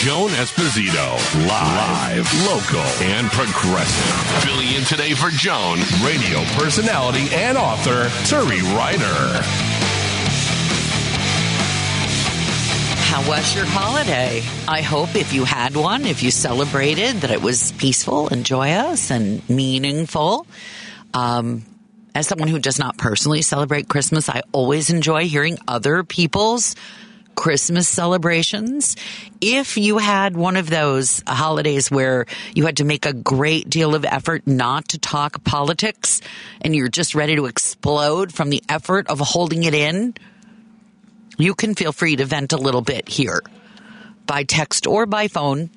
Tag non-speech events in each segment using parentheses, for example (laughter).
Joan Esposito. Live, local, and progressive. Filling in today for Joan, radio personality and author, Turi Ryder. How was your holiday? I hope if you had one, if you celebrated, that it was peaceful and joyous and meaningful. Um, as someone who does not personally celebrate Christmas, I always enjoy hearing other people's Christmas celebrations. If you had one of those holidays where you had to make a great deal of effort not to talk politics and you're just ready to explode from the effort of holding it in, you can feel free to vent a little bit here by text or by phone.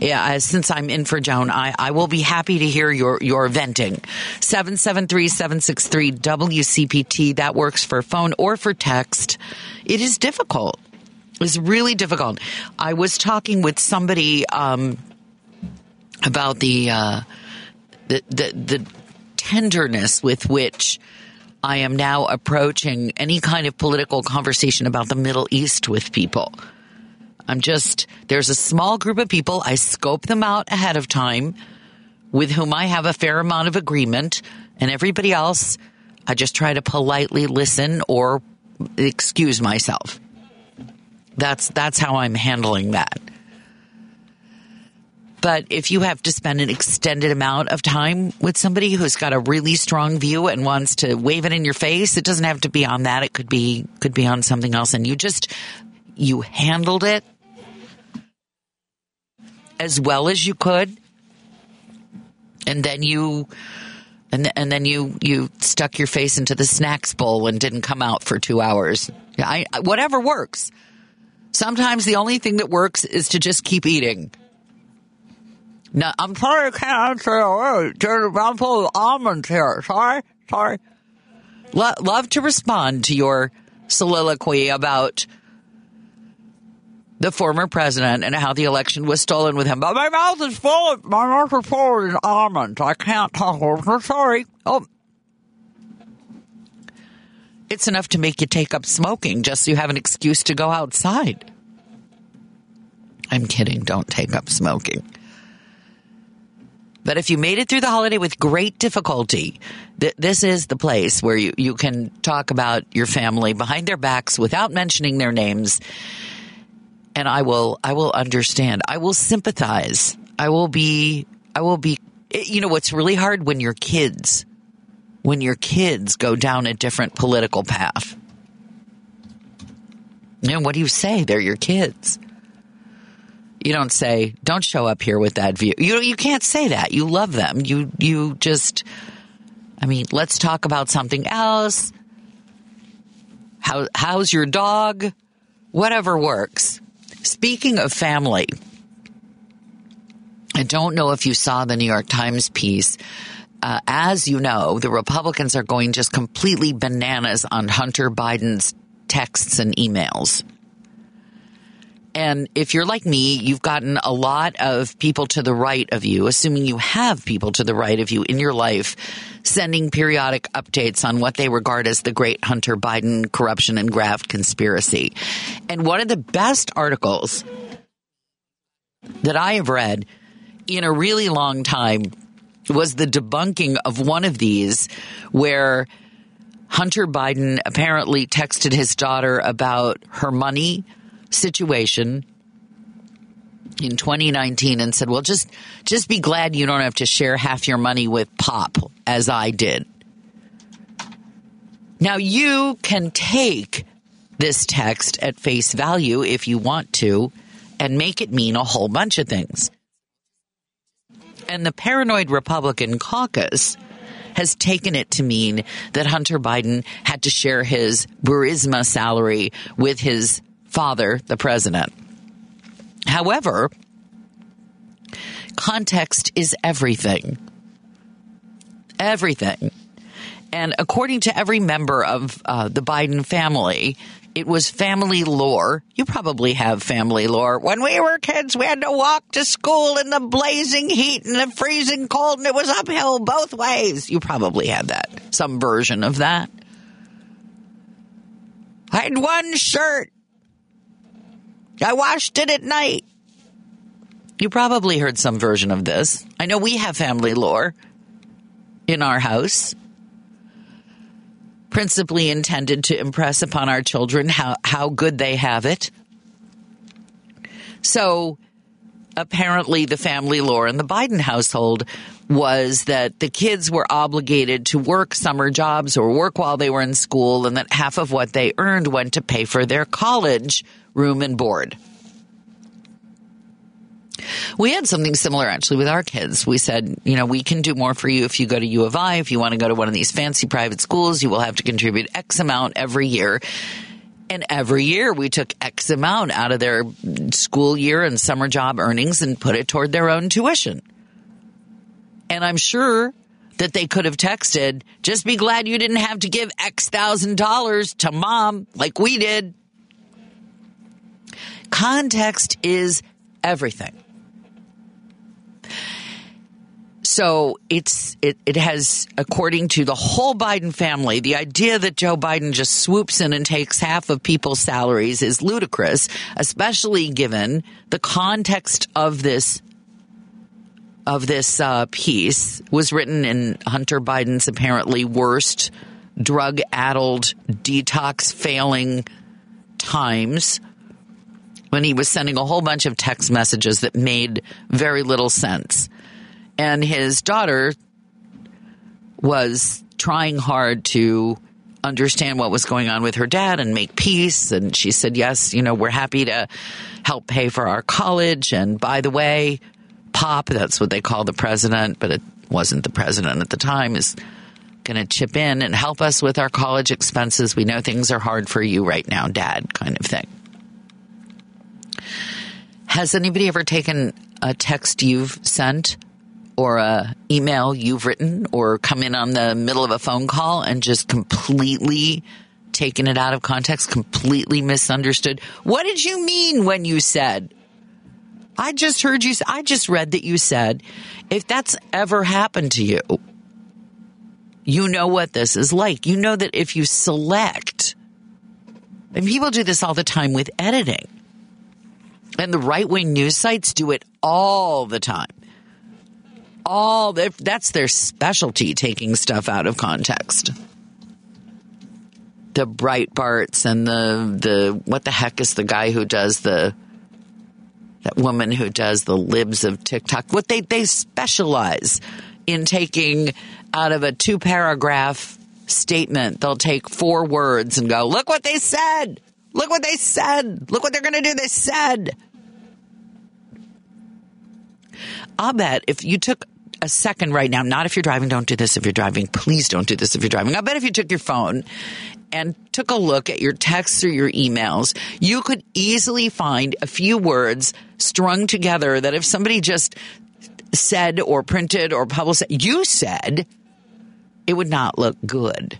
Yeah, uh, since I'm in for Joan, I, I will be happy to hear your, your venting. 773-763-WCPT. That works for phone or for text. It is difficult. It's really difficult. I was talking with somebody, um, about the, uh, the, the, the tenderness with which I am now approaching any kind of political conversation about the Middle East with people. I'm just, there's a small group of people. I scope them out ahead of time with whom I have a fair amount of agreement and everybody else, I just try to politely listen or excuse myself. That's, that's how I'm handling that. But if you have to spend an extended amount of time with somebody who's got a really strong view and wants to wave it in your face, it doesn't have to be on that. It could be, could be on something else. And you just, you handled it as well as you could. And then you, and, and then you, you stuck your face into the snacks bowl and didn't come out for two hours. I, whatever works. Sometimes the only thing that works is to just keep eating. No, I'm sorry I can't answer your There's a mouthful of almonds here. Sorry, sorry. Lo- love to respond to your soliloquy about the former president and how the election was stolen with him. But my mouth is full of, my mouth is full of almonds. I can't talk over. Sorry. Oh. It's enough to make you take up smoking just so you have an excuse to go outside. I'm kidding. Don't take up smoking. But if you made it through the holiday with great difficulty, th- this is the place where you, you can talk about your family behind their backs without mentioning their names. And I will, I will understand. I will sympathize. I will be, I will be, eh, you know, what's really hard when your kids, when your kids go down a different political path. And what do you say? They're your kids. You don't say, don't show up here with that view. You, you can't say that. You love them. You, you just, I mean, let's talk about something else. How, how's your dog? Whatever works. Speaking of family, I don't know if you saw the New York Times piece. Uh, as you know, the Republicans are going just completely bananas on Hunter Biden's texts and emails. And if you're like me, you've gotten a lot of people to the right of you, assuming you have people to the right of you in your life, sending periodic updates on what they regard as the great Hunter Biden corruption and graft conspiracy. And one of the best articles that I have read in a really long time was the debunking of one of these where Hunter Biden apparently texted his daughter about her money situation in 2019 and said, "Well, just just be glad you don't have to share half your money with Pop as I did." Now you can take this text at face value if you want to and make it mean a whole bunch of things. And the paranoid Republican caucus has taken it to mean that Hunter Biden had to share his Burisma salary with his father, the president. However, context is everything. Everything. And according to every member of uh, the Biden family, it was family lore. You probably have family lore. When we were kids, we had to walk to school in the blazing heat and the freezing cold, and it was uphill both ways. You probably had that, some version of that. I had one shirt I washed it at night. You probably heard some version of this. I know we have family lore in our house, principally intended to impress upon our children how, how good they have it. So apparently, the family lore in the Biden household was that the kids were obligated to work summer jobs or work while they were in school, and that half of what they earned went to pay for their college room and board. We had something similar actually with our kids. We said, you know, we can do more for you if you go to U of I. If you want to go to one of these fancy private schools, you will have to contribute X amount every year. And every year we took X amount out of their school year and summer job earnings and put it toward their own tuition. And I'm sure that they could have texted, just be glad you didn't have to give X thousand dollars to mom like we did. Context is everything. So it's it, it has, according to the whole Biden family, the idea that Joe Biden just swoops in and takes half of people's salaries is ludicrous, especially given the context of this of this uh, piece was written in Hunter Biden's apparently worst drug addled detox failing times when he was sending a whole bunch of text messages that made very little sense and his daughter was trying hard to understand what was going on with her dad and make peace. And she said, Yes, you know, we're happy to help pay for our college. And by the way, Pop, that's what they call the president, but it wasn't the president at the time, is going to chip in and help us with our college expenses. We know things are hard for you right now, dad, kind of thing. Has anybody ever taken a text you've sent or a email you've written or come in on the middle of a phone call and just completely taken it out of context, completely misunderstood. What did you mean when you said? I just heard you. I just read that you said, if that's ever happened to you, you know what this is like. You know that if you select, and people do this all the time with editing, and the right wing news sites do it all the time. All that's their specialty taking stuff out of context. The Breitbarts and the the what the heck is the guy who does the that woman who does the libs of TikTok? What they they specialize in taking out of a two paragraph statement they'll take four words and go look what they said look what they said look what they're going to do they said I'll bet if you took a second right now, not if you're driving, don't do this if you're driving. Please don't do this if you're driving. I'll bet if you took your phone and took a look at your texts or your emails, you could easily find a few words strung together that if somebody just said or printed or published, you said, it would not look good.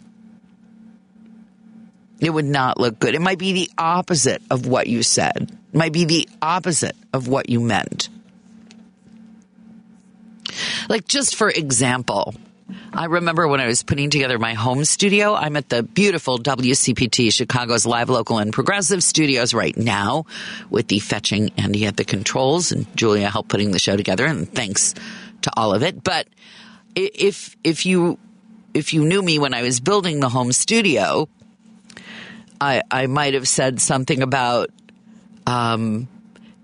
It would not look good. It might be the opposite of what you said. It might be the opposite of what you meant. Like, just for example, I remember when I was putting together my home studio, I'm at the beautiful WCPT, Chicago's live, local, and progressive studios right now with the fetching Andy at the controls and Julia helped putting the show together. And thanks to all of it. But if, if you, if you knew me when I was building the home studio, I, I might have said something about, um,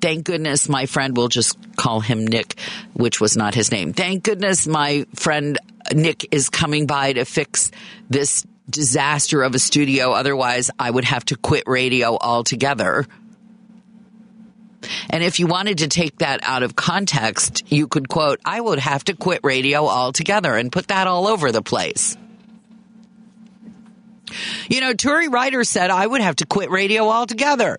Thank goodness my friend, we'll just call him Nick, which was not his name. Thank goodness my friend Nick is coming by to fix this disaster of a studio. Otherwise, I would have to quit radio altogether. And if you wanted to take that out of context, you could quote, I would have to quit radio altogether and put that all over the place. You know, Turi Ryder said I would have to quit radio altogether.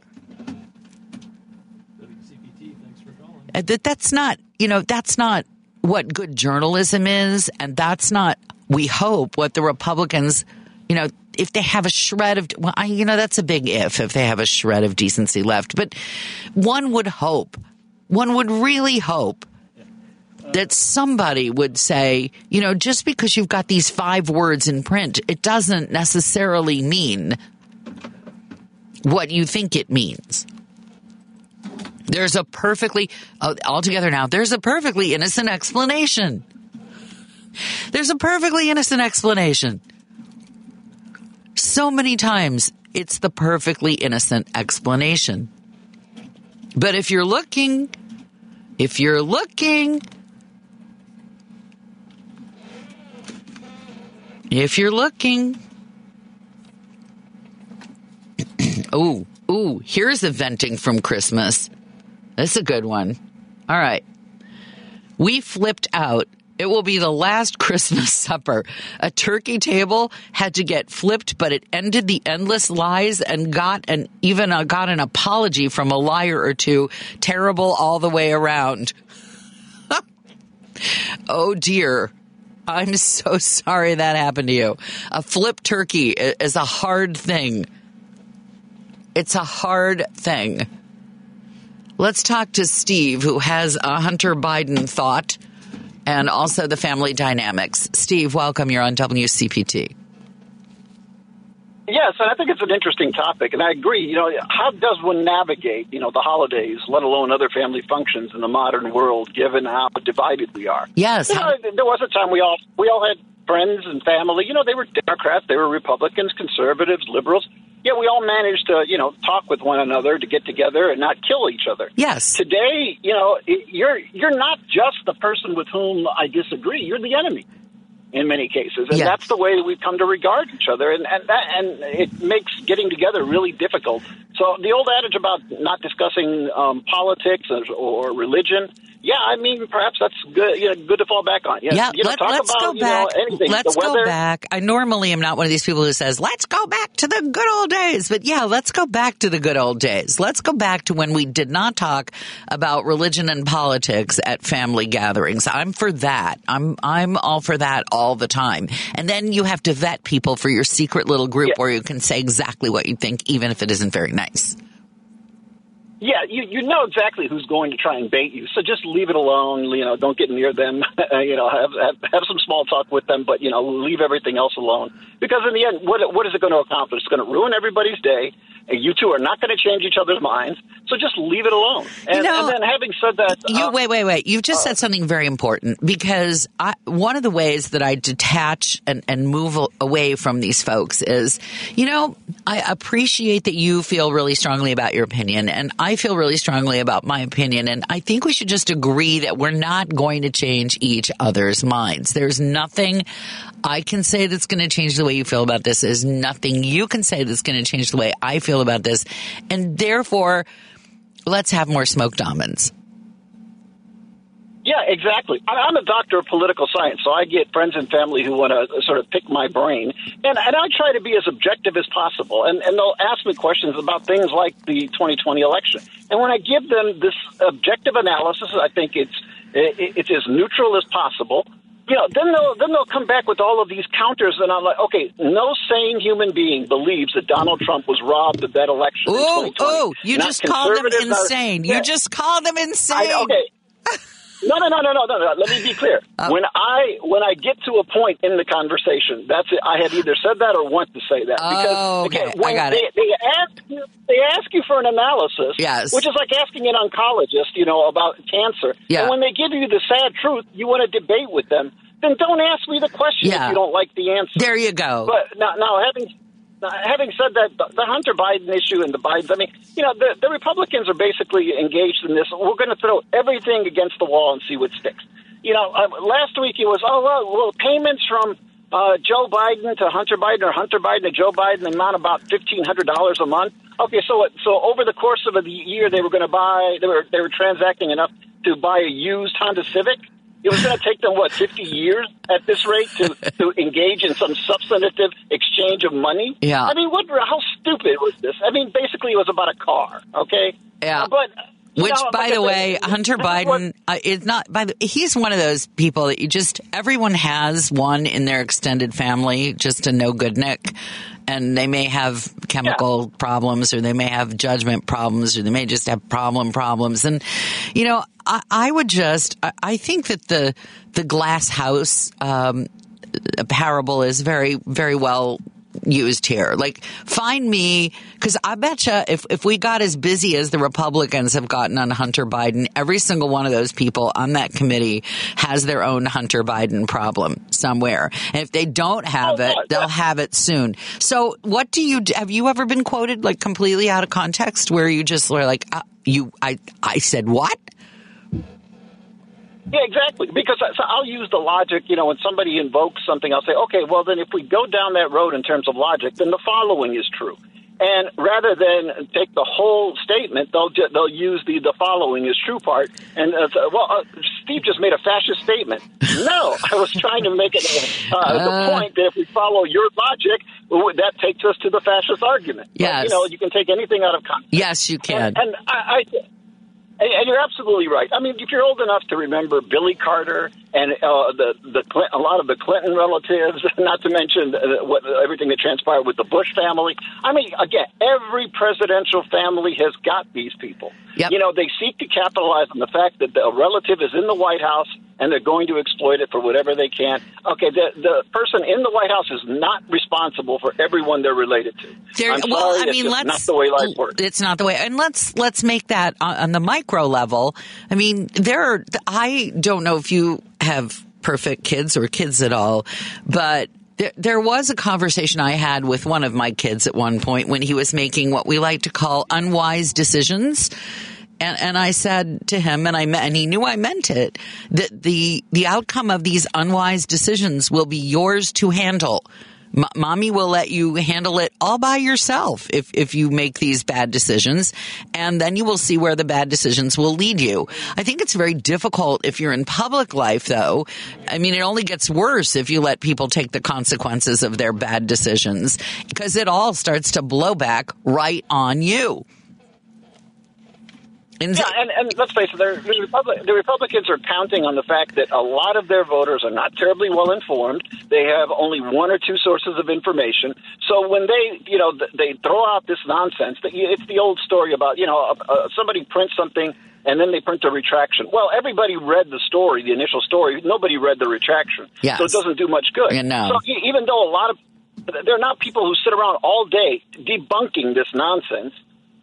Uh, that that's not, you know, that's not what good journalism is, and that's not. We hope what the Republicans, you know, if they have a shred of, well, I, you know, that's a big if, if they have a shred of decency left. But one would hope, one would really hope that somebody would say, you know, just because you've got these five words in print, it doesn't necessarily mean what you think it means. There's a perfectly, uh, altogether now, there's a perfectly innocent explanation. There's a perfectly innocent explanation. So many times, it's the perfectly innocent explanation. But if you're looking, if you're looking, if you're looking, (clears throat) oh, ooh, here's a venting from Christmas. That's a good one. All right. We flipped out. It will be the last (laughs) Christmas supper. A turkey table had to get flipped, but it ended the endless lies and got an even uh, got an apology from a liar or two. Terrible all the way around. (laughs) oh dear. I'm so sorry that happened to you. A flip turkey is a hard thing. It's a hard thing. Let's talk to Steve, who has a Hunter Biden thought and also the family dynamics. Steve, welcome. You're on WCPT. Yes, and I think it's an interesting topic, and I agree. You know, how does one navigate, you know, the holidays, let alone other family functions in the modern world, given how divided we are? Yes. You know, there was a time we all we all had friends and family. You know, they were Democrats, they were Republicans, conservatives, liberals. Yeah, we all managed to, you know, talk with one another to get together and not kill each other. Yes. Today, you know, you're you're not just the person with whom I disagree. You're the enemy in many cases, and yes. that's the way that we've come to regard each other, and and that, and it makes getting together really difficult. So the old adage about not discussing um, politics or, or religion yeah, I mean, perhaps that's good. You know, good to fall back on. Yes. Yeah, you know, let, us go back. Know, let's go back. I normally am not one of these people who says, "Let's go back to the good old days," but yeah, let's go back to the good old days. Let's go back to when we did not talk about religion and politics at family gatherings. I'm for that. I'm I'm all for that all the time. And then you have to vet people for your secret little group yeah. where you can say exactly what you think, even if it isn't very nice. Yeah, you you know exactly who's going to try and bait you. So just leave it alone. You know, don't get near them. (laughs) Uh, you know, have, have have some small talk with them, but you know, leave everything else alone. Because in the end, what what is it going to accomplish? It's going to ruin everybody's day. You two are not going to change each other's minds, so just leave it alone. And, you know, and then, having said that, you uh, wait, wait, wait. You've just uh, said something very important because I, one of the ways that I detach and, and move away from these folks is, you know, I appreciate that you feel really strongly about your opinion, and I feel really strongly about my opinion, and I think we should just agree that we're not going to change each other's minds. There's nothing I can say that's going to change the way you feel about this. Is nothing you can say that's going to change the way I feel about this. And therefore, let's have more smoked almonds. Yeah, exactly. I'm a doctor of political science, so I get friends and family who want to sort of pick my brain, and, and I try to be as objective as possible. And, and they'll ask me questions about things like the 2020 election. And when I give them this objective analysis, I think it's it's as neutral as possible you know, then they'll then they'll come back with all of these counters, and I'm like, okay, no sane human being believes that Donald Trump was robbed of that election. Oh, oh, you just called them uh, insane. Not, you just called them insane. Okay. (laughs) No, no, no, no, no, no, no. Let me be clear. (laughs) Oh. When I when I get to a point in the conversation, that's it. I have either said that or want to say that because oh, okay. when I got they, it. they ask you, they ask you for an analysis, yes. which is like asking an oncologist, you know, about cancer. Yeah. And when they give you the sad truth, you want to debate with them. Then don't ask me the question yeah. if you don't like the answer. There you go. But now, now having having said that, the Hunter Biden issue and the Bidens, I mean, you know, the, the Republicans are basically engaged in this. We're going to throw everything against the wall and see what sticks. You know, uh, last week it was, oh, well, well payments from uh, Joe Biden to Hunter Biden or Hunter Biden to Joe Biden amount about $1,500 a month. Okay, so so over the course of a year, they were going to buy, they were, they were transacting enough to buy a used Honda Civic. It was going to take them what fifty years at this rate to to engage in some substantive exchange of money. Yeah. I mean, what? How stupid was this? I mean, basically, it was about a car. Okay. Yeah. Uh, but which, by the way, Hunter Biden uh, is not. By the, he's one of those people that you just everyone has one in their extended family, just a no good Nick, and they may have chemical yeah. problems, or they may have judgment problems, or they may just have problem problems. And you know, I, I would just, I, I, think that the the glass house um, parable is very, very well used here. Like, find me, because I betcha if, if we got as busy as the Republicans have gotten on Hunter Biden, every single one of those people on that committee has their own Hunter Biden problem somewhere. And if they don't have it, they'll have it soon. So, what do you have you ever been quoted like completely out of context where you just were like, uh, you, I, I said what? Yeah, exactly. Because so I'll use the logic, you know, when somebody invokes something, I'll say, okay, well, then if we go down that road in terms of logic, then the following is true. And rather than take the whole statement, they'll ju- they'll use the the following is true part. And uh, well, uh, Steve just made a fascist statement. (laughs) No, I was trying to make it uh, the point that if we follow your logic, that takes us to the fascist argument. But, Yes. you know, you can take anything out of context. Yes, you can. And, and I, I and, and you're absolutely right. I mean, if you're old enough to remember Billy Carter and uh, the the a lot of the Clinton relatives, (laughs) not to mention uh, what everything that transpired with the Bush family. I mean, again, every presidential family has got these people. Yep. You know, they seek to capitalize on the fact that a relative is in the White House and they're going to exploit it for whatever they can. Okay, the the person in the White House is not responsible for everyone they're related to. There- I'm well, sorry, I it's mean, let's not the way life works. It's not the way, and let's let's make that on, on the micro level. I mean, there. Are, I don't know if you have perfect kids or kids at all, but. There, there was a conversation I had with one of my kids at one point when he was making what we like to call unwise decisions. And, and I said to him, and I and he knew I meant it, that the the outcome of these unwise decisions will be yours to handle. M- mommy will let you handle it all by yourself if if you make these bad decisions, and then you will see where the bad decisions will lead you. I think it's very difficult if you're in public life, though. I mean, it only gets worse if you let people take the consequences of their bad decisions because it all starts to blow back right on you. And Yeah, and, and let's face it, the, Republic, the Republicans are counting on the fact that a lot of their voters are not terribly well informed. They have only one or two sources of information. So when they, you know, they throw out this nonsense, it's the old story about, you know, uh, uh, somebody prints something and then they print a retraction. Well, everybody read the story, the initial story. Nobody read the retraction. Yes. So it doesn't do much good. Yeah, no. So even though a lot of they're not people who sit around all day debunking this nonsense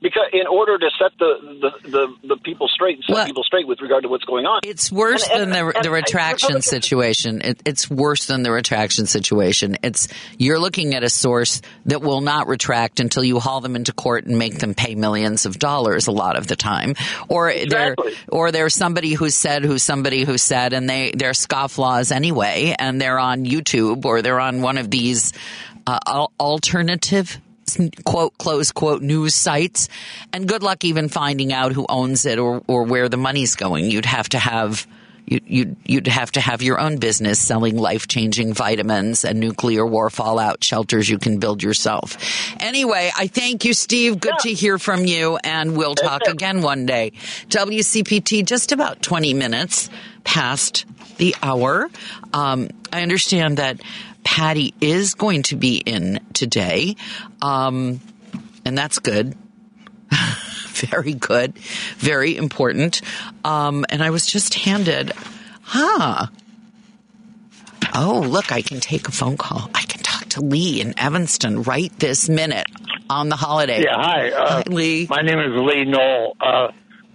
because in order to set the the, the, the people straight, set Well, people straight with regard to what's going on. It's worse And- than the, and- the retraction situation. It, it's worse than the retraction situation. It's you're looking at a source that will not retract until you haul them into court and make them pay millions of dollars a lot of the time, or they're or there's somebody who said who somebody who said, and they they're scofflaws anyway, and they're on YouTube or they're on one of these uh, alternative quote close quote news sites and good luck even finding out who owns it or or where the money's going you'd have to have you, you'd, you'd have to have your own business selling life changing vitamins and nuclear war fallout shelters you can build yourself. Anyway, I thank you, Steve. Good to hear from you, and we'll talk again one day. WCPT, just about 20 minutes past the hour. Um, I understand that Patty is going to be in today, um, and that's good. (laughs) very good, very important. Um, and I was just handed, huh? Oh, look, I can take a phone call. I can talk to Lee in Evanston right this minute on the holiday. Yeah, hi. Uh, Hi, Lee. My name is Lee Knoll. Uh,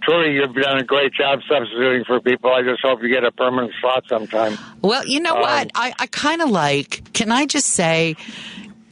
Tori, you've done a great job substituting for people. I just hope you get a permanent slot sometime. Well, you know Um, what? I, I kind of like, can I just say,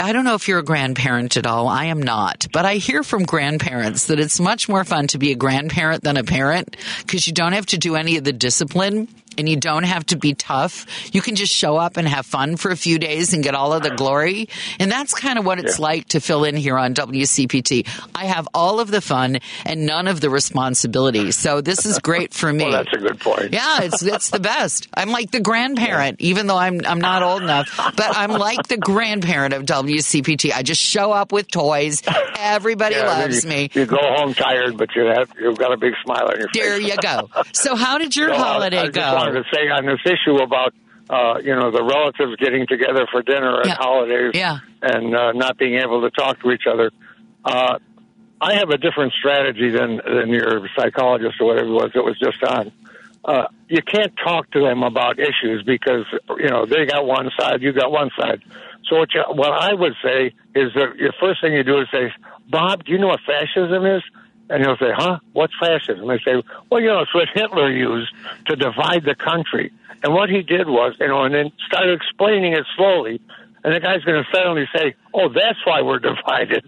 I don't know if you're a grandparent at all. I am not. But I hear from grandparents that it's much more fun to be a grandparent than a parent because you don't have to do any of the discipline and you don't have to be tough. You can just show up and have fun for a few days and get all of the glory. And that's kind of what it's like to fill in here on WCPT. I have all of the fun and none of the responsibility. So this is great for (laughs) me. Well, that's a good point. Yeah, it's it's the best. I'm like the grandparent, even though I'm I'm not old enough, but I'm like the grandparent of WCPT. I just show up with toys. Everybody Yeah, loves you, me. You go home tired, but you have you've got a big smile on your face. There you go. So how did your (laughs) uh, holiday I just go? To say on this issue about uh, you know the relatives getting together for dinner at Yeah. holidays Yeah. and uh, not being able to talk to each other. Uh, I have a different strategy than than your psychologist or whatever it was that was just on. Uh, you can't talk to them about issues because you know they got one side, you got one side. So what, you, what I would say is that the first thing you do is say, Bob, do you know what fascism is? And he'll say, huh? What's fascism? I say, well, you know, it's what Hitler used to divide the country. And what he did was, you know, and then started explaining it slowly and the guy's going to suddenly say, "Oh, that's why we're divided."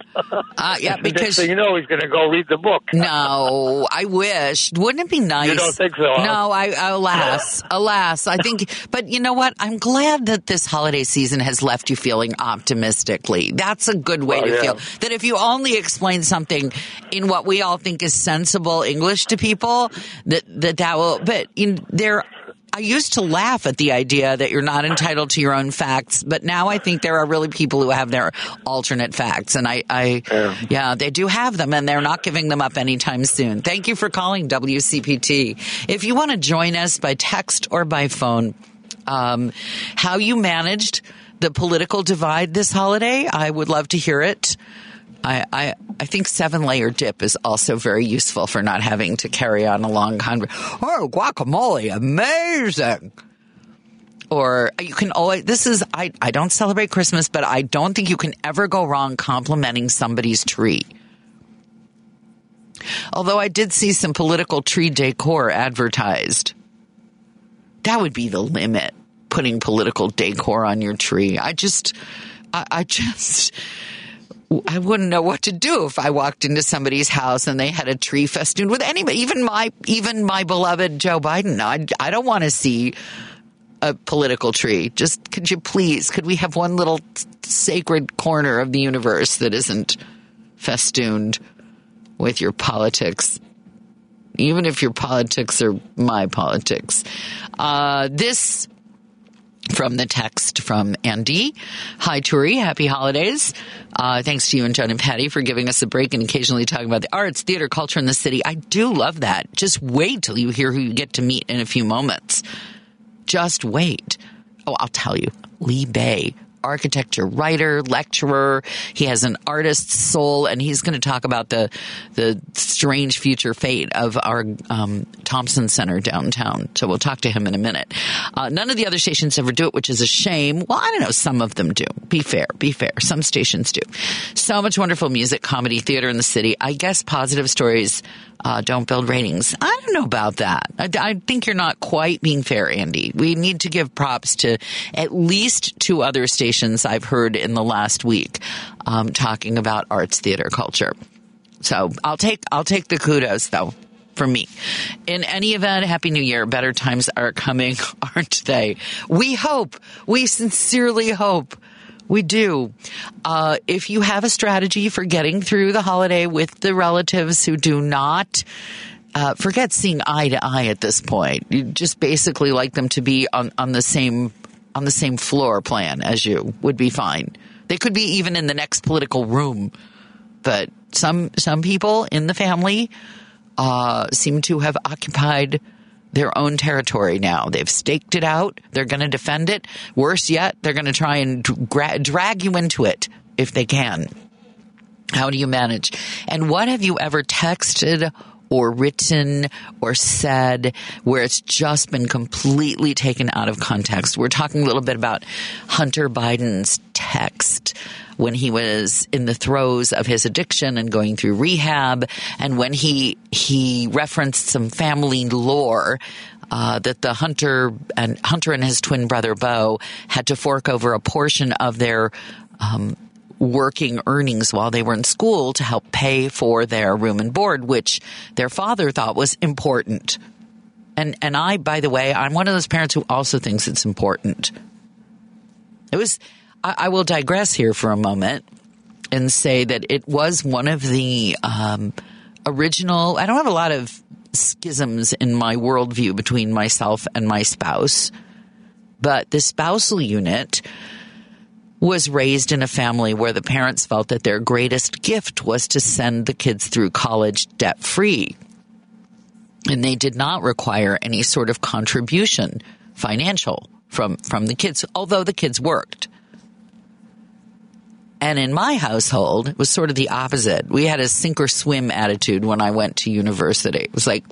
Uh, yeah, (laughs) because so you know he's going to go read the book. no, I wish. Wouldn't it be nice? You don't think so? Huh? No, I alas, (laughs) alas. I think, but you know what? I'm glad that this holiday season has left you feeling optimistically. That's a good way Oh, to yeah. feel. That if you only explain something in what we all think is sensible English to people, that that that will. But in there. I used to laugh at the idea that you're not entitled to your own facts, but now I think there are really people who have their alternate facts, and I, I Yeah. yeah, they do have them, and they're not giving them up anytime soon. Thank you for calling WCPT. If you want to join us by text or by phone, um, how you managed the political divide this holiday, I would love to hear it. I, I, I think seven layer dip is also very useful for not having to carry on a long conversation. Oh, guacamole, amazing. Or you can always, this is, I, I don't celebrate Christmas, but I don't think you can ever go wrong complimenting somebody's tree. Although I did see some political tree decor advertised. That would be the limit, putting political decor on your tree. I just, I, I just, I wouldn't know what to do if I walked into somebody's house and they had a tree festooned with anybody, even my, even my beloved Joe Biden. I, I don't want to see a political tree. Just could you please, could we have one little sacred corner of the universe that isn't festooned with your politics? Even if your politics are my politics. Uh, this from the text from Andy. Hi, Turi. Happy holidays. Uh, thanks to you and John and Patty for giving us a break and occasionally talking about the arts, theater, culture in the city. I do love that. Just wait till you hear who you get to meet in a few moments. Just wait. Oh, I'll tell you. Lee Bey, architecture writer, lecturer. He has an artist's soul, and he's going to talk about the the strange future fate of our um, Thompson Center downtown. So we'll talk to him in a minute. Uh, none of the other stations ever do it, which is a shame. Well, I don't know. Some of them do. Be fair. Be fair. Some stations do. So much wonderful music, comedy, theater in the city. I guess positive stories uh, don't build ratings. I don't know about that. I, I think you're not quite being fair, Andy. We need to give props to at least two other stations I've heard in the last week um, talking about arts, theater, culture. So I'll take I'll take the kudos though for me. In any event, Happy New Year. Better times are coming, (laughs) aren't they? We hope. We sincerely hope. We do. Uh, if you have a strategy for getting through the holiday with the relatives who do not, uh, forget seeing eye to eye at this point. You just basically like them to be on, on the same on the same floor plan as you would be fine. They could be even in the next political room, but some some people in the family uh, seem to have occupied their own territory now. They've staked it out. They're going to defend it. Worse yet, they're going to try and dra- drag you into it if they can. How do you manage? And what have you ever texted or written or said where it's just been completely taken out of context? We're talking a little bit about Hunter Biden's text when he was in the throes of his addiction and going through rehab and when he he referenced some family lore uh, that the hunter and hunter and his twin brother Beau had to fork over a portion of their um, working earnings while they were in school to help pay for their room and board, which their father thought was important. And and I, by the way, I'm one of those parents who also thinks it's important. It was. I, I will digress here for a moment and say that it was one of the um, original. I don't have a lot of schisms in my worldview between myself and my spouse, but the spousal unit was raised in a family where the parents felt that their greatest gift was to send the kids through college debt free. And they did not require any sort of contribution financial from, from the kids, although the kids worked. And in my household, it was sort of the opposite. We had a sink or swim attitude when I went to university. It was like,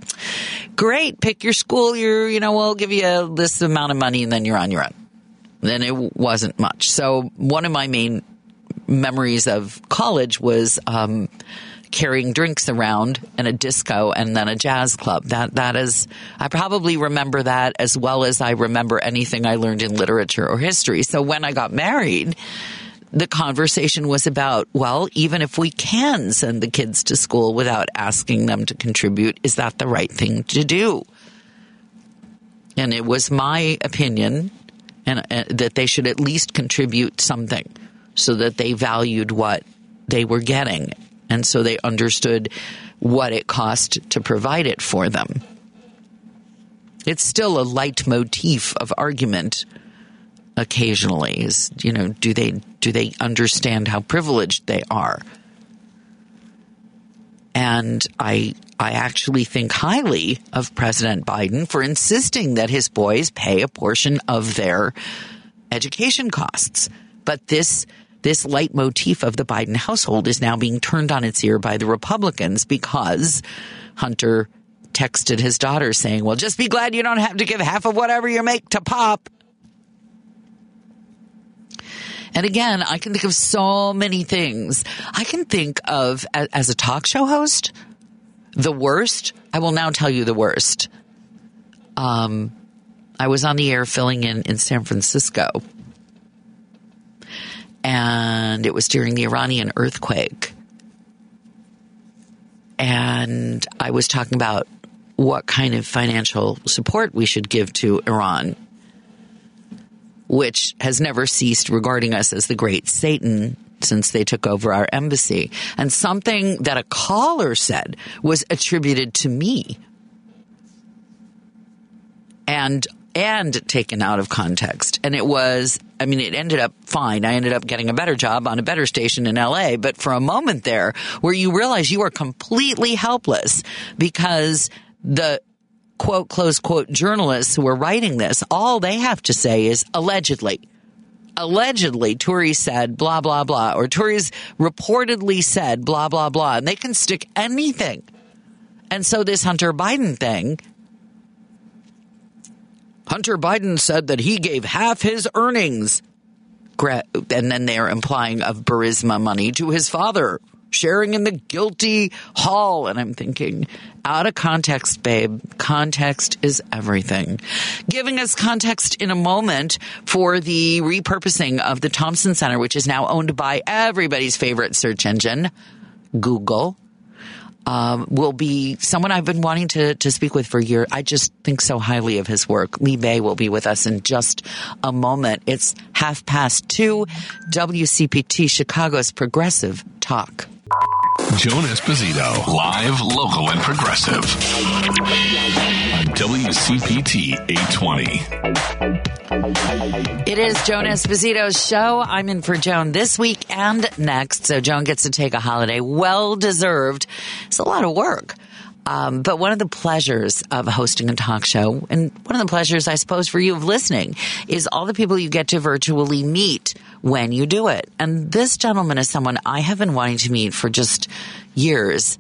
great, pick your school. You're, you know, we'll give you this amount of money and then you're on your own. then it wasn't much. So one of my main memories of college was um, carrying drinks around and a disco and then a jazz club. That that is I probably remember that as well as I remember anything I learned in literature or history. So when I got married, the conversation was about, well, even if we can send the kids to school without asking them to contribute, is that the right thing to do? And it was my opinion and uh, that they should at least contribute something so that they valued what they were getting and so they understood what it cost to provide it for them. It's still a leitmotif of argument occasionally is you know do they do they understand how privileged they are and i i actually think highly of president biden for insisting that his boys pay a portion of their education costs but this this leitmotif of the Biden household is now being turned on its ear by the Republicans because Hunter texted his daughter saying, Well, just be glad you don't have to give half of whatever you make to Pop. And again, I can think of so many things. I can think of as a talk show host, the worst. I will now tell you the worst. Um, I was on the air filling in in San Francisco, and it was during the Iranian earthquake. And I was talking about what kind of financial support we should give to Iran which has never ceased regarding us as the great Satan since they took over our embassy. And something that a caller said was attributed to me and and taken out of context. And it was, I mean, it ended up fine. I ended up getting a better job on a better station in LA. But for a moment there where you realize you are completely helpless because the quote, close quote, journalists who are writing this, all they have to say is allegedly. Allegedly, Turi said blah, blah, blah, or Turi's reportedly said blah, blah, blah, and they can stick anything. And so this Hunter Biden thing, Hunter Biden said that he gave half his earnings, and then they're implying of Burisma money to his father sharing in the guilty hall. And I'm thinking, out of context, babe. Context is everything. Giving us context in a moment for the repurposing of the Thompson Center, which is now owned by everybody's favorite search engine, Google. Um, will be someone I've been wanting to, to speak with for years. I just think so highly of his work. Lee Bey will be with us in just a moment. It's half past two. WCPT Chicago's Progressive Talk. Joan Esposito, live, local, and progressive on WCPT 820. It is Joan Esposito's show. I'm in for Joan this week and next, so Joan gets to take a holiday. Well deserved. It's a lot of work. Um, but one of the pleasures of hosting a talk show, and one of the pleasures, I suppose, for you of listening, is all the people you get to virtually meet when you do it. And this gentleman is someone I have been wanting to meet for just years.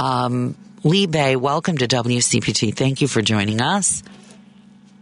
Um, Lee Bey, welcome to WCPT. Thank you for joining us.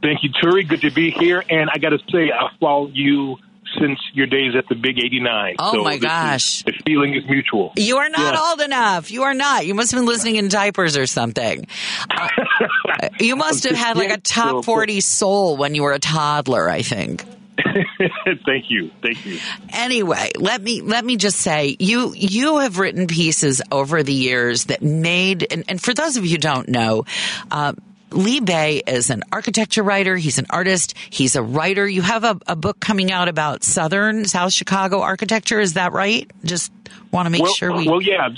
Thank you, Turi. Good to be here. And I got to say, I follow you since your days at the Big 89. Oh, so my gosh. Is, the feeling is mutual. You are not yeah. old enough. You are not. You must have been listening in diapers or something. Uh, (laughs) you must have had like a top 40 soul when you were a toddler, I think. (laughs) Thank you. Thank you. Anyway, let me let me just say you you have written pieces over the years that made and, and for those of you who don't know, uh, Lee Bey is an architecture writer. He's an artist. He's a writer. You have a, a book coming out about Southern South Chicago architecture. Is that right? Just want to make well, sure we. Well, yeah.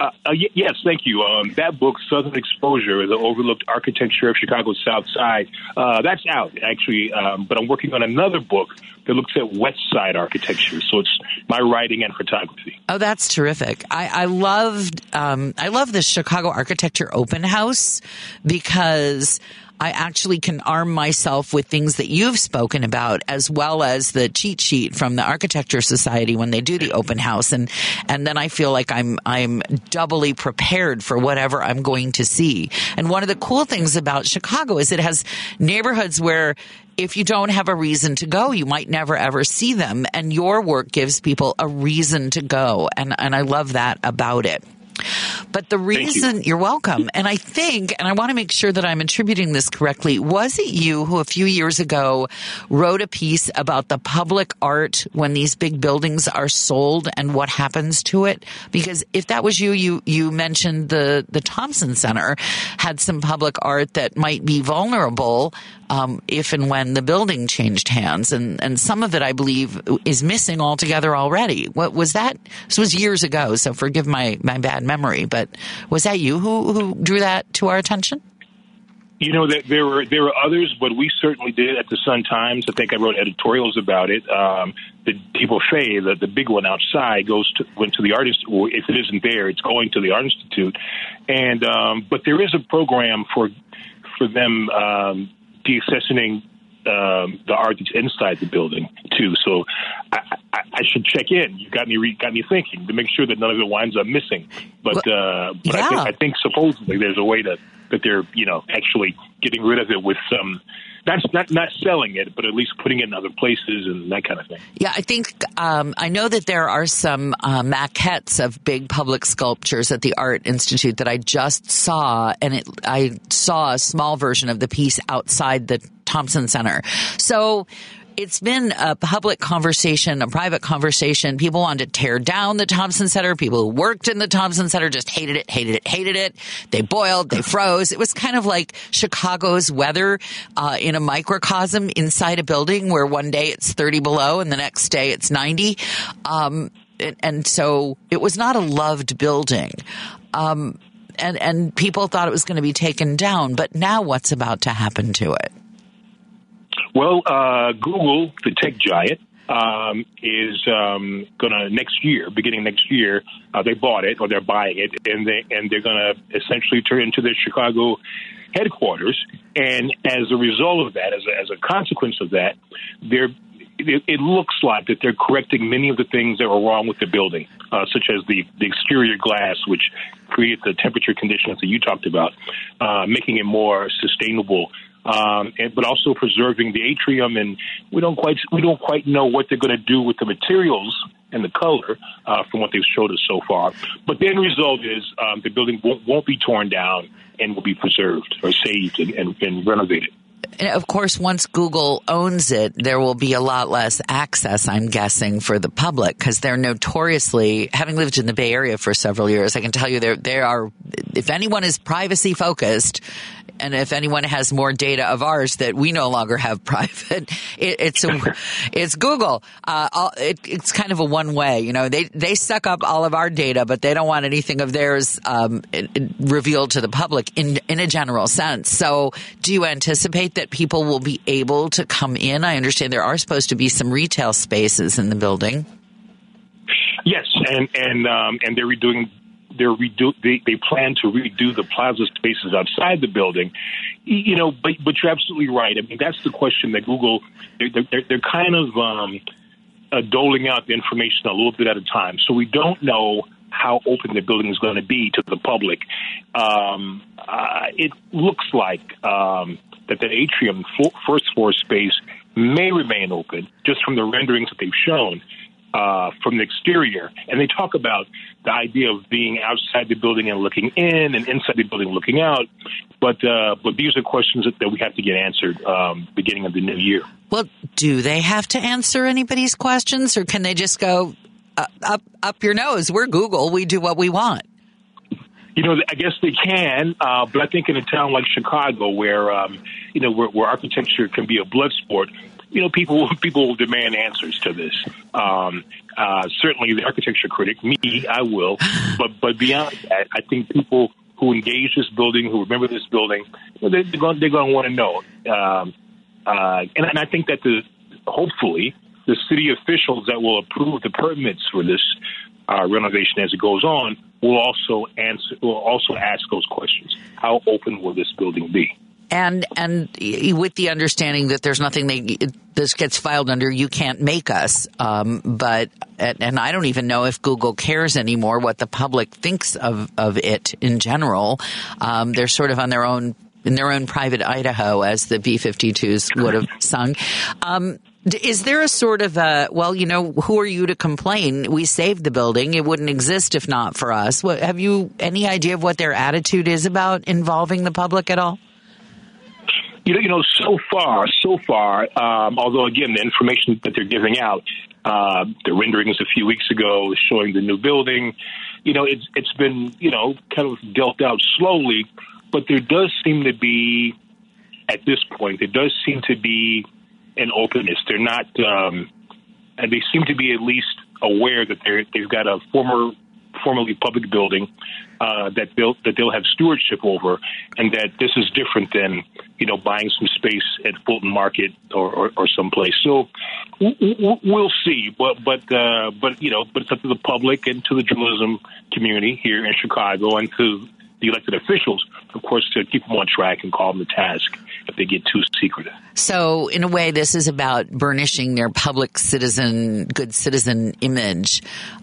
Uh, uh, yes, thank you. Um, that book, Southern Exposure, the overlooked architecture of Chicago's South Side, uh, that's out actually. Um, but I'm working on another book that looks at West Side architecture. So it's my writing and photography. Oh, that's terrific. I, I loved um, I love the Chicago Architecture Open House because I actually can arm myself with things that you've spoken about as well as the cheat sheet from the Architecture Society when they do the open house. And, and then I feel like I'm, I'm doubly prepared for whatever I'm going to see. And one of the cool things about Chicago is it has neighborhoods where if you don't have a reason to go, you might never ever see them. And your work gives people a reason to go. And, and I love that about it. But the reason you. are welcome, and I think, and I want to make sure that I'm attributing this correctly, was it you who a few years ago wrote a piece about the public art when these big buildings are sold and what happens to it? Because if that was you, you, you mentioned the, the Thompson Center had some public art that might be vulnerable um, if and when the building changed hands, and and some of it I believe is missing altogether already. What was that? This was years ago, so forgive my my bad memory. But was that you who who drew that to our attention? You know, that there were there were others, but we certainly did at the Sun Times. I think I wrote editorials about it. Um, the Dubuffet, the, the big one outside, goes to went to the artist. Or if it isn't there, it's going to the Art Institute. And um, but there is a program for for them um, deaccessioning um, the art that's inside the building too. So I, I, I should check in. You got me re- got me thinking to make sure that none of it winds up missing. But uh, but yeah. I think I think supposedly there's a way to that they're you know actually getting rid of it with some not not not selling it, but at least putting it in other places and that kind of thing. Yeah, I think um, I know that there are some uh, maquettes of big public sculptures at the Art Institute that I just saw, and it I saw a small version of the piece outside the Thompson Center. So it's been a public conversation, a private conversation. People wanted to tear down the Thompson Center. People who worked in the Thompson Center just hated it, hated it, hated it. They boiled, they froze. It was kind of like Chicago's weather uh, in a microcosm inside a building where one day it's 30 below and the next day it's 90. Um, and, so it was not a loved building. Um, and, and people thought it was going to be taken down. But now what's about to happen to it? Well, uh, Google, the tech giant, um, is um, going to next year, beginning next year, uh, they bought it or they're buying it, and they and they're going to essentially turn into their Chicago headquarters. And as a result of that, as a, as a consequence of that, they're it, it looks like that they're correcting many of the things that were wrong with the building, uh, such as the, the exterior glass, which creates the temperature conditions that you talked about, uh, making it more sustainable um, and, but also preserving the atrium. And we don't quite we don't quite know what they're going to do with the materials and the color uh, from what they've showed us so far. But the end result is um, the building won't, won't, be torn down and will be preserved or saved and, and, and renovated of course, once Google owns it, there will be a lot less access, I'm guessing, for the public because they're notoriously, having lived in the Bay Area for several years, I can tell you there, there are, if anyone is privacy focused, and if anyone has more data of ours that we no longer have (laughs) private, it, it's a, (laughs) it's Google. Uh, all, it, it's kind of a one way. You know, they they suck up all of our data, but they don't want anything of theirs um, revealed to the public in in a general sense. So, do you anticipate that people will be able to come in? I understand there are supposed to be some retail spaces in the building. Yes, and and um, and they're redoing they're redo they, they plan to redo the plaza spaces outside the building. You know, but but you're absolutely right. I mean, that's the question that Google they're they're, they're kind of um, uh, doling out the information a little bit at a time, so we don't know how open the building is going to be to the public. Um, uh, it looks like um, that the atrium first floor space may remain open just from the renderings that they've shown uh, from the exterior. And they talk about the idea of being outside the building and looking in, and inside the building looking out. But uh, but these are questions that, that we have to get answered um, beginning of the new year. Well, do they have to answer anybody's questions, or can they just go uh, up up your nose? We're Google. We do what we want. You know, I guess they can, uh, but I think in a town like Chicago, where um, you know where, where architecture can be a blood sport, you know, people (laughs) people will demand answers to this. Um, uh, certainly, the architecture critic, me, I will. But but beyond that, I think people who engage this building, who remember this building, they're going they're going to want to know. Um, uh, and, and I think that the hopefully the city officials that will approve the permits for this uh, renovation as it goes on will also answer will also ask those questions. How open will this building be? And and with the understanding that there's nothing they this gets filed under you can't make us um, but and I don't even know if Google cares anymore what the public thinks of of it in general um, they're sort of on their own in their own private Idaho as the B-52s would have (laughs) sung um, is there a sort of a, well, you know, who are you to complain? We saved the building. It wouldn't exist if not for us. What, have you any idea of what their attitude is about involving the public at all? You know, you know, so far, so far, um, although again, the information that they're giving out, uh, the renderings a few weeks ago showing the new building, you know, it's it's been you know kind of dealt out slowly, but there does seem to be, at this point, there does seem to be an openness. They're not, um, and they seem to be at least aware that they're they've got a former formerly public building uh, that built that they'll have stewardship over, and that this is different than you know buying some space at Fulton Market or, or, or someplace. So we'll see, but but uh, but you know, but it's up to the public and to the journalism community here in Chicago and to the elected officials, of course, to keep them on track and call them to task if they get too secretive. So, in a way, this is about burnishing their public citizen, good citizen image.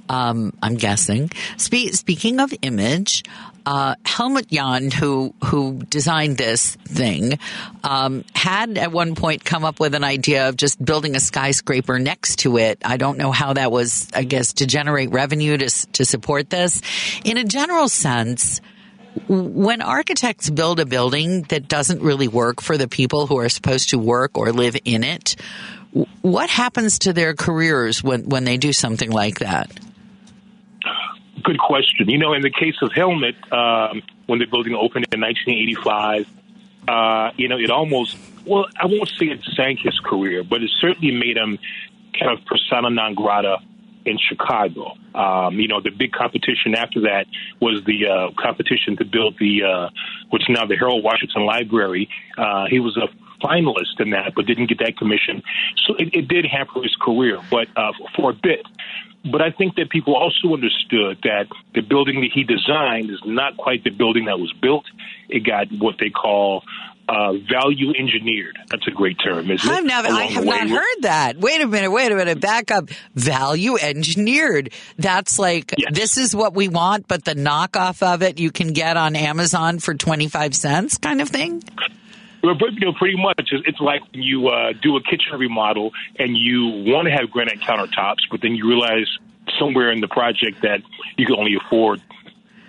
Um, I'm guessing. Spe- speaking of image, uh, Helmut Jahn, who who designed this thing, um, had at one point come up with an idea of just building a skyscraper next to it. I don't know how that was. I guess to generate revenue to to support this. In a general sense when architects build a building that doesn't really work for the people who are supposed to work or live in it, what happens to their careers when, when they do something like that? Good question. You know, in the case of Helmut, um, when the building opened in 1985, uh, you know, it almost, well, I won't say it sank his career, but it certainly made him kind of persona non grata in Chicago. Um, you know, the big competition after that was the uh, competition to build the uh, what's now the Harold Washington Library. Uh, he was a finalist in that, but didn't get that commission. So it, it did hamper his career, but uh, for a bit. But I think that people also understood that the building that he designed is not quite the building that was built. It got what they call uh, value engineered. That's a great term, isn't I've it? Never, I have not heard that. Wait a minute, wait a minute, back up. Value engineered. That's like, yes. this is what we want, but the knockoff of it you can get on Amazon for 25 cents kind of thing? Well, you know, pretty much. It's like when you uh, do a kitchen remodel and you want to have granite countertops, but then you realize somewhere in the project that you can only afford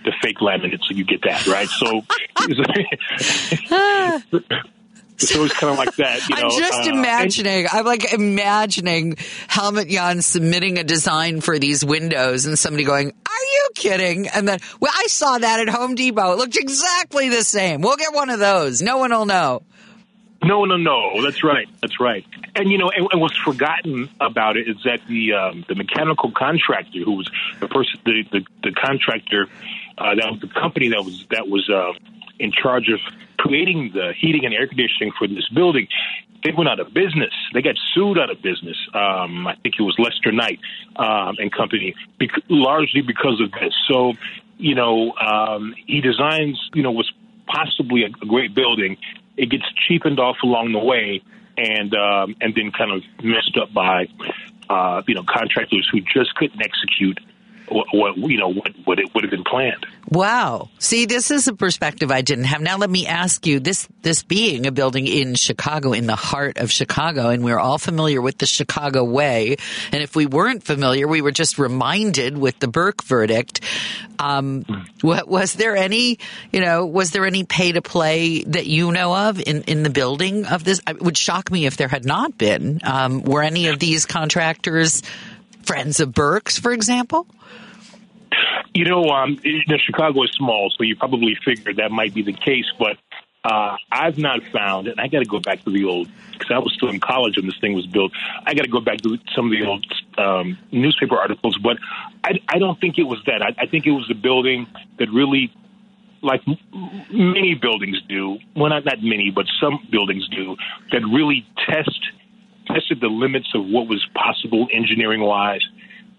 the fake laminate, so you get that right. So, (laughs) so it's kind of like that. You know? I'm just uh, imagining. And, I'm like imagining Helmut Jahn submitting a design for these windows, and somebody going, "Are you kidding?" And then, well, I saw that at Home Depot. It looked exactly the same. We'll get one of those. No one will know. No, no, no. That's right. That's right. And you know, and, and what's forgotten about it is that the um, the mechanical contractor, who was the person, the the, the contractor uh, that was the company that was that was uh, in charge of creating the heating and air conditioning for this building. They went out of business. They got sued out of business. Um, I think it was Lester Knight um, and company, bec- largely because of this. So, you know, um, he designs, you know, what's possibly a, great building. It gets cheapened off along the way, and um, and then kind of messed up by, uh, you know, contractors who just couldn't execute what, what you know what, what it would have been planned. Wow. See, this is a perspective I didn't have. Now let me ask you this this being a building in Chicago in the heart of Chicago and we're all familiar with the Chicago way and if we weren't familiar we were just reminded with the Burke verdict um, what, was there any, you know, was there any pay to play that you know of in, in the building of this? It would shock me if there had not been. Um, were any of these contractors friends of Burke's, for example? You know, um, Chicago is small, so you probably figured that might be the case. But uh, I've not found, and I got to go back to the old because I was still in college when this thing was built. I got to go back to some of the old um, newspaper articles, but I, I don't think it was that. I, I think it was the building that really, like many buildings do, well, not not many, but some buildings do, that really test tested the limits of what was possible engineering wise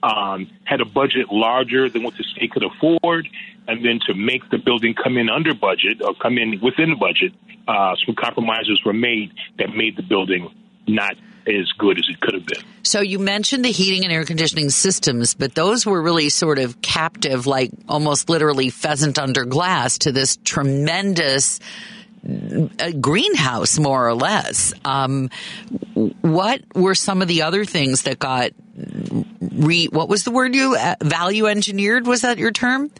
um, had a budget larger than what the state could afford, and then to make the building come in under budget or come in within budget, uh, some compromises were made that made the building not as good as it could have been. So you mentioned the heating and air conditioning systems, but those were really sort of captive, like almost literally pheasant under glass to this tremendous uh, greenhouse, more or less. Um, what were some of the other things that got re? What was the word you uh, value engineered? Was that your term?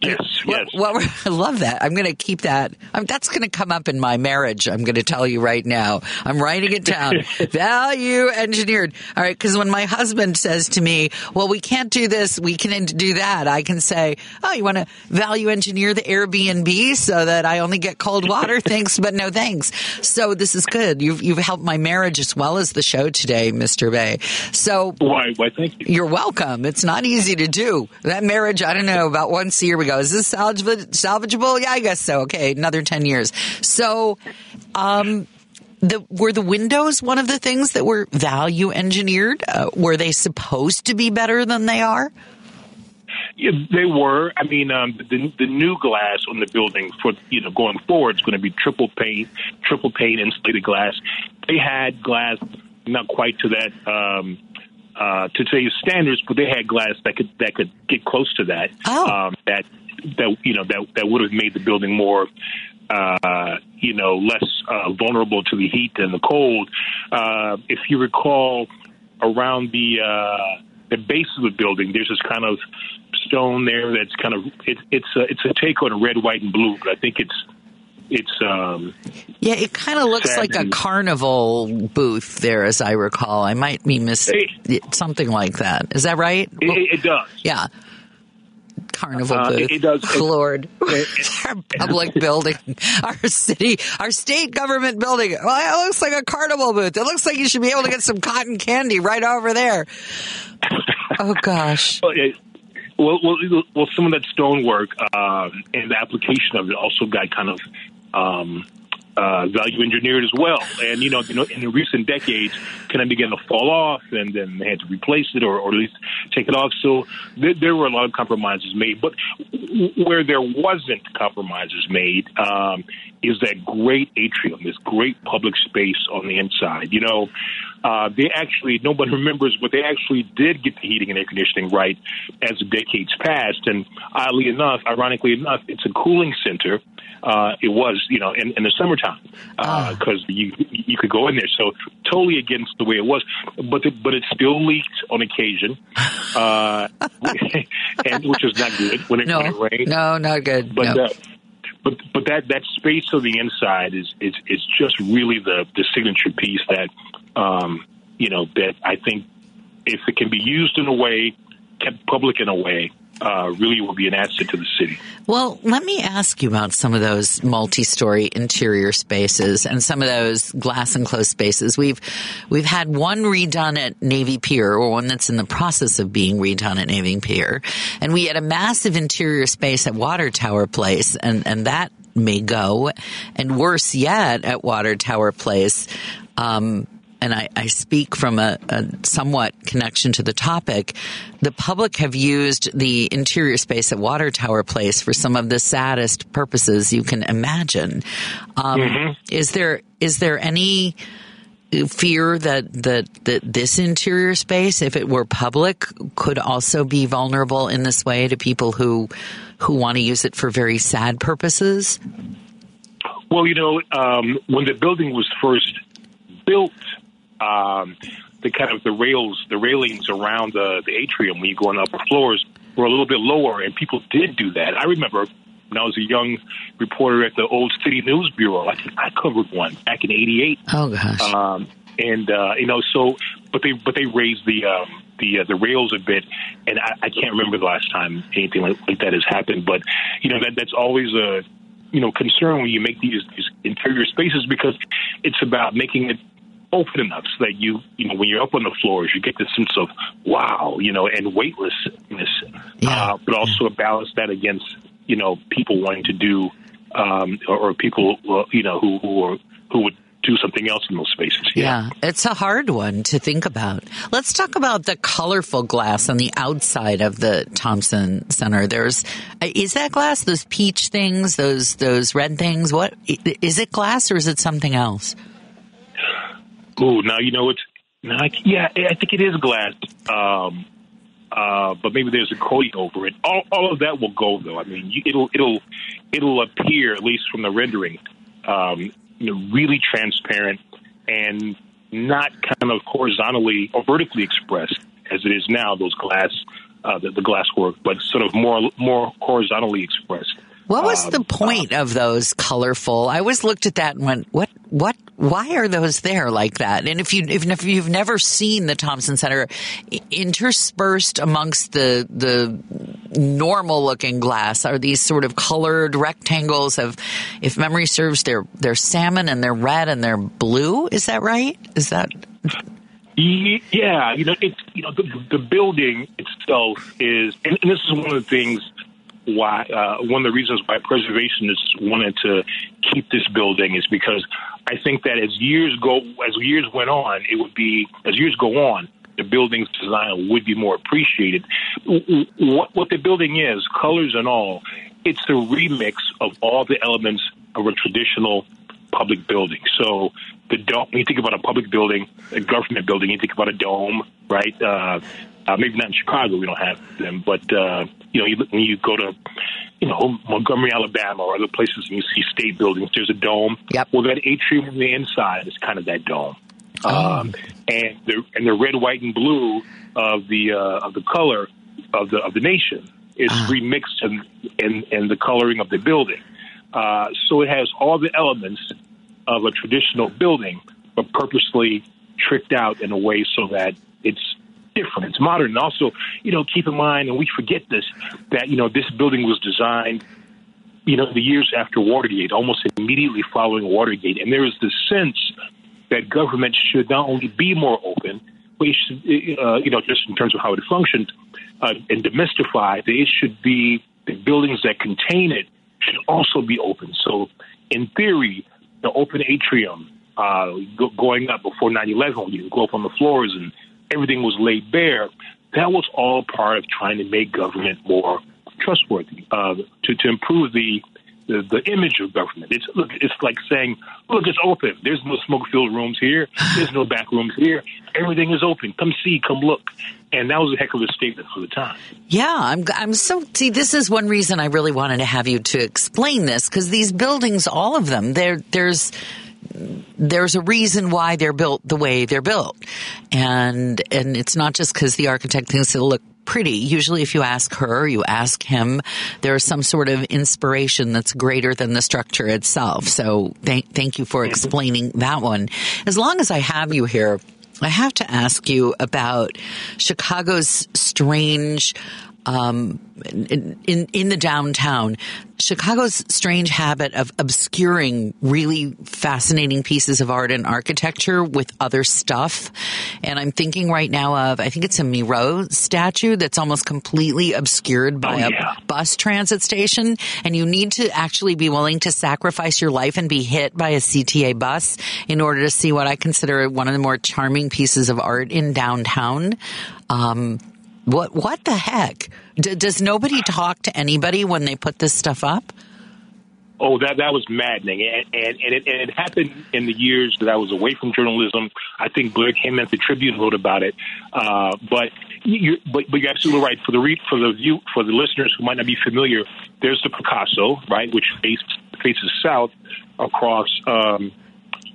Yes, yes. What, (laughs) I love that. I'm going to keep that. Um, that's going to come up in my marriage. I'm going to tell you right now. I'm writing it down. (laughs) Value engineered. All right. Because when my husband says to me, well, we can't do this, we can do that, I can say, oh, you want to value engineer the Airbnb so that I only get cold water? (laughs) thanks, but no thanks. So this is good. You've, you've helped my marriage as well as the show today, Mr. Bey. So why, why, thank you. You're welcome. It's not easy to do. That marriage, I don't know, about once a year we go, is this salvageable? Yeah, I guess so. Okay, another 10 years. So, um, the, were the windows one of the things that were value engineered? Uh, were they supposed to be better than they are? Yeah, they were. I mean, um, the the new glass on the building for you know going forward is going to be triple pane, triple pane insulated glass. They had glass, not quite to that um, uh, to today's standards, but they had glass that could that could get close to that. Oh. Um, that that you know that that would have made the building more uh, you know less uh, vulnerable to the heat and the cold. Uh, if you recall, around the uh, the base of the building, there's this kind of stone there that's kind of it, it's a, it's a take on red, white, and blue. But I think it's it's um yeah it kind of looks like a carnival booth there as i recall i might be miss it, something like that is that right it, it does yeah carnival uh, booth. It, does. Lord, (laughs) (laughs) our public building, our city, our state government building. Well, it looks like a carnival booth. It looks like you should be able to get some cotton candy right over there. (laughs) Oh gosh. Well, well, well, well, some of that stonework um, and the application of it also got kind of um, uh, value engineered as well. And you know, you know, in the recent decades, kind of began to fall off, and then they had to replace it or, or at least take it off. So there, there were a lot of compromises made. But where there wasn't compromises made um, is that great atrium, this great public space on the inside. You know, uh, they actually nobody (laughs) remembers, but they actually did get the heating and air conditioning right as the decades passed. And oddly enough, ironically enough, it's a cooling center uh, it was, you know, in, in the summertime because uh, oh. you you could go in there. So totally against the way it was, but the, but it still leaked on occasion, uh, (laughs) and which is not good when it, no, when it rained. No, not good. But no. but but that that space of the inside is is is just really the the signature piece that um, you know that I think if it can be used in a way kept public in a way uh, really will be an asset to the city. Well, let me ask you about some of those multi-story interior spaces and some of those glass enclosed spaces. We've we've had one redone at Navy Pier, or one that's in the process of being redone at Navy Pier, and we had a massive interior space at Water Tower Place, and and that may go, and worse yet, at Water Tower Place. Um, and I, I speak from a, a, somewhat connection to the topic, the public have used the interior space at Water Tower Place for some of the saddest purposes you can imagine. Um, mm-hmm. Is there is there any fear that, that that this interior space, if it were public, could also be vulnerable in this way to people who who want to use it for very sad purposes? Well, you know, um, when the building was first built um, the kind of the rails, the railings around the, the atrium when you go on the upper floors were a little bit lower, and people did do that. I remember when I was a young reporter at the old City News Bureau. I think I covered one back in '88. Oh gosh. Um, and uh, you know, so but they but they raised the um, the uh, the rails a bit, and I, I can't remember the last time anything like, like that has happened. But you know, that that's always a you know concern when you make these, these interior spaces because it's about making it open enough so that you, you know, when you're up on the floors, you get the sense of wow, you know, and weightlessness, yeah. uh, but also yeah. balance that against, you know, people wanting to do, um, or, or people, uh, you know, who who are who would do something else in those spaces. Yeah. yeah. it's a hard one to think about. Let's talk about the colorful glass on the outside of the Thompson Center. There's is that glass those peach things, those those red things? What is it glass or is it something else? Oh, now you know it's yeah, I think it is glass. Um, uh, but maybe there's a coating over it. All, all of that will go though. I mean, you, it'll it'll it'll appear at least from the rendering, um, you know, really transparent and not kind of horizontally or vertically expressed as it is now. Those glass, uh, the, the glass work, but sort of more more horizontally expressed. What was um, the point uh, of those colorful? I always looked at that and went, "What? What? Why are those there like that?" And if you if you've never seen the Thompson Center, interspersed amongst the the normal looking glass are these sort of colored rectangles of, if memory serves, they're they're salmon and they're red and they're blue. Is that right? Is that? Yeah, you know, it's you know the, the building itself is, and, and this is one of the things why uh, one of the reasons why preservationists wanted to keep this building is because I think that as years go as years went on, it would be as years go on, the building's design would be more appreciated. What what the building is, colors and all, it's a remix of all the elements of a traditional public building. So the dome, when you think about a public building, a government building, you think about a dome, right? Uh, uh, maybe not in Chicago, we don't have them, but uh, you know, you, when you go to you know Montgomery, Alabama, or other places, and you see state buildings, there's a dome. Yep. Well, that atrium on the inside is kind of that dome. Oh. Um, and the and the red, white, and blue of the uh, of the color of the of the nation is ah. remixed in, in in the coloring of the building. Uh, so it has all the elements of a traditional building, but purposely tricked out in a way so that it's different. It's modern. And also, you know, keep in mind, and we forget this, that, you know, this building was designed, you know, the years after Watergate, almost immediately following Watergate. And there is this sense that government should not only be more open, but should, uh, you know, just in terms of how it functioned uh, and demystified, that it should be the buildings that contain it should also be open. So, in theory, the open atrium uh, go, going up before 9 11, when you go up on the floors and everything was laid bare, that was all part of trying to make government more trustworthy, uh, to, to improve the, the, the image of government. It's look, it's like saying, look, it's open. There's no smoke-filled rooms here. There's no back rooms here. Everything is open. Come see. Come look. And that was a heck of a statement for the time. Yeah, I'm. I'm so. See, this is one reason I really wanted to have you to explain this because these buildings, all of them, there, there's there's a reason why they're built the way they're built. And, and it's not just because the architect thinks it'll look pretty. Usually if you ask her, you ask him, there's some sort of inspiration that's greater than the structure itself. So thank, thank you for explaining that one. As long as I have you here, I have to ask you about Chicago's strange um, in, in, in the downtown, Chicago's strange habit of obscuring really fascinating pieces of art and architecture with other stuff. And I'm thinking right now of, I think it's a Miro statue that's almost completely obscured by oh, yeah. a bus transit station. And you need to actually be willing to sacrifice your life and be hit by a CTA bus in order to see what I consider one of the more charming pieces of art in downtown. Um, what what the heck? D- does nobody talk to anybody when they put this stuff up? Oh, that that was maddening, and and, and, it, and it happened in the years that I was away from journalism. I think Blair Kamin at the Tribune wrote about it, uh, but you but, but you're absolutely right. For the re, for the view for the listeners who might not be familiar, there's the Picasso, right, which faces faces south across um,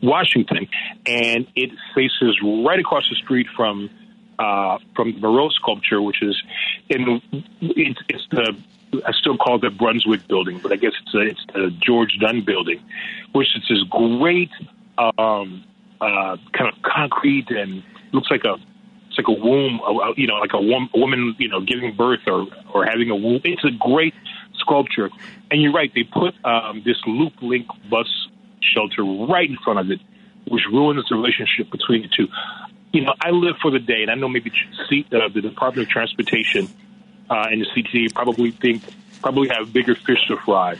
Washington, and it faces right across the street from uh, from the Miro sculpture, which is in it's, it's the I still call it the Brunswick building, but I guess it's a, it's the George Dunne building, which is this great um, uh, kind of concrete and looks like a it's like a womb, you know, like a, wom- a woman, you know, giving birth or or having a womb. It's a great sculpture, and you're right. They put um, this loop link bus shelter right in front of it, which ruins the relationship between the two you know, I live for the day, and I know maybe uh, the Department of Transportation uh, and the CTA probably think probably have bigger fish to fry,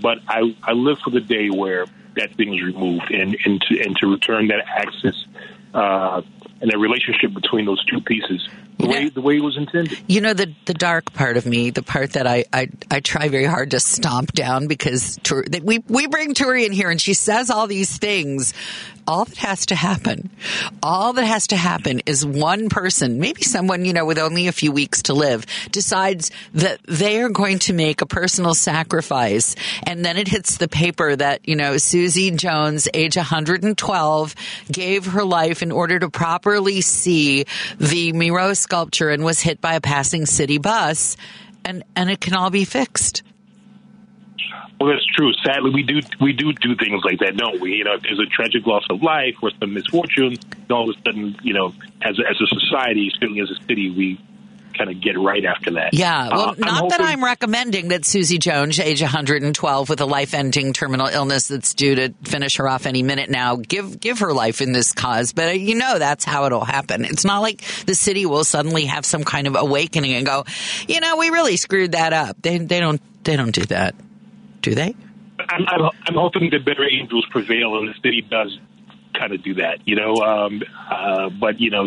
but I I live for the day where that thing was removed, and and to, and to return that access uh, and the relationship between those two pieces the way the way it was intended. You know the the dark part of me, the part that I I, I try very hard to stomp down because we we bring Turi in here and she says all these things. All that has to happen, all that has to happen is one person, maybe someone you know with only a few weeks to live, decides that they are going to make a personal sacrifice, and then it hits the paper that you know Susie Jones, age 112, gave her life in order to properly see the Miro sculpture and was hit by a passing city bus, and and it can all be fixed. Well, that's true. Sadly, we do we do do things like that, don't we? You know, if there's a tragic loss of life or some misfortune, all of a sudden, you know, as a, as a society, certainly as a city, we kind of get right after that. Yeah. Well, uh, not hoping- that I'm recommending that Susie Jones, age 112, with a life-ending terminal illness that's due to finish her off any minute now, give give her life in this cause. But uh, you know that's how it'll happen. It's not like the city will suddenly have some kind of awakening and go, you know, we really screwed that up. They they don't they don't do that, do they? I'm, I'm, I'm hoping that better angels prevail and the city does kind of do that, you know. Um, uh, but you know,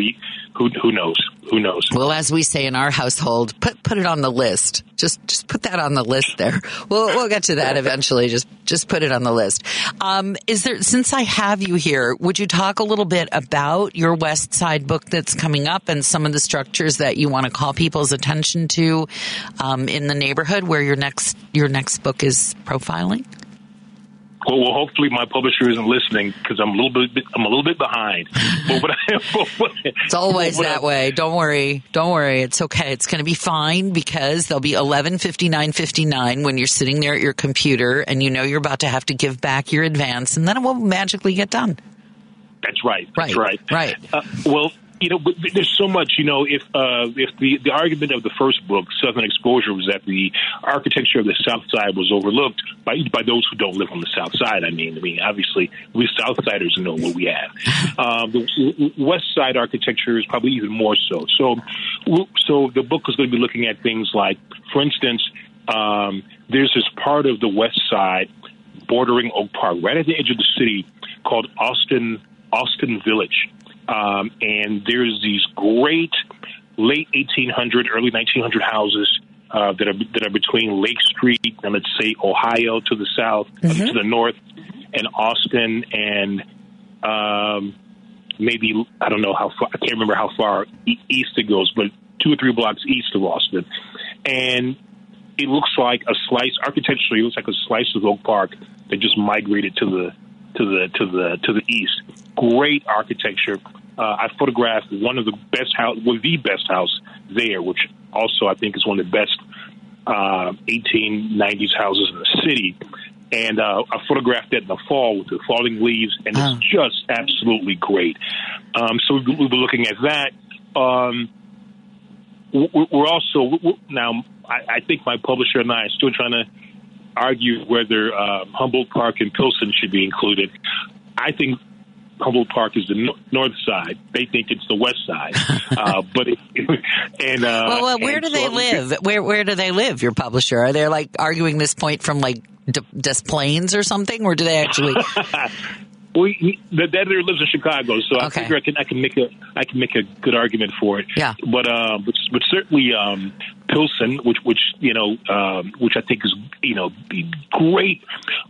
who who knows? Who knows? Well, as we say in our household, put put it on the list. Just just put that on the list there. We'll we'll get to that eventually. Just just put it on the list. Um, is there since I have you here, would you talk a little bit about your West Side book that's coming up and some of the structures that you want to call people's attention to um, in the neighborhood where your next your next book is profiling? Well, well, hopefully my publisher isn't listening because I'm a little bit I'm a little bit behind. (laughs) But (laughs) what I, it's always that I, way. Don't worry, don't worry. It's okay. It's going to be fine because there'll be eleven fifty nine fifty nine when you're sitting there at your computer and you know you're about to have to give back your advance, and then it will magically get done. That's right. That's right. Right. right. Uh, well, you know, there's so much. You know, if uh, if the the argument of the first book, Southern Exposure, was that the architecture of the South Side was overlooked by by those who don't live on the South Side. I mean, I mean, obviously, we Southsiders know what we have. (laughs) Um, the West Side architecture is probably even more so. So, so the book is going to be looking at things like, for instance, um, there's this part of the West Side bordering Oak Park, right at the edge of the city, called Austin Austin Village um, and there's these great late 1800, early 1900 houses uh, that are that are between Lake Street and let's say Ohio to the south, mm-hmm. to the north, and Austin and um, maybe I don't know how far I can't remember how far east it goes, but two or three blocks east of Austin, and it looks like a slice architecturally. It looks like a slice of Oak Park that just migrated to the to the to the to the east. Great architecture, uh, I photographed one of the best house, well, the best house there, which also I think is one of the best uh, 1890s houses in the city. And uh, I photographed that in the fall with the falling leaves, and it's oh. just absolutely great. Um, so we, will be looking at that. Um, we're also now. I, think my publisher and I are still trying to argue whether uh, Humboldt Park and Pilsen should be included. I think Humboldt Park is the no- north side. They think it's the west side. (laughs) uh, but it, (laughs) and uh, well, well where do so they live? Where where do they live? Your publisher are they like arguing this point from like D- Des Plaines or something, or do they actually? (laughs) Well, he, the editor lives in Chicago, so I figure I can I can make a I can make a good argument for it. Yeah. But uh, but, but certainly um, Pilsen, which which you know um, which I think is you know great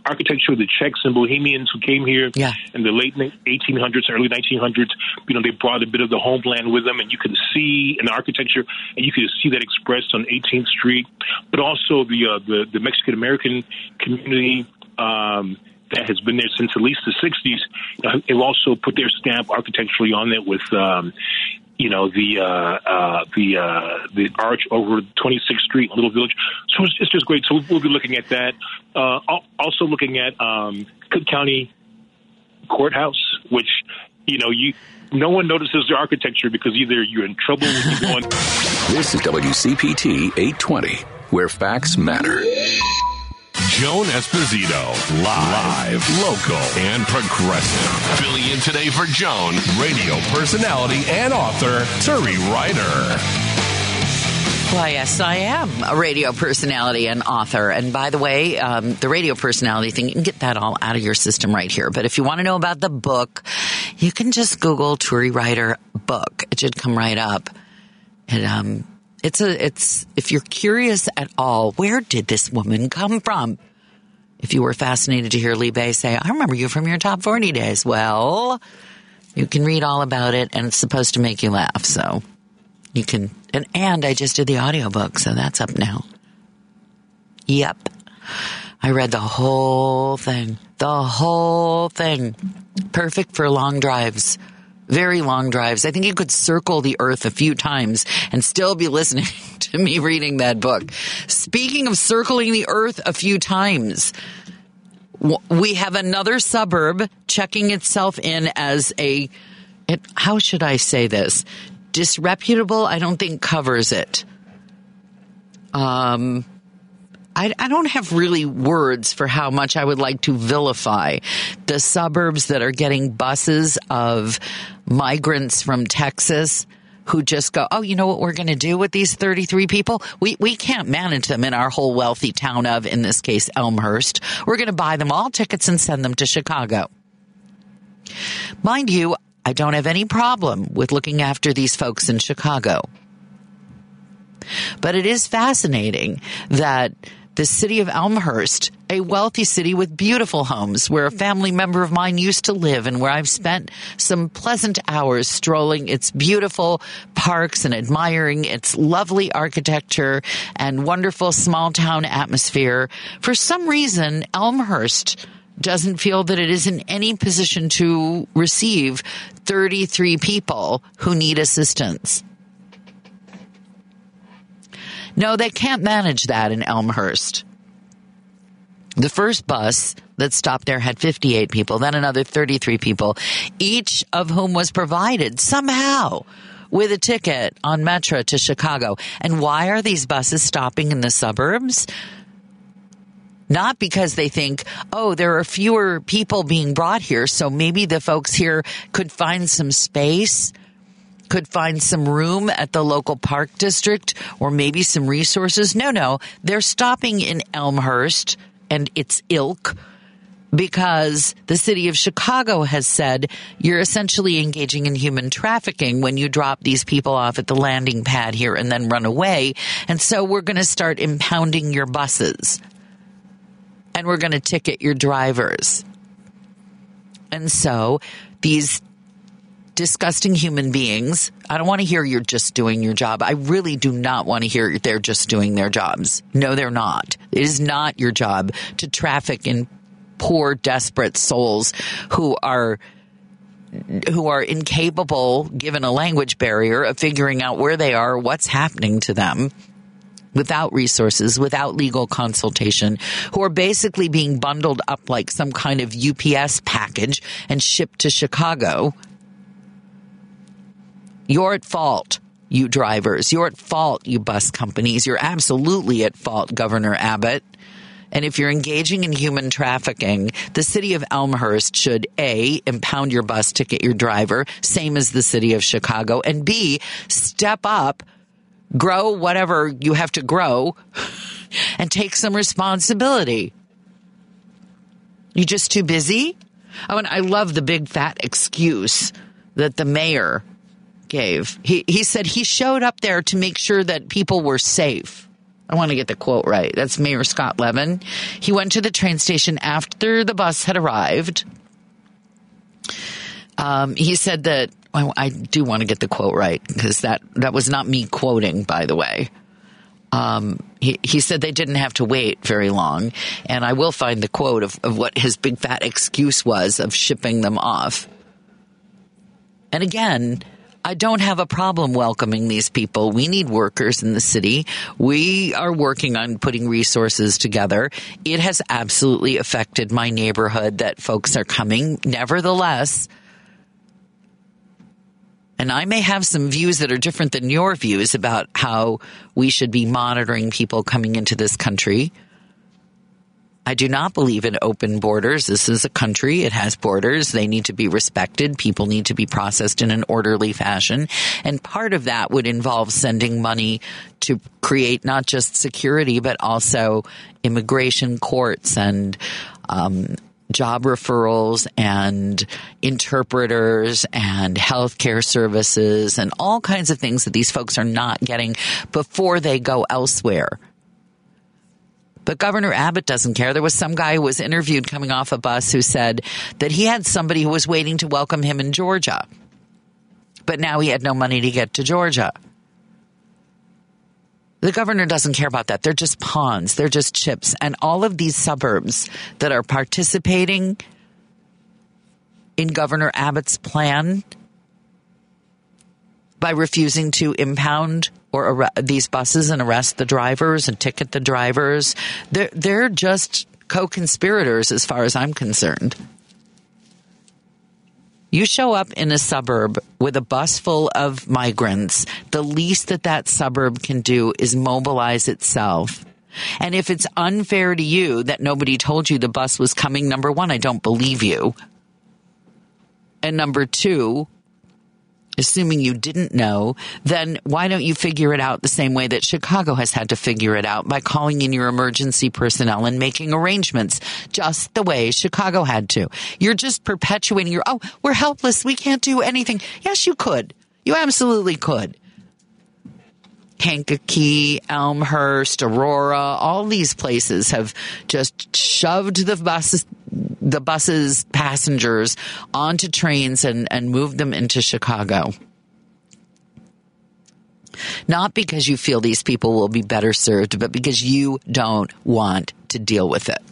architecture of the Czechs and Bohemians who came here yeah. in the late 1800s, early 1900s. You know they brought a bit of the homeland with them, and you can see in the architecture, and you can see that expressed on 18th Street, but also the uh, the, the Mexican American community. Um, that has been there since at least the 60s. they've also put their stamp architecturally on it with, um, you know, the uh, uh, the uh, the arch over 26th Street, Little Village. So it's, it's just great. So we'll be looking at that. Uh, also looking at um, Cook County Courthouse, which you know you no one notices the architecture because either you're in trouble you're. (laughs) This is WCPT 820, where facts matter. Joan Esposito, live, local, and progressive. Filling in today for Joan, radio personality and author Turi Ryder. Why, yes, I am a radio personality and author. And by the way, um, the radio personality thing, you can get that all out of your system right here. But if you want to know about the book, you can just Google Turi Ryder book. It should come right up. And, um, it's a, it's, if you're curious at all, where did this woman come from? If you were fascinated to hear Lee Bey say, I remember you from your top 40 days. Well, you can read all about it and it's supposed to make you laugh. So you can, and, and I just did the audiobook, so that's up now. Yep. I read the whole thing. The whole thing. Perfect for long drives. Very long drives. I think you could circle the earth a few times and still be listening (laughs) to me reading that book. Speaking of circling the earth a few times, we have another suburb checking itself in as a, how should I say this? disreputable, I don't think covers it. Um, I, I, don't have really words for how much I would like to vilify the suburbs that are getting buses of migrants from Texas who just go, oh, you know what we're going to do with these 33 people? We, we can't manage them in our whole wealthy town of, in this case, Elmhurst. We're going to buy them all tickets and send them to Chicago. Mind you, I don't have any problem with looking after these folks in Chicago. But it is fascinating that the city of Elmhurst, a wealthy city with beautiful homes where a family member of mine used to live and where I've spent some pleasant hours strolling its beautiful parks and admiring its lovely architecture and wonderful small town atmosphere. For some reason, Elmhurst doesn't feel that it is in any position to receive 33 people who need assistance. No, they can't manage that in Elmhurst. The first bus that stopped there had 58 people, then another 33 people, each of whom was provided somehow with a ticket on Metra to Chicago. And why are these buses stopping in the suburbs? not because they think, oh, there are fewer people being brought here, so maybe the folks here could find some space could find some room at the local park district or maybe some resources. No, no, they're stopping in Elmhurst and its ilk because the city of Chicago has said you're essentially engaging in human trafficking when you drop these people off at the landing pad here and then run away. And so we're going to start impounding your buses and we're going to ticket your drivers. And so these disgusting human beings, I don't want to hear you're just doing your job. I really do not want to hear they're just doing their jobs. No, they're not. It is not your job to traffic in poor, desperate souls who are who are incapable, given a language barrier, of figuring out where they are, what's happening to them without resources, without legal consultation, who are basically being bundled up like some kind of UPS package and shipped to Chicago. You're at fault, you drivers. You're at fault, you bus companies. You're absolutely at fault, Governor Abbott. And if you're engaging in human trafficking, the city of Elmhurst should A, impound your bus ticket your driver, same as the city of Chicago, and B, step up grow whatever you have to grow and take some responsibility. You just too busy? Oh, and I love the big fat excuse that the mayor gave. He, he said he showed up there to make sure that people were safe. I want to get the quote right. That's Mayor Scott Levin. He went to the train station after the bus had arrived. Um, he said that I, I do want to get the quote right because that that was not me quoting, by the way. Um, he, he said they didn't have to wait very long, and I will find the quote of, of what his big fat excuse was of shipping them off. And again, I don't have a problem welcoming these people. We need workers in the city. We are working on putting resources together. It has absolutely affected my neighborhood that folks are coming. Nevertheless, and I may have some views that are different than your views about how we should be monitoring people coming into this country. I do not believe in open borders. This is a country. It has borders. They need to be respected. People need to be processed in an orderly fashion. And part of that would involve sending money to create not just security, but also immigration courts and, um, job referrals and interpreters and healthcare services and all kinds of things that these folks are not getting before they go elsewhere. But Governor Abbott doesn't care. There was some guy who was interviewed coming off a bus who said that he had somebody who was waiting to welcome him in Georgia. But now he had no money to get to Georgia. The governor doesn't care about that. They're just pawns. They're just chips. And all of these suburbs that are participating in Governor Abbott's plan by refusing to impound or ar- these buses and arrest the drivers and ticket the drivers. They're, they're just co-conspirators as far as I'm concerned. You show up in a suburb with a bus full of migrants. The least that that suburb can do is mobilize itself. And if it's unfair to you that nobody told you the bus was coming, number one, I don't believe you. And number two, assuming you didn't know, then why don't you figure it out the same way that Chicago has had to figure it out by calling in your emergency personnel and making arrangements just the way Chicago had to? You're just perpetuating your, oh, we're helpless. We can't do anything. Yes, you could. You absolutely could. Kankakee, Elmhurst, Aurora, all these places have just shoved the buses, the buses passengers onto trains and, and moved them into Chicago. Not because you feel these people will be better served, but because you don't want to deal with it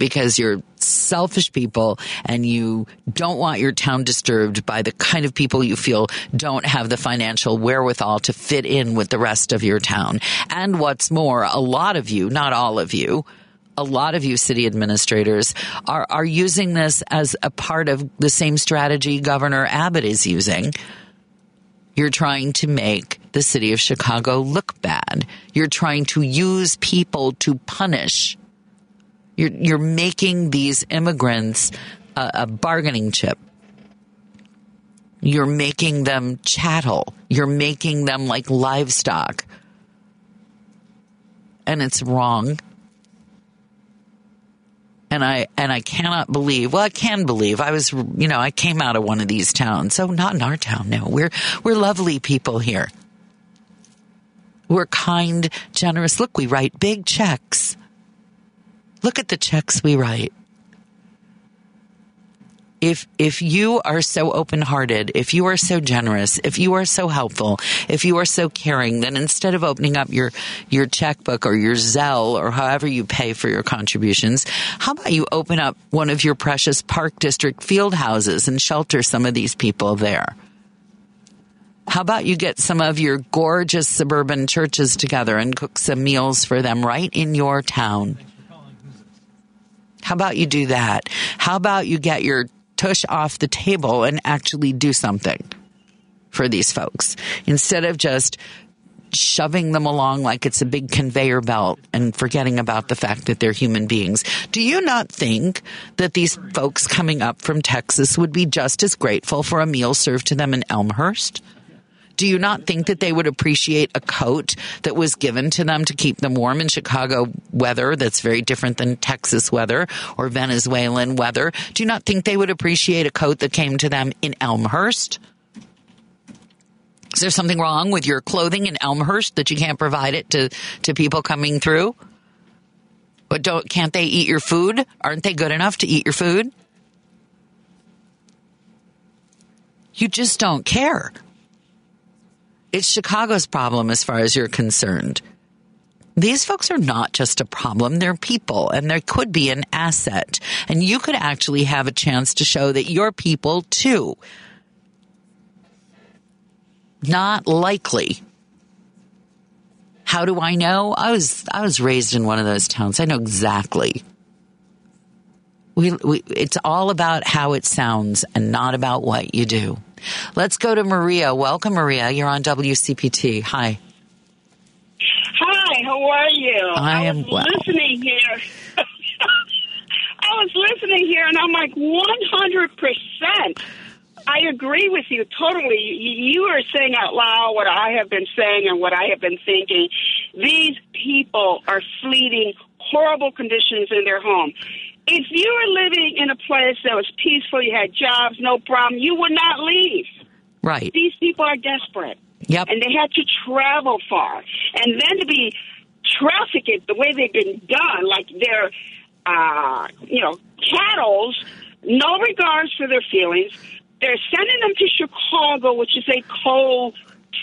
because you're selfish people and you don't want your town disturbed by the kind of people you feel don't have the financial wherewithal to fit in with the rest of your town. And what's more, a lot of you, not all of you, a lot of you city administrators are, are using this as a part of the same strategy Governor Abbott is using. You're trying to make the city of Chicago look bad. You're trying to use people to punish you're, you're making these immigrants a, a bargaining chip. You're making them chattel. You're making them like livestock. And it's wrong. And I, and I cannot believe, well, I can believe I was, you know, I came out of one of these towns. So not in our town. No, we're, we're lovely people here. We're kind, generous. Look, we write big checks. Look at the checks we write. If, if you are so open hearted, if you are so generous, if you are so helpful, if you are so caring, then instead of opening up your, your checkbook or your Zelle or however you pay for your contributions, how about you open up one of your precious park district field houses and shelter some of these people there? How about you get some of your gorgeous suburban churches together and cook some meals for them right in your town? How about you do that? How about you get your tush off the table and actually do something for these folks instead of just shoving them along like it's a big conveyor belt and forgetting about the fact that they're human beings. Do you not think that these folks coming up from Texas would be just as grateful for a meal served to them in Elmhurst? Do you not think that they would appreciate a coat that was given to them to keep them warm in Chicago weather that's very different than Texas weather or Venezuelan weather? Do you not think they would appreciate a coat that came to them in Elmhurst? Is there something wrong with your clothing in Elmhurst that you can't provide it to, to people coming through? But don't, can't they eat your food? Aren't they good enough to eat your food? You just don't care. It's Chicago's problem as far as you're concerned. These folks are not just a problem, they're people and they could be an asset. And you could actually have a chance to show that you're people too. Not likely. How do I know? I was I was raised in one of those towns. I know exactly. We, we, it's all about how it sounds and not about what you do. Let's go to Maria. Welcome, Maria. You're on WCPT. Hi. Hi, how are you? I am was well. listening here. (laughs) I was listening here, and I'm like, 100%. I agree with you totally. You you are saying out loud what I have been saying and what I have been thinking. These people are fleeing horrible conditions in their home. If you were living in a place that was peaceful, you had jobs, no problem, you would not leave. Right. These people are desperate. Yep. And they had to travel far. And then to be trafficked the way they've been done, like they're, uh, you know, cattles, no regards for their feelings. They're sending them to Chicago, which is a cold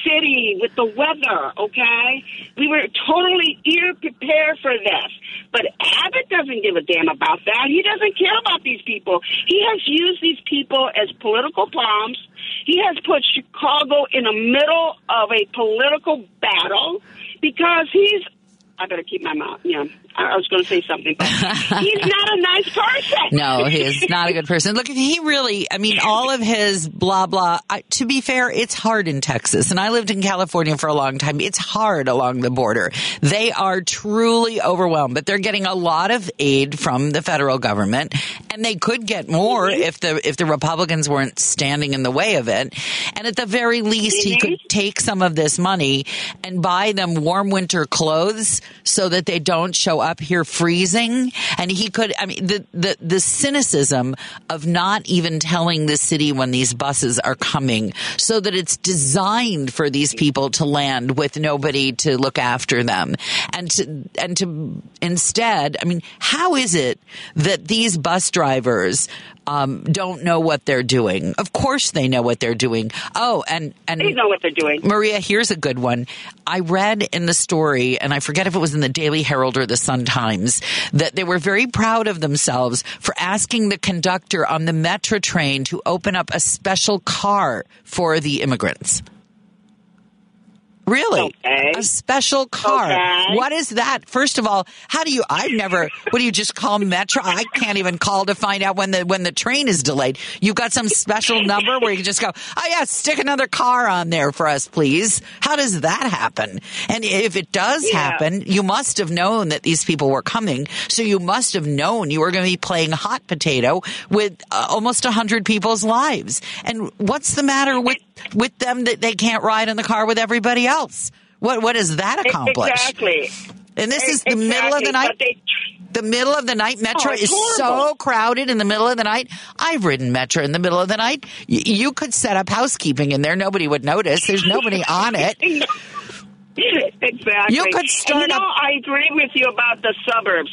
city with the weather, okay? We were totally ear prepared for this. But Abbott doesn't give a damn about that. He doesn't care about these people. He has used these people as political pawns. He has put Chicago in the middle of a political battle because he's I better keep my mouth. Yeah, I was going to say something, but he's (laughs) not a nice person. No, he is not a good person. Look, he really, I mean, all of his blah, blah. I, to be fair, it's hard in Texas. And I lived in California for a long time. It's hard along the border. They are truly overwhelmed, but they're getting a lot of aid from the federal government. And they could get more mm-hmm. if the, if the Republicans weren't standing in the way of it. And at the very least, he could mm-hmm. take some of this money and buy them warm winter clothes so that they don't show up here freezing. And he could, I mean, the, the, the cynicism of not even telling the city when these buses are coming so that it's designed for these people to land with nobody to look after them. And to, and to instead, I mean, how is it that these bus drivers um, don't know what they're doing. Of course, they know what they're doing. Oh, and and They know what they're doing. Maria, here's a good one. I read in the story, and I forget if it was in the Daily Herald or the Sun Times, that they were very proud of themselves for asking the conductor on the Metra train to open up a special car for the immigrants. Really? Okay. A special car. Okay. What is that? First of all, how do you I've never what do you just call Metra? I can't even call to find out when the when the train is delayed. You've got some special number where you just go, "Oh yeah, stick another car on there for us, please." How does that happen? And if it does Yeah. happen, you must have known that these people were coming. So you must have known you were going to be playing hot potato with uh, almost 100 people's lives. And what's the matter with with them that they can't ride in the car with everybody else? What what does that accomplish? Exactly. And this is the middle of the night. they- The middle of the night Metra Oh, is so crowded in the middle of the night. I've ridden Metra in the middle of the night. Y- you could set up housekeeping in there. Nobody would notice. There's nobody on it. (laughs) exactly. You could And start you know, up- I agree with you about the suburbs.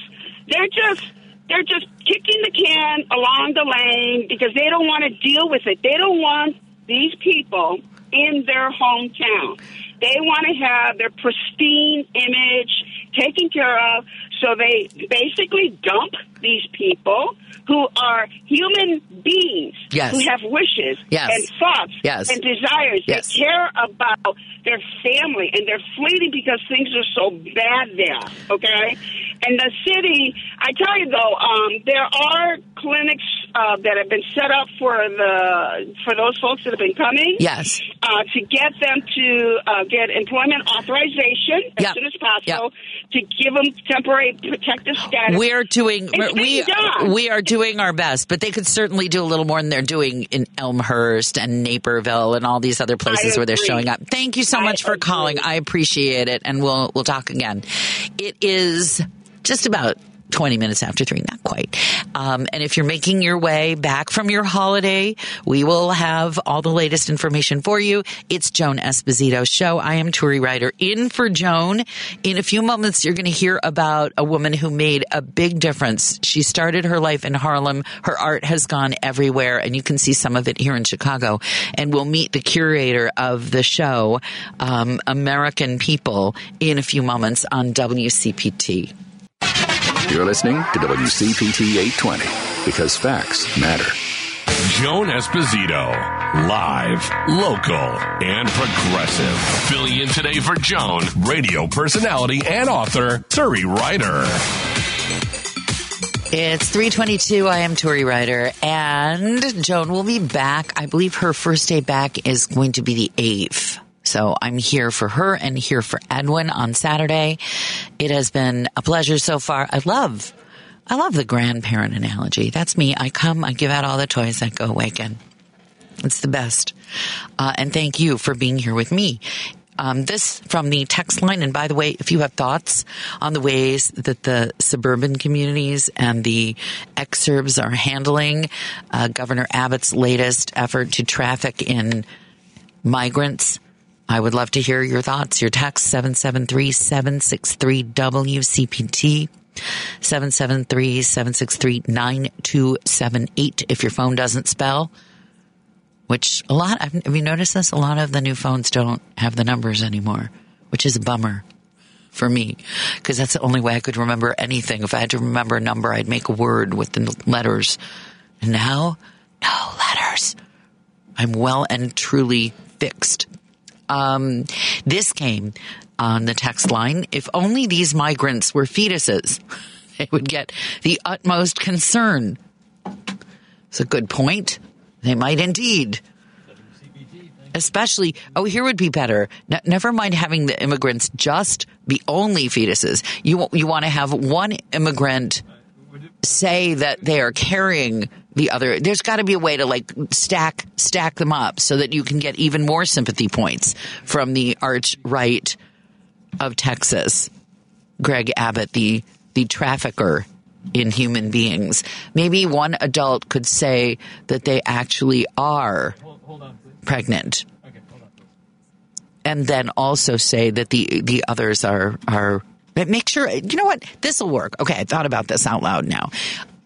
They're just they're just kicking the can along the lane because they don't want to deal with it. They don't want these people in their hometown. They want to have their pristine image taken care of, so they basically dump these people who are human beings Yes. who have wishes Yes. and thoughts Yes. and desires. Yes. They care about their family and they're fleeting because things are so bad there. Okay, and the city. I tell you though, um, there are clinics uh, that have been set up for the for those folks that have been coming. Yes. Uh, to get them to uh, get employment authorization as Yep. soon as possible, to give them temporary protective status. We're doing It's we we are doing our best, but they could certainly do a little more than they're doing in Elmhurst and Naperville and all these other places where they're showing up. Thank you so I much for agree. calling. I appreciate it, and we'll we'll talk again. It is just about. 20 minutes after three, not quite. Um, and if you're making your way back from your holiday, we will have all the latest information for you. It's Joan Esposito's show. I am Turi Ryder in for Joan. In a few moments, you're going to hear about a woman who made a big difference. She started her life in Harlem. Her art has gone everywhere, and you can see some of it here in Chicago. And we'll meet the curator of the show, um, American People, in a few moments on WCPT. You're listening to WCPT 820 because facts matter. Joan Esposito, live, local, and progressive. Filling in today for Joan, radio personality and author, Turi Ryder. It's 322. I am Turi Ryder and Joan will be back. I believe her first day back is going to be the 8th. So I'm here for her and here for Edwin on Saturday. It has been a pleasure so far. I love, I love the grandparent analogy. That's me. I come, I give out all the toys that go again. It's the best. Uh, and thank you for being here with me. Um, this from the text line. And by the way, if you have thoughts on the ways that the suburban communities and the exurbs are handling uh, Governor Abbott's latest effort to traffic in migrants, I would love to hear your thoughts. Your text 773 763 WCPT. 773 763 9278 if your phone doesn't spell which a lot, have you noticed this? A lot of the new phones don't have the numbers anymore, which is a bummer for me because that's the only way I could remember anything. If I had to remember a number, I'd make a word with the letters. And now, no letters. I'm well and truly fixed. Um, this came on the text line. If only these migrants were fetuses, (laughs) they would get the utmost concern. It's a good point. They might indeed. Especially, oh, here would be better. Never mind having the immigrants just be only fetuses. You you want to have one immigrant say that they are carrying the other. There's got to be a way to like stack stack them up so that you can get even more sympathy points from the arch right of Texas, Greg Abbott, the the trafficker in human beings. Maybe one adult could say that they actually are hold, hold on, pregnant. Okay, on, and then also say that the the others are are make sure you know what this will work. Okay, I thought about this out loud now.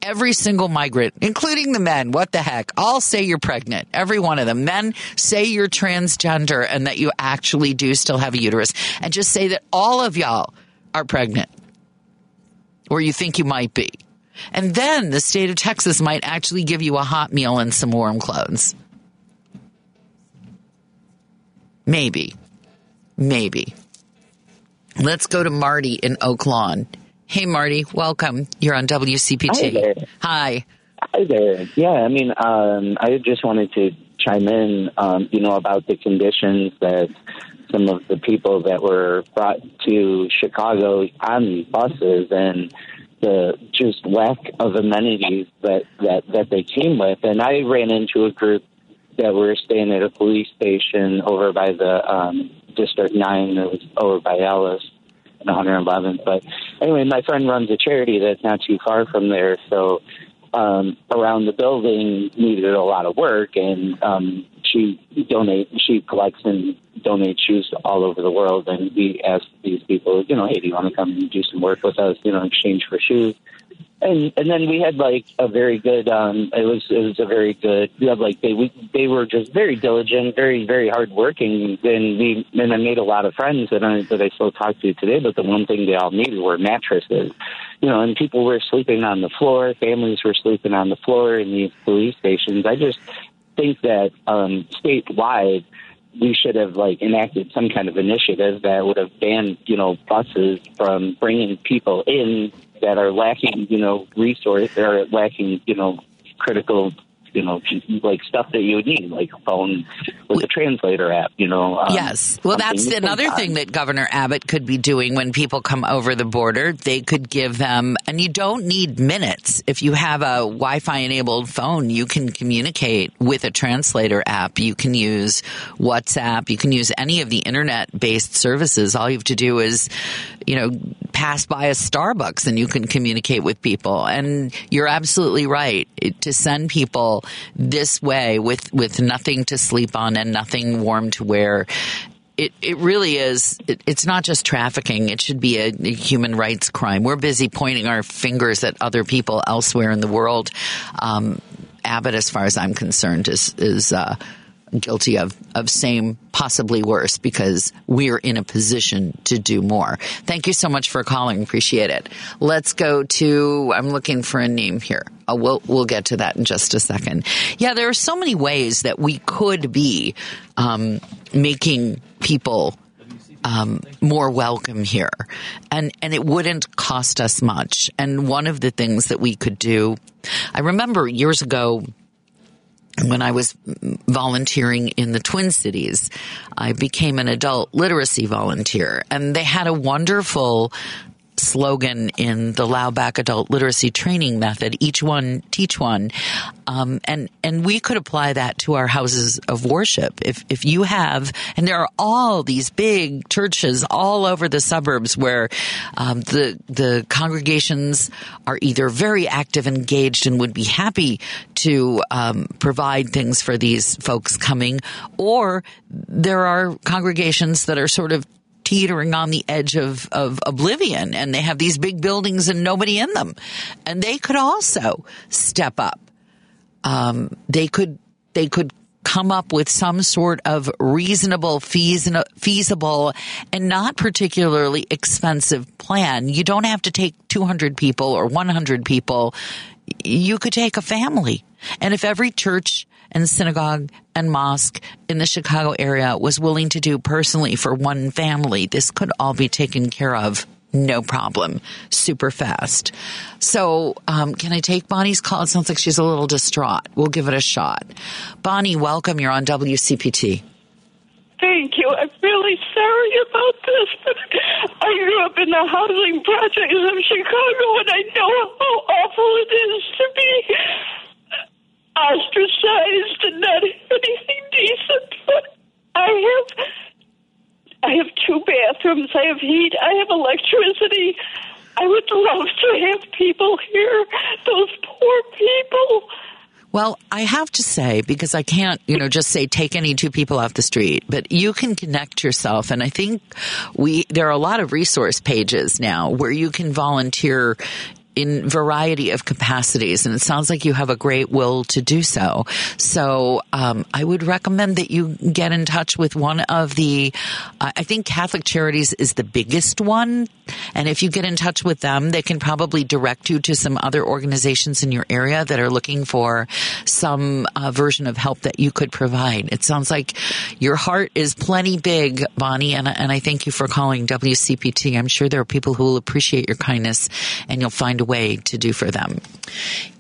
Every single migrant, including the men, what the heck? I'll say you're pregnant. Every one of them. Men say you're transgender and that you actually do still have a uterus. And just say that all of y'all are pregnant or you think you might be. And then the state of Texas might actually give you a hot meal and some warm clothes. Maybe. Maybe. Let's go to Marty in Oak Lawn. Hey, Marty, welcome. You're on WCPT. Hi there. Hi. Hi there. Yeah, I mean, um, I just wanted to chime in, um, you know, about the conditions that some of the people that were brought to Chicago on buses and the just lack of amenities that, that, that they came with. And I ran into a group that were staying at a police station over by the um, District 9 that was over by Alice and 111. But anyway, my friend runs a charity that's not too far from there. So um, around the building needed a lot of work, and um, she donate she collects and donates shoes all over the world. And we asked these people, you know, hey, do you want to come and do some work with us, you know, in exchange for shoes? And and then we had like a very good. um It was it was a very good. Like they we, they were just very diligent, very very hardworking, and we and I made a lot of friends that I that I still talk to today. But the one thing they all needed were mattresses, you know. And people were sleeping on the floor. Families were sleeping on the floor in these police stations. I just think that um, statewide we should have like enacted some kind of initiative that would have banned you know buses from bringing people in that are lacking you know resource or lacking you know critical you know, like stuff that you would need, like a phone with a translator app, you know. Um, yes. Well, that's another thing that Governor Abbott could be doing when people come over the border. They could give them, and you don't need minutes. If you have a Wi Fi enabled phone, you can communicate with a translator app. You can use WhatsApp. You can use any of the internet based services. All you have to do is, you know, pass by a Starbucks and you can communicate with people. And you're absolutely right to send people this way with, with nothing to sleep on and nothing warm to wear. It, it really is. It, it's not just trafficking. It should be a, a, human rights crime. We're busy pointing our fingers at other people elsewhere in the world. Um, Abbott, as far as I'm concerned, is is uh, guilty of, of same, possibly worse, because we're in a position to do more. Thank you so much for calling. Appreciate it. Let's go to, I'm looking for a name here. Oh, we'll, we'll get to that in just a second. Yeah, there are so many ways that we could be, um, making people um, more welcome here, and and it wouldn't cost us much. And one of the things that we could do, I remember years ago, when I was volunteering in the Twin Cities, I became an adult literacy volunteer. And they had a wonderful slogan in the Laubach Adult Literacy Training Method, each one teach one. Um, and, and we could apply that to our houses of worship. If, if you have, and there are all these big churches all over the suburbs where, um, the, the congregations are either very active, engaged, and would be happy to, um, provide things for these folks coming, or there are congregations that are sort of teetering on the edge of, of oblivion and they have these big buildings and nobody in them. And they could also step up. Um, they could, they could come up with some sort of reasonable, feasible, and not particularly expensive plan. You don't have to take 200 people or 100 people. You could take a family. And if every church and synagogue and mosque in the Chicago area was willing to do personally for one family, this could all be taken care of. No problem. Super fast. So, um, can I take Bonnie's call? It sounds like she's a little distraught. We'll give it a shot. Bonnie, welcome. You're on WCPT. Thank you. I'm really sorry about this, but (laughs) I grew up in the housing projects of Chicago, and I know how awful it is to be ostracized and not anything decent. But I have, I have two bathrooms. I have heat. I have electricity. I would love to have people here. Those poor people. Well, I have to say, because I can't, you know, just say take any two people off the street, but you can connect yourself. And I think we, there are a lot of resource pages now where you can volunteer in variety of capacities, and it sounds like you have a great will to do so. So um, I would recommend that you get in touch with one of the. Uh, I think Catholic Charities is the biggest one, and if you get in touch with them, they can probably direct you to some other organizations in your area that are looking for some uh, version of help that you could provide. It sounds like your heart is plenty big, Bonnie, and, and I thank you for calling WCPT. I'm sure there are people who will appreciate your kindness, and you'll find a way to do for them.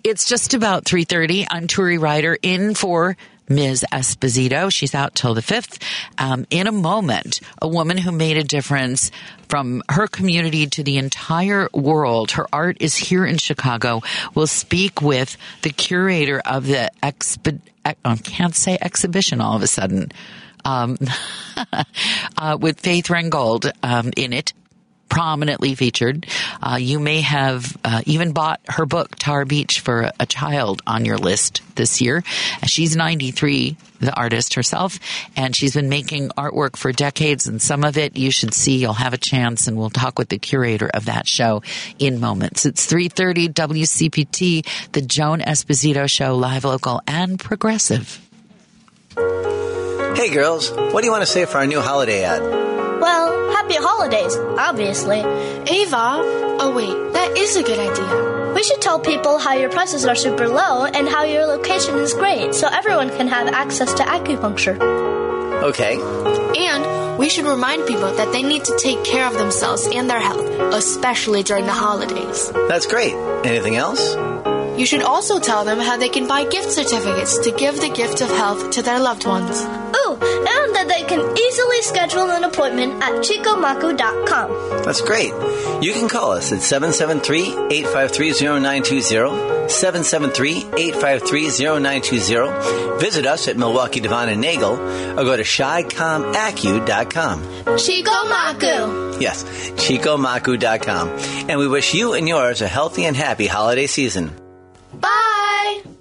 It's just about 3.30. I'm Turi Ryder in for Ms. Esposito. She's out till the 5th. Um, in a moment, a woman who made a difference from her community to the entire world. Her art is here in Chicago. We'll speak with the curator of the expo- I can't say exhibition all of a sudden. Um, (laughs) uh, with Faith Ringgold um, in it prominently featured. Uh, you may have uh, even bought her book, Tar Beach, for a child on your list this year. She's 93, the artist herself, and she's been making artwork for decades, and some of it you should see. You'll have a chance, and we'll talk with the curator of that show in moments. It's 3.30 WCPT, the Joan Esposito Show, live, local, and progressive. Hey girls, what do you want to say for our new holiday ad? Well, happy holidays, obviously. Ava, oh wait, that is a good idea. We should tell people how your prices are super low and how your location is great so everyone can have access to acupuncture. Okay. And we should remind people that they need to take care of themselves and their health, especially during the holidays. That's great. Anything else? You should also tell them how they can buy gift certificates to give the gift of health to their loved ones. Ooh, and that they can easily schedule an appointment at chicomacu.com. That's great. You can call us at 773-853-0920, 773-853-0920. Visit us at Milwaukee Devon and Nagle or go to chicomacu.com. Chico Macu. Yes, chicomacu.com. And we wish you and yours a healthy and happy holiday season. Bye!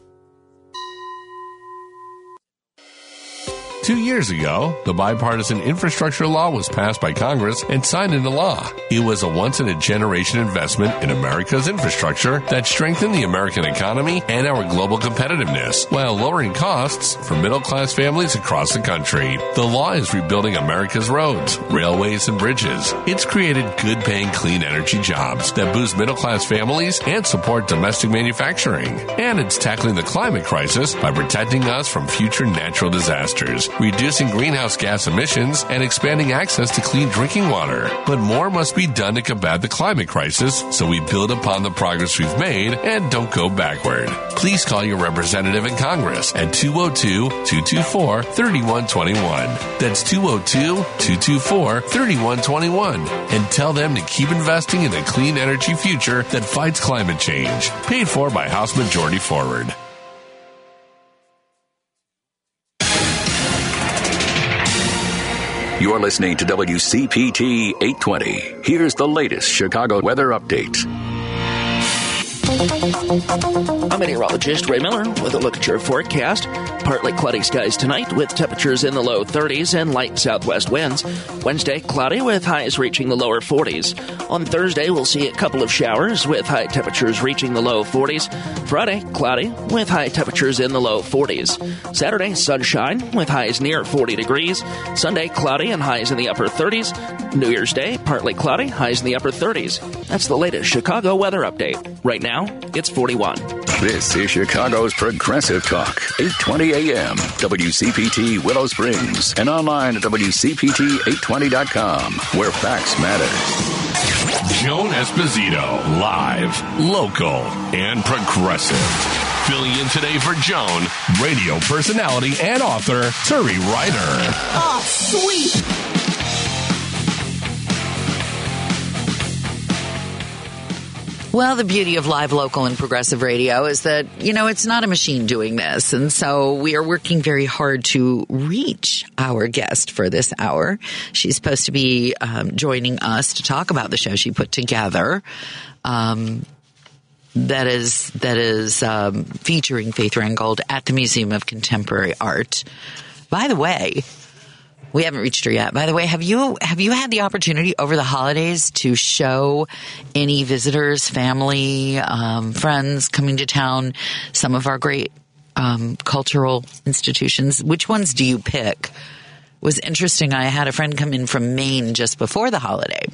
Two years ago, the bipartisan infrastructure law was passed by Congress and signed into law. It was a once in a generation investment in America's infrastructure that strengthened the American economy and our global competitiveness while lowering costs for middle class families across the country. The law is rebuilding America's roads, railways, and bridges. It's created good paying clean energy jobs that boost middle class families and support domestic manufacturing. And it's tackling the climate crisis by protecting us from future natural disasters. Reducing greenhouse gas emissions, and expanding access to clean drinking water. But more must be done to combat the climate crisis so we build upon the progress we've made and don't go backward. Please call your representative in Congress at 202 224 3121. That's 202 224 3121 and tell them to keep investing in a clean energy future that fights climate change. Paid for by House Majority Forward. You're listening to WCPT 820. Here's the latest Chicago weather update. I'm meteorologist Ray Miller with a look at your forecast. Partly cloudy skies tonight with temperatures in the low 30s and light southwest winds. Wednesday, cloudy with highs reaching the lower 40s. On Thursday, we'll see a couple of showers with high temperatures reaching the low 40s. Friday, cloudy with high temperatures in the low 40s. Saturday, sunshine with highs near 40 degrees. Sunday, cloudy and highs in the upper 30s. New Year's Day, partly cloudy, highs in the upper 30s. That's the latest Chicago weather update. Right now, it's 41. This is Chicago's Progressive Talk, 820 AM, WCPT Willow Springs, and online at WCPT820.com, where facts matter. Joan Esposito, live, local, and progressive. Filling in today for Joan, radio personality and author, Turi Ryder. Oh, sweet. Well, the beauty of live, local, and progressive radio is that, you know, it's not a machine doing this. And so we are working very hard to reach our guest for this hour. She's supposed to be um, joining us to talk about the show she put together. Um, that is that is um, featuring Faith Ringgold at the Museum of Contemporary Art. By the way, we haven't reached her yet. By the way, have you have you had the opportunity over the holidays to show any visitors, family, um, friends coming to town some of our great um, cultural institutions? Which ones do you pick? It was interesting. I had a friend come in from Maine just before the holiday.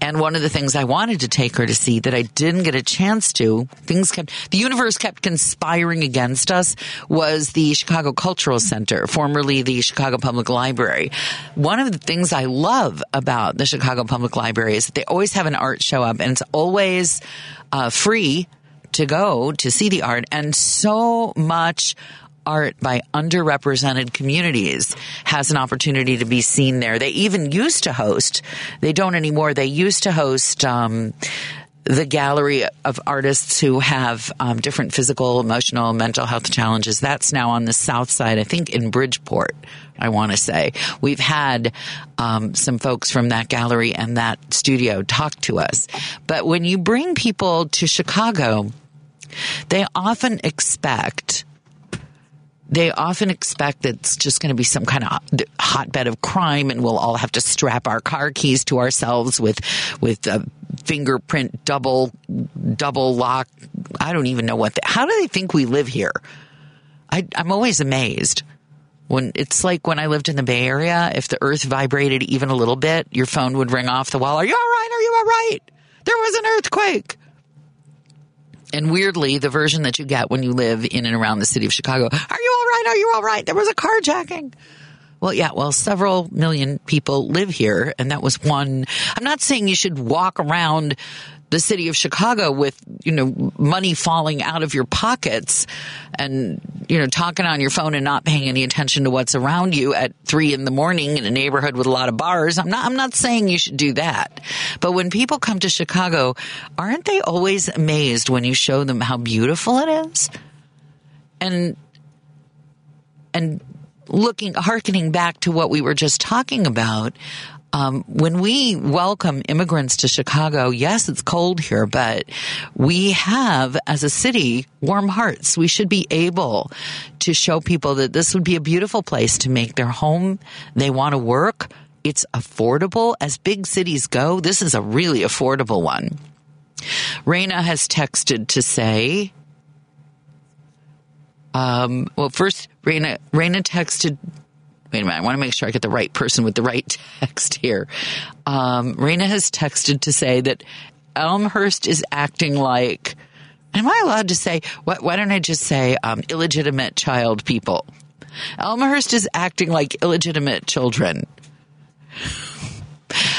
And one of the things I wanted to take her to see that I didn't get a chance to, things kept, the universe kept conspiring against us was the Chicago Cultural Center, formerly the Chicago Public Library. One of the things I love about the Chicago Public Library is that they always have an art show up and it's always uh, free to go to see the art and so much art by underrepresented communities has an opportunity to be seen there. They even used to host, they don't anymore, they used to host, um, the gallery of artists who have um, different physical, emotional, mental health challenges. That's now on the south side, I think in Bridgeport. I want to say we've had um, some folks from that gallery and that studio talk to us. But when you bring people to Chicago, they often expect they often expect that it's just going to be some kind of hotbed of crime and we'll all have to strap our car keys to ourselves with with a fingerprint double double lock. I don't even know what the, how do they think we live here? I, i'm always amazed. When it's like when i lived in the bay area if the earth vibrated even a little bit your phone would ring off the wall are you all right? Are you all right? There was an earthquake and weirdly, the version that you get when you live in and around the city of Chicago, are you all right? Are you all right? There was a carjacking. Well, yeah, well, several million people live here, and that was one. I'm not saying you should walk around the city of Chicago with, you know, money falling out of your pockets and, you know, talking on your phone and not paying any attention to what's around you at three in the morning in a neighborhood with a lot of bars. I'm not, I'm not saying you should do that. But when people come to Chicago, aren't they always amazed when you show them how beautiful it is? And, and looking, hearkening back to what we were just talking about, um, when we welcome immigrants to Chicago, yes, it's cold here, but we have, as a city, warm hearts. We should be able to show people that this would be a beautiful place to make their home. They want to work. It's affordable. As big cities go, this is a really affordable one. Raina has texted to say, um, well, first, Raina, Raina texted wait a minute, I want to make sure I get the right person with the right text here. Um, Raina has texted to say that Elmhurst is acting like, am I allowed to say, why, why don't I just say um, illegitimate child people? Elmhurst is acting like illegitimate children. (sighs)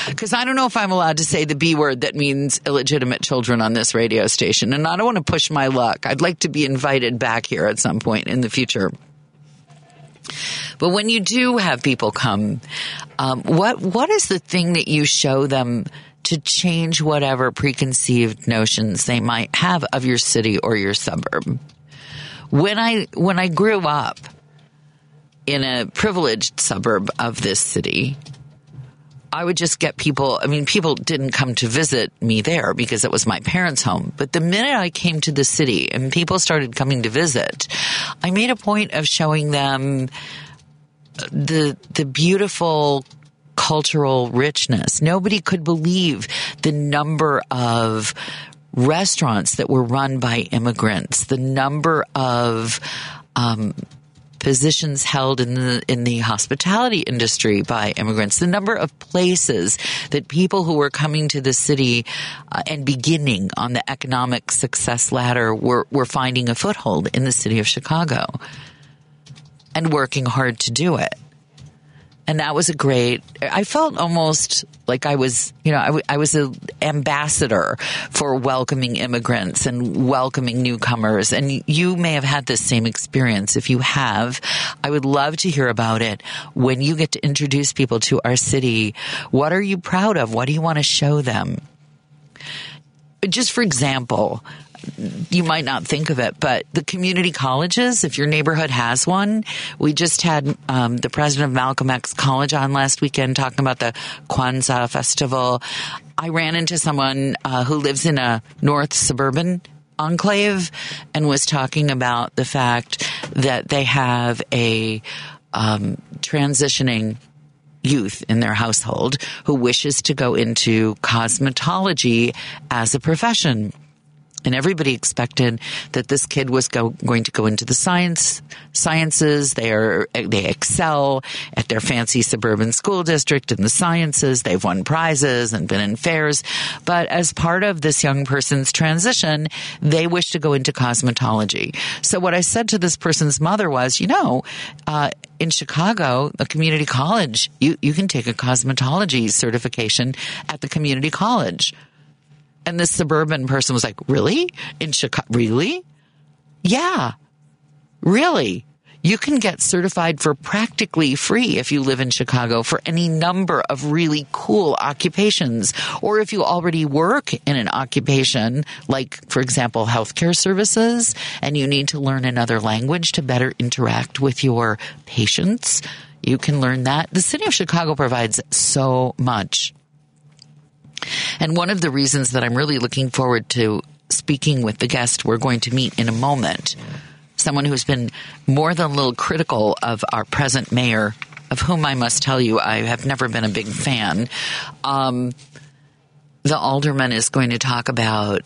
Because I don't know if I'm allowed to say the B word that means illegitimate children on this radio station. And I don't want to push my luck. I'd like to be invited back here at some point in the future. But when you do have people come, um, what what is the thing that you show them to change whatever preconceived notions they might have of your city or your suburb? When I when I grew up in a privileged suburb of this city, I would just get people. I mean, people didn't come to visit me there because it was my parents' home. But the minute I came to the city and people started coming to visit, I made a point of showing them the the beautiful cultural richness. Nobody could believe the number of restaurants that were run by immigrants, the number of um, positions held in the in the hospitality industry by immigrants, the number of places that people who were coming to the city uh, and beginning on the economic success ladder were were finding a foothold in the city of Chicago and working hard to do it and that was a great i felt almost like i was you know I, w- I was an ambassador for welcoming immigrants and welcoming newcomers. And you may have had this same experience. If you have i would love to hear about it. When you get to introduce people to our city what are you proud of? What do you want to show them? Just for example you might not think of it, but the community colleges, if your neighborhood has one, we just had um, the president of Malcolm X College on last weekend talking about the Kwanzaa festival. I ran into someone uh, who lives in a north suburban enclave and was talking about the fact that they have a um, transitioning youth in their household who wishes to go into cosmetology as a profession and everybody expected that this kid was go, going to go into the science sciences. They are they excel at their fancy suburban school district in the sciences. They've won prizes and been in fairs. But as part of this young person's transition, they wish to go into cosmetology. So what I said to this person's mother was, you know, uh, in Chicago, a community college, you, you can take a cosmetology certification at the community college. And this suburban person was like, really? In Chicago? Really? Yeah. Really? You can get certified for practically free if you live in Chicago for any number of really cool occupations. Or if you already work in an occupation, like, for example, healthcare services, and you need to learn another language to better interact with your patients, you can learn that. The city of Chicago provides so much. And one of the reasons that I'm really looking forward to speaking with the guest we're going to meet in a moment, someone who's been more than a little critical of our present mayor, of whom I must tell you I have never been a big fan. Um, the alderman is going to talk about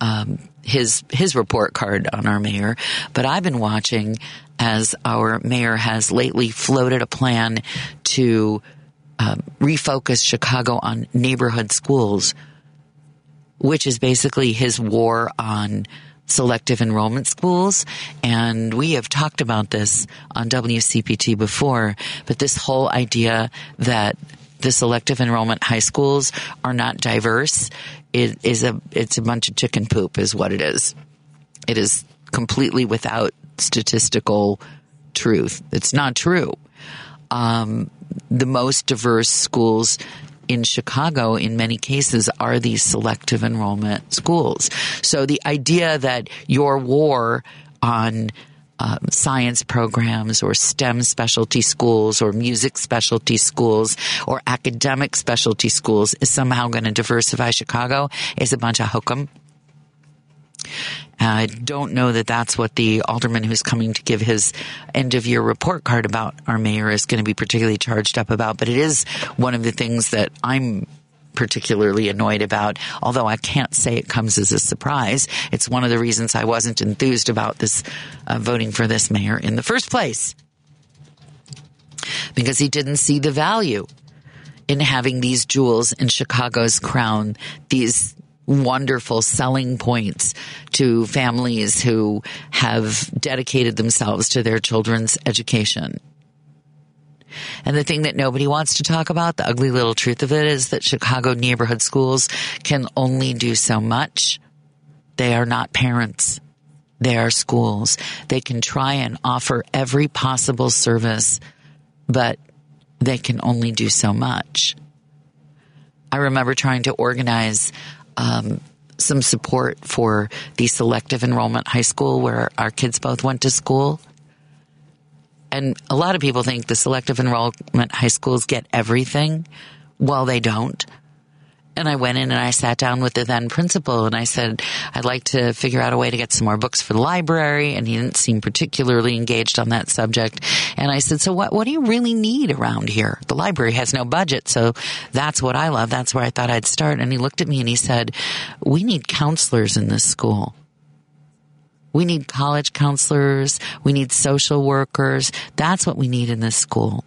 um, his his report card on our mayor, but I've been watching as our mayor has lately floated a plan to um, refocus Chicago on neighborhood schools, which is basically his war on selective enrollment schools. And we have talked about this on WCPT before, but this whole idea that the selective enrollment high schools are not diverse it is a it's a bunch of chicken poop is what it is. It is completely without statistical truth. It's not true. Um, the most diverse schools in Chicago, in many cases, are these selective enrollment schools. So the idea that your war on um, science programs or STEM specialty schools or music specialty schools or academic specialty schools is somehow going to diversify Chicago is a bunch of hokum. I don't know that that's what the alderman who's coming to give his end of year report card about our mayor is going to be particularly charged up about, but it is one of the things that I'm particularly annoyed about, although I can't say it comes as a surprise. It's one of the reasons I wasn't enthused about this uh, voting for this mayor in the first place. Because he didn't see the value in having these jewels in Chicago's crown, these wonderful selling points to families who have dedicated themselves to their children's education. And the thing that nobody wants to talk about, the ugly little truth of it is that Chicago neighborhood schools can only do so much. They are not parents. They are schools. They can try and offer every possible service, but they can only do so much. I remember trying to organize um, some support for the selective enrollment high school where our kids both went to school. And a lot of people think the selective enrollment high schools get everything. Well, they don't. And I went in and I sat down with the then principal and I said, I'd like to figure out a way to get some more books for the library. And he didn't seem particularly engaged on that subject. And I said, so what, what do you really need around here? The library has no budget. So that's what I love. That's where I thought I'd start. And he looked at me and he said, we need counselors in this school. We need college counselors. We need social workers. That's what we need in this school.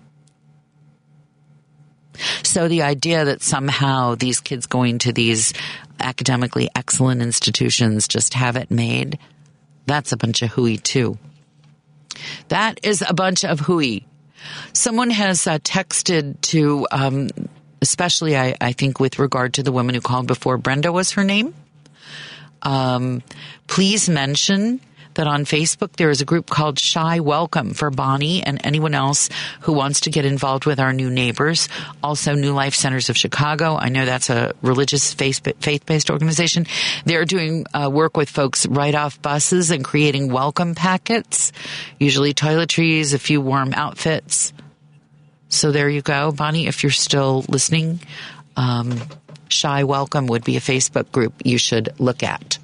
So the idea that somehow these kids going to these academically excellent institutions just have it made, that's a bunch of hooey too. That is a bunch of hooey. Someone has uh, texted to, um, especially I, I, think with regard to the woman who called before, Brenda was her name. Um, please mention that on Facebook there is a group called Shy Welcome for Bonnie and anyone else who wants to get involved with our new neighbors. Also, New Life Centers of Chicago. I know that's a religious faith based organization. They're doing uh, work with folks right off buses and creating welcome packets, usually toiletries, a few warm outfits. So there you go, Bonnie. If you're still listening, um, Shy Welcome would be a Facebook group you should look at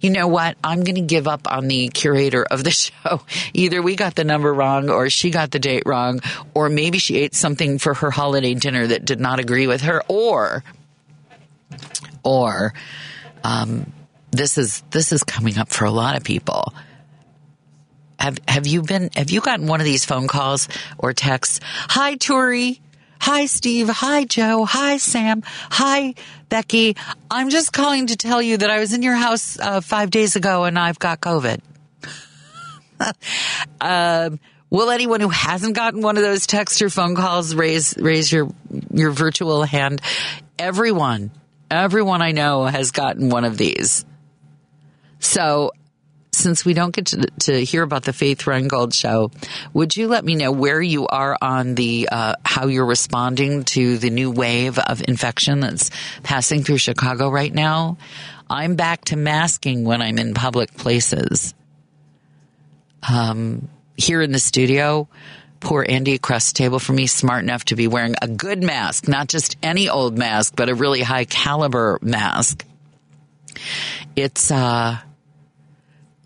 you know what? I'm going to give up on the curator of the (laughs) show. Either we got the number wrong or she got the date wrong, or maybe she ate something for her holiday dinner that did not agree with her, or, or, um, this is, this is coming up for a lot of people. Have, have you been, have you gotten one of these phone calls or texts? Hi, Turi. Hi, Steve. Hi, Joe. Hi, Sam. Hi, Becky. I'm just calling to tell you that I was in your house uh, five days ago and I've got COVID. (laughs) um, will anyone who hasn't gotten one of those text or phone calls raise raise your your virtual hand? Everyone, everyone I know has gotten one of these. So since we don't get to, to, hear about the Faith Ringgold show, would you let me know where you are on the uh, how you're responding to the new wave of infection that's passing through Chicago right now? I'm back to masking when I'm in public places. Um, here in the studio, poor Andy across the table from me, smart enough to be wearing a good mask, not just any old mask, but a really high caliber mask. It's uh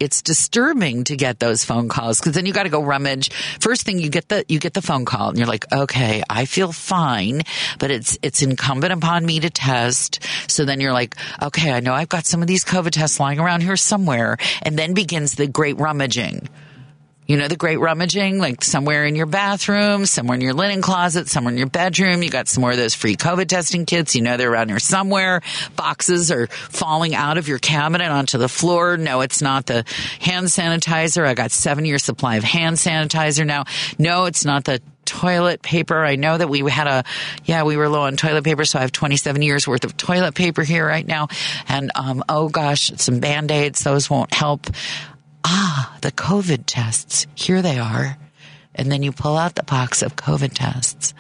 it's disturbing to get those phone calls because then you got to go rummage. First thing you get the you get the phone call and you're like, okay, I feel fine, but it's it's incumbent upon me to test. So then you're like, okay, I know I've got some of these COVID tests lying around here somewhere, and then begins the great rummaging. You know, the great rummaging, like somewhere in your bathroom, somewhere in your linen closet, somewhere in your bedroom. You got some more of those free COVID testing kits. You know, they're around here somewhere. Boxes are falling out of your cabinet onto the floor. No, it's not the hand sanitizer. I got seven year supply of hand sanitizer now. No, it's not the toilet paper. I know that we had a, yeah, we were low on toilet paper, so I have 27 years worth of toilet paper here right now. And, um, oh gosh, some band-aids. Those won't help ah, the COVID tests. Here they are. And then you pull out the box of COVID tests.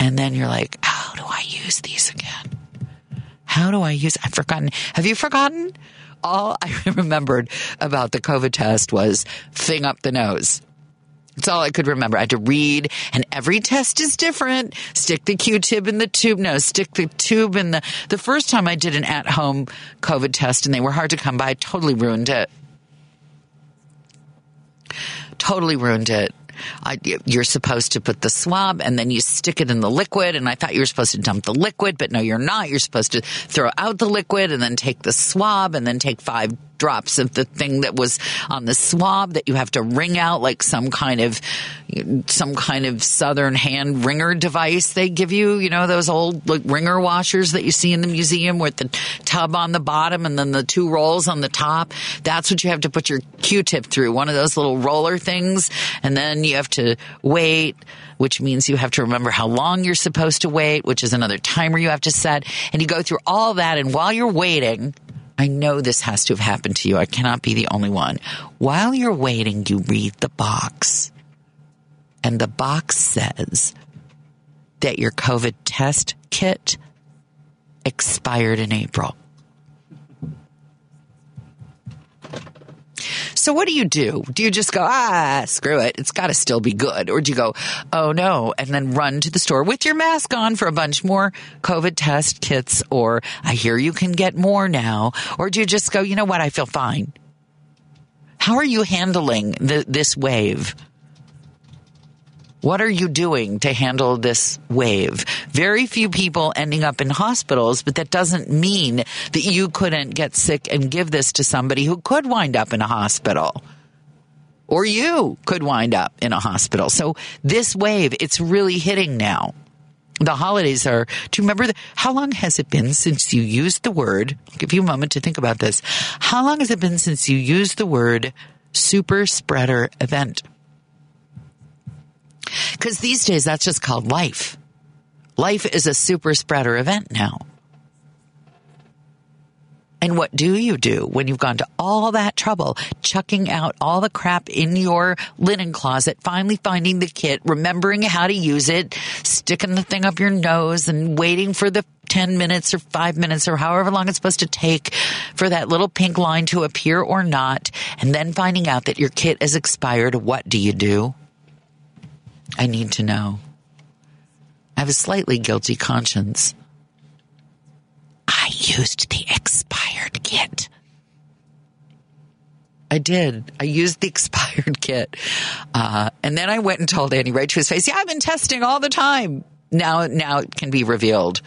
And then you're like, how do I use these again? How do I use, I've forgotten. Have you forgotten? All I (laughs) remembered about the COVID test was thing up the nose. That's all I could remember. I had to read, and every test is different. Stick the Q-tip in the tube. No, stick the tube in the. The first time I did an at-home COVID test, and they were hard to come by, totally ruined it. Totally ruined it. I, you're supposed to put the swab and then you stick it in the liquid. And I thought you were supposed to dump the liquid, but no, you're not. You're supposed to throw out the liquid and then take the swab and then take five drops of the thing that was on the swab that you have to wring out like some kind of some kind of southern hand wringer device they give you you know those old like wringer washers that you see in the museum with the tub on the bottom and then the two rolls on the top? That's what you have to put your q-tip through one of those little roller things and then you have to wait which means you have to remember how long you're supposed to wait which is another timer you have to set and you go through all that and while you're waiting I know this has to have happened to you. I cannot be the only one. While you're waiting, you read the box. And the box says that your COVID test kit expired in April. So what do you do? Do you just go, ah, screw it. It's got to still be good. Or do you go, oh no, and then run to the store with your mask on for a bunch more COVID test kits? Or I hear you can get more now. Or do you just go, you know what? I feel fine. How are you handling the, this wave? What are you doing to handle this wave? Very few people ending up in hospitals, but that doesn't mean that you couldn't get sick and give this to somebody who could wind up in a hospital. Or you could wind up in a hospital. So this wave, it's really hitting now. The holidays are, do you remember the, how long has it been since you used the word? I'll give you a moment to think about this. How long has it been since you used the word super spreader event? Because these days, that's just called life. Life is a super spreader event now. And what do you do when you've gone to all that trouble, chucking out all the crap in your linen closet, finally finding the kit, remembering how to use it, sticking the thing up your nose and waiting for the 10 minutes or five minutes or however long it's supposed to take for that little pink line to appear or not, and then finding out that your kit is expired, what do you do? I need to know. I have a slightly guilty conscience. I used the expired kit. I did. I used the (laughs) expired kit. Uh, and then I went and told Andy right to his face, yeah, I've been testing all the time. Now, now it can be revealed.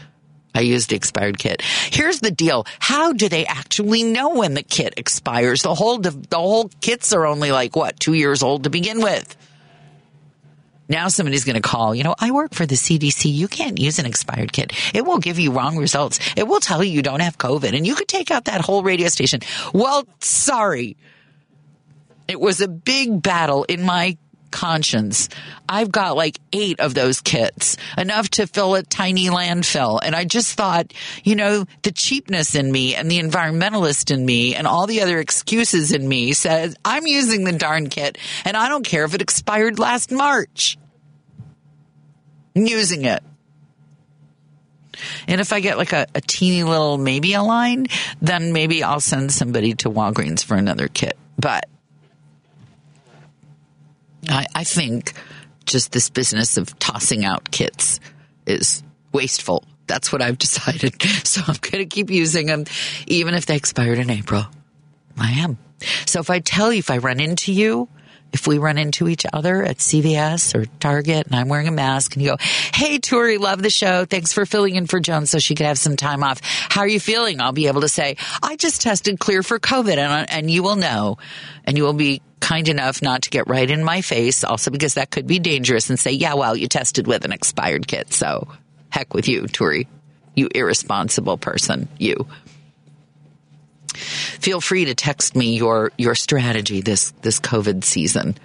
I used the expired kit. Here's the deal. How do they actually know when the kit expires? The whole, the whole kits are only like what, two years old to begin with. Now somebody's going to call, you know, I work for the CDC. You can't use an expired kit. It will give you wrong results. It will tell you you don't have COVID and you could take out that whole radio station. Well, sorry. It was a big battle in my conscience. I've got like eight of those kits, enough to fill a tiny landfill. And I just thought, you know, the cheapness in me and the environmentalist in me and all the other excuses in me says, I'm using the darn kit and I don't care if it expired last March. I'm using it. And if I get like a, a teeny little maybe a line, then maybe I'll send somebody to Walgreens for another kit. But I, I think just this business of tossing out kits is wasteful. That's what I've (laughs) decided. So I'm going to keep using them, even if they expired in April. I am. So if I tell you, if I run into you, if we run into each other at CVS or Target and I'm wearing a mask and you go, Hey, Turi, love the show. Thanks for filling in for Joan so she could have some time off. How are you feeling? I'll be able to say, I just tested clear for COVID and, and you will know and you will be kind enough not to get right in my face also because that could be dangerous and say, yeah, well, you tested with an expired kit. So heck with you, Turi, you irresponsible person, you. Feel free to text me your, your strategy this, this COVID season.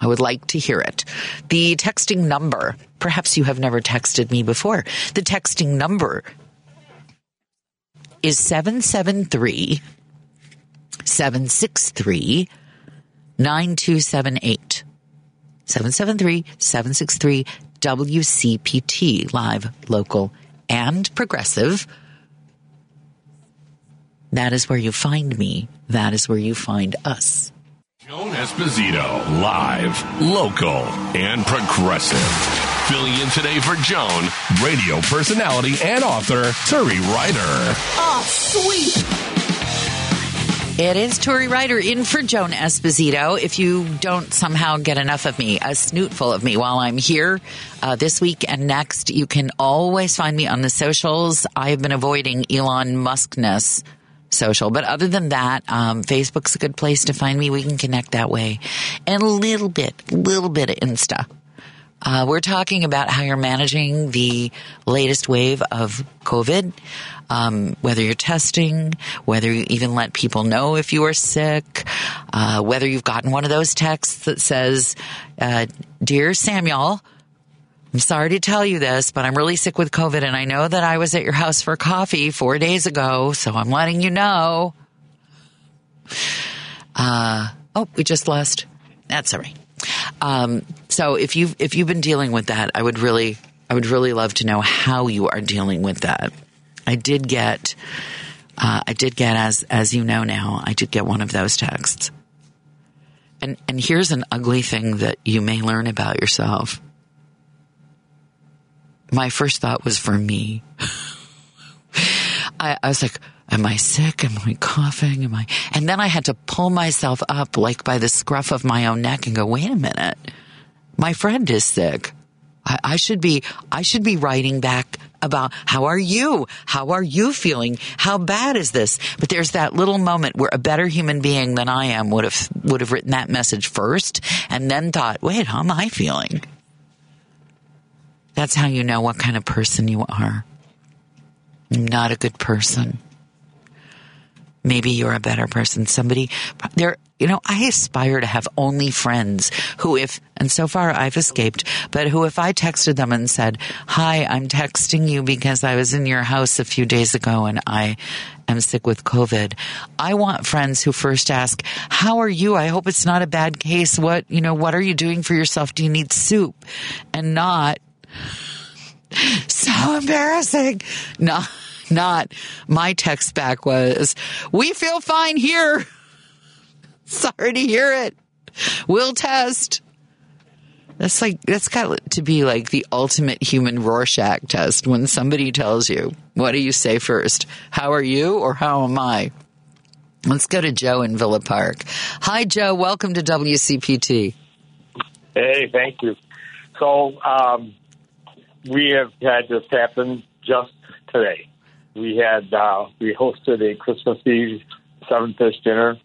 I would like to hear it. The texting number, perhaps you have never texted me before. The texting number is 773 763 9278. 773 763 WCPT, live, local, and progressive. That is where you find me. That is where you find us. Joan Esposito, live, local, and progressive. Filling in today for Joan, radio personality and author, Turi Ryder. Oh, sweet. It is Turi Ryder in for Joan Esposito. If you don't somehow get enough of me, a snootful of me while I'm here uh, this week and next, you can always find me on the socials. I've been avoiding Elon Muskness social. But other than that, um, Facebook's a good place to find me. We can connect that way. And a little bit, little bit of Insta. Uh, we're talking about how you're managing the latest wave of COVID, um, whether you're testing, whether you even let people know if you are sick, uh, whether you've gotten one of those texts that says, uh, Dear Samuel, I'm sorry to tell you this, but I'm really sick with COVID and I know that I was at your house for coffee four days ago, so I'm letting you know. Uh, oh, we just lost. That's all right. Um, so if you've, if you've been dealing with that, I would really, I would really love to know how you are dealing with that. I did get, uh, I did get, as, as you know now, I did get one of those texts. And, and here's an ugly thing that you may learn about yourself. My first thought was for me. I, I was like, am I sick? Am I coughing? Am I? And then I had to pull myself up like by the scruff of my own neck and go, wait a minute. My friend is sick. I, I should be, I should be writing back about how are you? How are you feeling? How bad is this? But there's that little moment where a better human being than I am would have, would have written that message first and then thought, wait, how am I feeling? That's how you know what kind of person you are. I'm not a good person. Maybe you're a better person. Somebody there, you know, I aspire to have only friends who if, and so far I've escaped, but who if I texted them and said, hi, I'm texting you because I was in your house a few days ago and I am sick with COVID. I want friends who first ask, how are you? I hope it's not a bad case. What, you know, what are you doing for yourself? Do you need soup? And not, (laughs) so embarrassing. Not, not my text back was, we feel fine here. (laughs) Sorry to hear it. We'll test. That's like, that's got to be like the ultimate human Rorschach test when somebody tells you, what do you say first? How are you or how am I? Let's go to Joe in Villa Park. Hi, Joe. Welcome to WCPT. Hey, thank you. So, um, we have had this happen just today. We had uh, we hosted a Christmas Eve seven fish dinner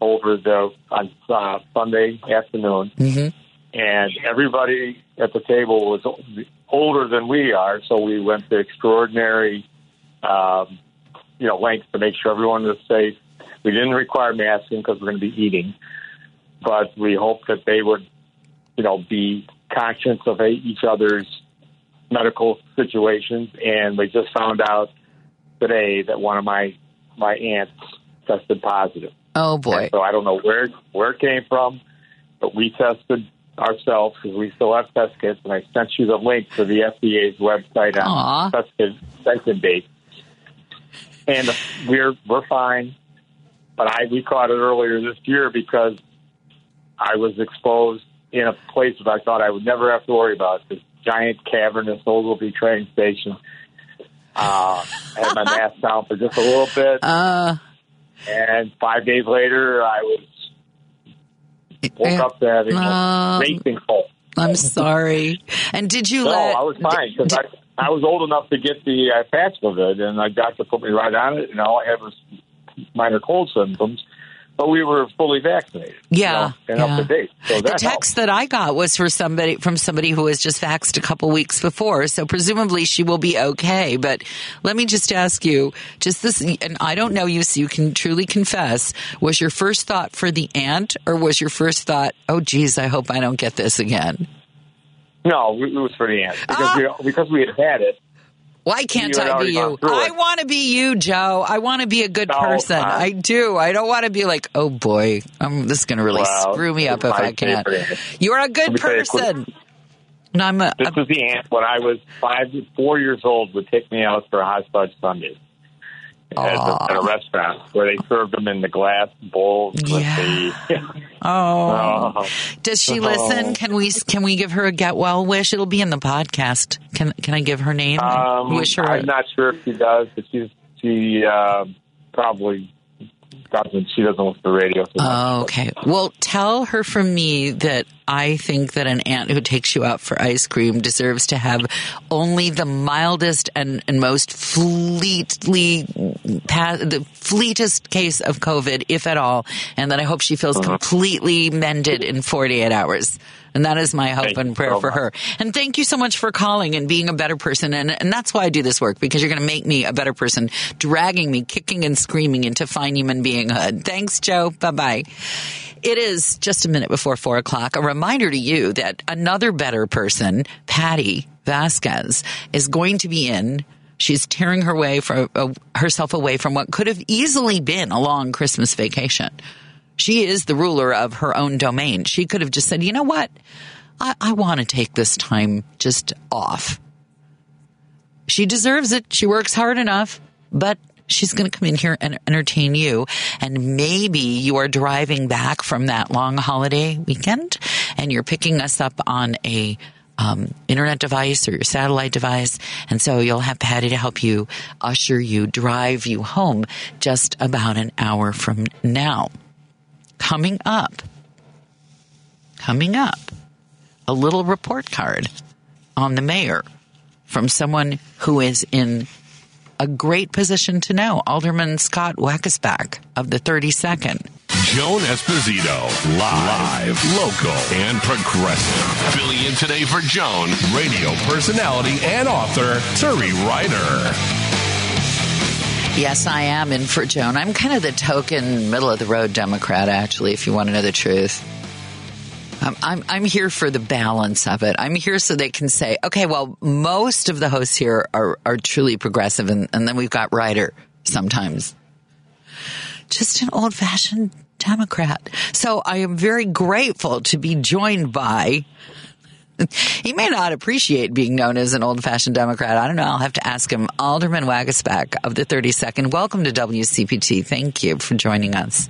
over the on uh, Sunday afternoon, mm-hmm. and everybody at the table was older than we are, so we went to extraordinary, um, you know, lengths to make sure everyone was safe. We didn't require masking because we're going to be eating, but we hoped that they would, you know, be conscious of each other's medical situations, and we just found out today that one of my my aunts tested positive. Oh boy! And so I don't know where where it came from, but we tested ourselves because we still have test kits, and I sent you the link to the FDA's website on test kit testing date. And we're we're fine, but I we caught it earlier this year because I was exposed in a place that I thought I would never have to worry about this giant cavernous Ogilvie train station. Uh, I had my mask (laughs) down for just a little bit. Uh, and five days later, I was woke up to having Um, a racing cold. I'm sorry. And did you no, let? I was fine because I, I was old enough to get the uh, it, and my doctor put me right on it. And all I had was minor cold symptoms, but we were fully vaccinated. Yeah, you know, and yeah. up to date. So the that helped. text that I got was for somebody from somebody who was just vaxxed a couple weeks before, so presumably she will be okay. But let me just ask you, just this, and I don't know you, so you can truly confess: was your first thought for the aunt, or was your first thought, "Oh, geez, I hope I don't get this again"? No, it was for the aunt because Ah. we because we had had it. Why can't I be you? I want to be you, Joe. I want to be a good No, person. uh, I do. I don't want to be like, oh boy, um, this is going to really screw me up if I can't. You're a good person. No, I'm a, This was the aunt when I was five, four years old. Would take me out for a hot fudge sundae at, a, at a restaurant where they served them in the glass bowls with the. (laughs) Oh. Oh. Does she Oh. listen? Can we can we give her a get well wish? It'll be in the podcast. Can can I give her name? Um, wish her. I'm not sure if she does, but she's she uh, probably doesn't. She doesn't listen to radio. So. Oh, okay. Well, tell her from me that I think that an aunt who takes you out for ice cream deserves to have only the mildest and, and most fleetly, the fleetest case of COVID, if at all, and that I hope she feels uh-huh. completely mended in 48 hours. And that is my hope thank and prayer for her. And thank you so much for calling and being a better person. And, and that's why I do this work, because you're going to make me a better person, dragging me, kicking and screaming into fine human beinghood. Thanks, Joe. Bye bye. It is just a minute before four o'clock. A reminder to you that another better person, Patty Vasquez, is going to be in She's tearing her way for, uh, herself away from what could have easily been a long Christmas vacation. She is the ruler of her own domain. She could have just said, you know what? I, I want to take this time just off. She deserves it. She works hard enough, but she's going to come in here and entertain you. And maybe you are driving back from that long holiday weekend and you're picking us up on a um, internet device or your satellite device. And so you'll have Patty to help you usher you, drive you home just about an hour from now coming up, coming up, a little report card on the mayor from someone who is in a great position to know, Alderman Scott Waguespack of the 32nd. Joan Esposito, live, local, and progressive. Filling in today for Joan, radio personality and author, Turi Ryder. Yes, I am in for Joan. I'm kind of the token middle of the road Democrat, actually, if you want to know the truth. I'm, I'm, I'm here for the balance of it. I'm here so they can say, okay, well, most of the hosts here are, are truly progressive, and, and then we've got Ryder sometimes. Just an old fashioned Democrat. So I am very grateful to be joined by he may not appreciate being known as an old fashioned Democrat. I don't know. I'll have to ask him. Alderman Waguespack of the 32nd. Welcome to WCPT. Thank you for joining us.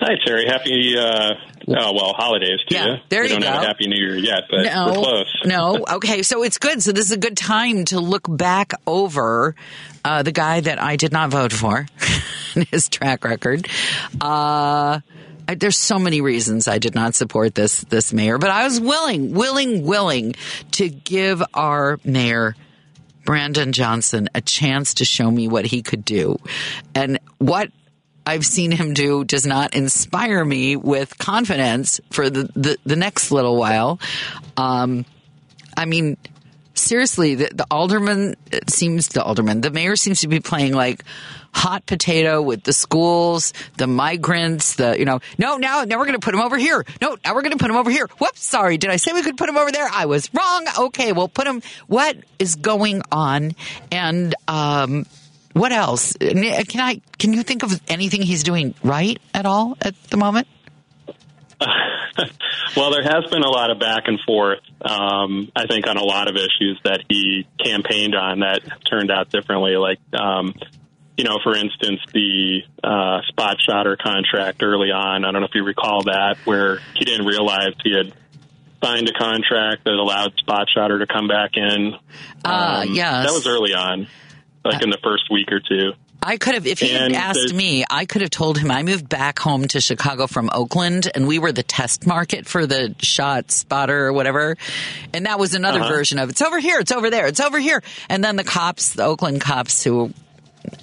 Hi, Turi. Happy, uh, oh, well, holidays to yeah, you. There we you don't go. have a Happy New Year yet, but no, we're close. no. Okay. So it's good. So this is a good time to look back over uh, the guy that I did not vote for, (laughs) and his track record. Uh, I, there's so many reasons I did not support this this mayor, but I was willing, willing, willing to give our mayor Brandon Johnson a chance to show me what he could do, and what I've seen him do does not inspire me with confidence for the the, the next little while. Um, I mean, seriously, the, the alderman seems the alderman, the mayor seems to be playing like hot potato with the schools, the migrants, the, you know, no, now, now we're going to put them over here. No, now we're going to put them over here. Whoops, sorry. Did I say we could put them over there? I was wrong. Okay, we'll put them. What is going on? And, um, what else? Can I, can you think of anything he's doing right at all at the moment? (laughs) well, there has been a lot of back and forth, um, I think, on a lot of issues that he campaigned on that turned out differently. Like, um, you know, for instance, the uh, spot shotter contract early on. I don't know if you recall that, where he didn't realize he had signed a contract that allowed spot shotter to come back in. Uh, um, yes. That was early on, like uh, in the first week or two. I could have, if he had asked me, I could have told him I moved back home to Chicago from Oakland and we were the test market for the shot spotter or whatever. And that was another uh-huh. version of it's over here, it's over there, it's over here. And then the cops, the Oakland cops who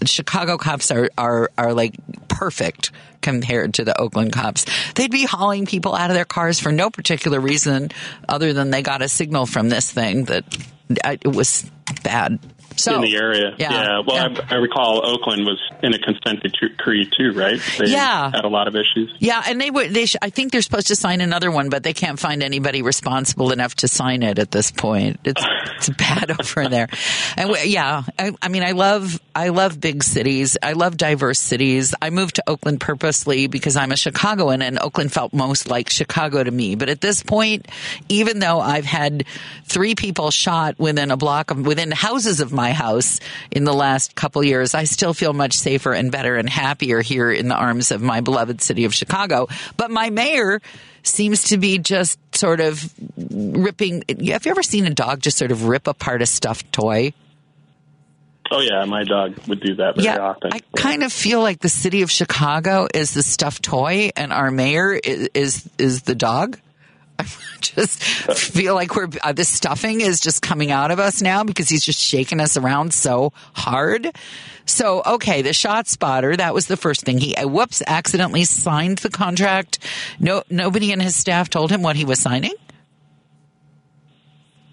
Chicago cops are, are, are like perfect compared to the Oakland cops. They'd be hauling people out of their cars for no particular reason other than they got a signal from this thing that it was bad. So, in the area. Yeah. yeah. Well, yeah. I, I, recall Oakland was in a consent decree too, right? They yeah. Had a lot of issues. Yeah, and they would. They. Sh- I think they're supposed to sign another one, but they can't find anybody responsible enough to sign it at this point. It's (laughs) it's bad over there. And we, yeah, I, I mean, I love I love big cities. I love diverse cities. I moved to Oakland purposely because I'm a Chicagoan, and Oakland felt most like Chicago to me. But at this point, even though I've had three people shot within a block of within houses of my my house in the last couple years, I still feel much safer and better and happier here in the arms of my beloved city of Chicago. But my mayor seems to be just sort of ripping. Have you ever seen a dog just sort of rip apart a stuffed toy? Oh yeah, my dog would do that very yeah, often. I kind of feel like the city of Chicago is the stuffed toy, and our mayor is is, is the dog. I (laughs) just feel like we're uh, this stuffing is just coming out of us now because he's just shaking us around so hard. So, okay, the shot spotter, that was the first thing. He, uh, whoops, accidentally signed the contract. No, nobody in his staff told him what he was signing.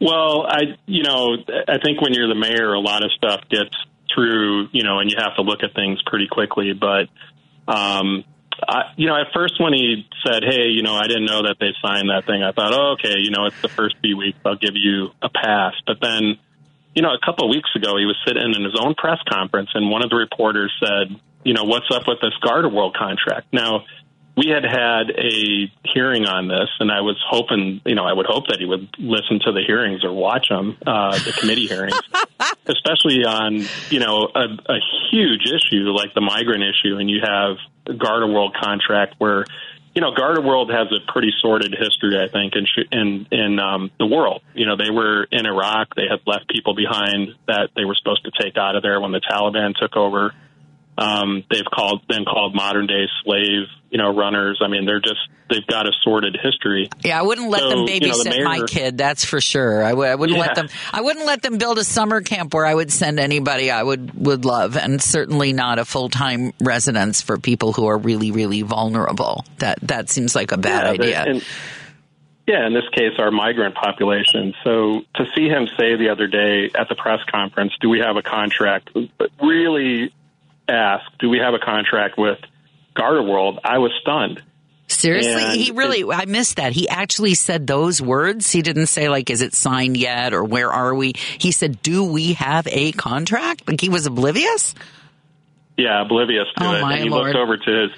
Well, I, you know, I think when you're the mayor, a lot of stuff gets through, you know, and you have to look at things pretty quickly. But, um, I, you know, at first when he said, "Hey, you know, I didn't know that they signed that thing," I thought, "Oh, okay, you know, it's the first few weeks. I'll give you a pass." But then, you know, a couple of weeks ago, he was sitting in his own press conference, and one of the reporters said, "You know, what's up with this GardaWorld contract?" Now, we had had a hearing on this, and I was hoping, you know, I would hope that he would listen to the hearings or watch them, uh, the committee hearings, (laughs) especially on, you know, a, a huge issue like the migrant issue, and you have a GardaWorld contract where, you know, GardaWorld has a pretty sordid history, I think, in in in um, the world. You know, they were in Iraq; they had left people behind that they were supposed to take out of there when the Taliban took over. Um, they've called been called modern day slave, you know, runners. I mean, they're just they've got a sordid history. Yeah, I wouldn't let So, them you know, babysit the mayor- my kid. That's for sure. I w- I wouldn't let them. I wouldn't let them build a summer camp where I would send anybody I would would love, and certainly not a full time residence for people who are really really vulnerable. That that seems like a bad Yeah, idea. and- yeah, in this case, our migrant population. So to see him say the other day at the press conference, "Do we have a contract?" But really ask, "Do we have a contract with GardaWorld?" I was stunned. Seriously, And he really. I missed that. He actually said those words. He didn't say like, "Is it signed yet?" or "Where are we?" He said, "Do we have a contract?" Like he was oblivious. Yeah, oblivious to Oh, it. and he Lord. looked over to his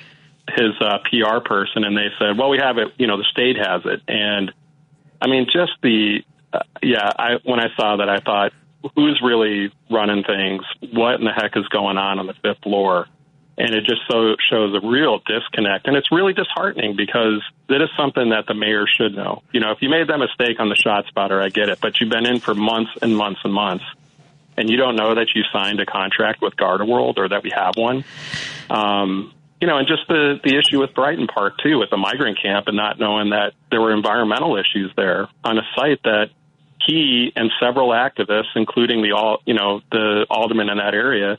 his uh, PR person, and they said, "Well, we have it. You know, the state has it." And I mean, just the uh, yeah. I when I saw that, I thought, "Who's really running things? What in the heck is going on on the fifth floor?" And it just so shows a real disconnect, and it's really disheartening because that is something that the mayor should know. You know, if you made that mistake on the shot spotter, I get it, but you've been in for months and months and months and you don't know that you signed a contract with Garda World or that we have one. Um, you know, and just the the issue with Brighton Park too, with the migrant camp, and not knowing that there were environmental issues there on a site that he and several activists, including the all you know the alderman in that area,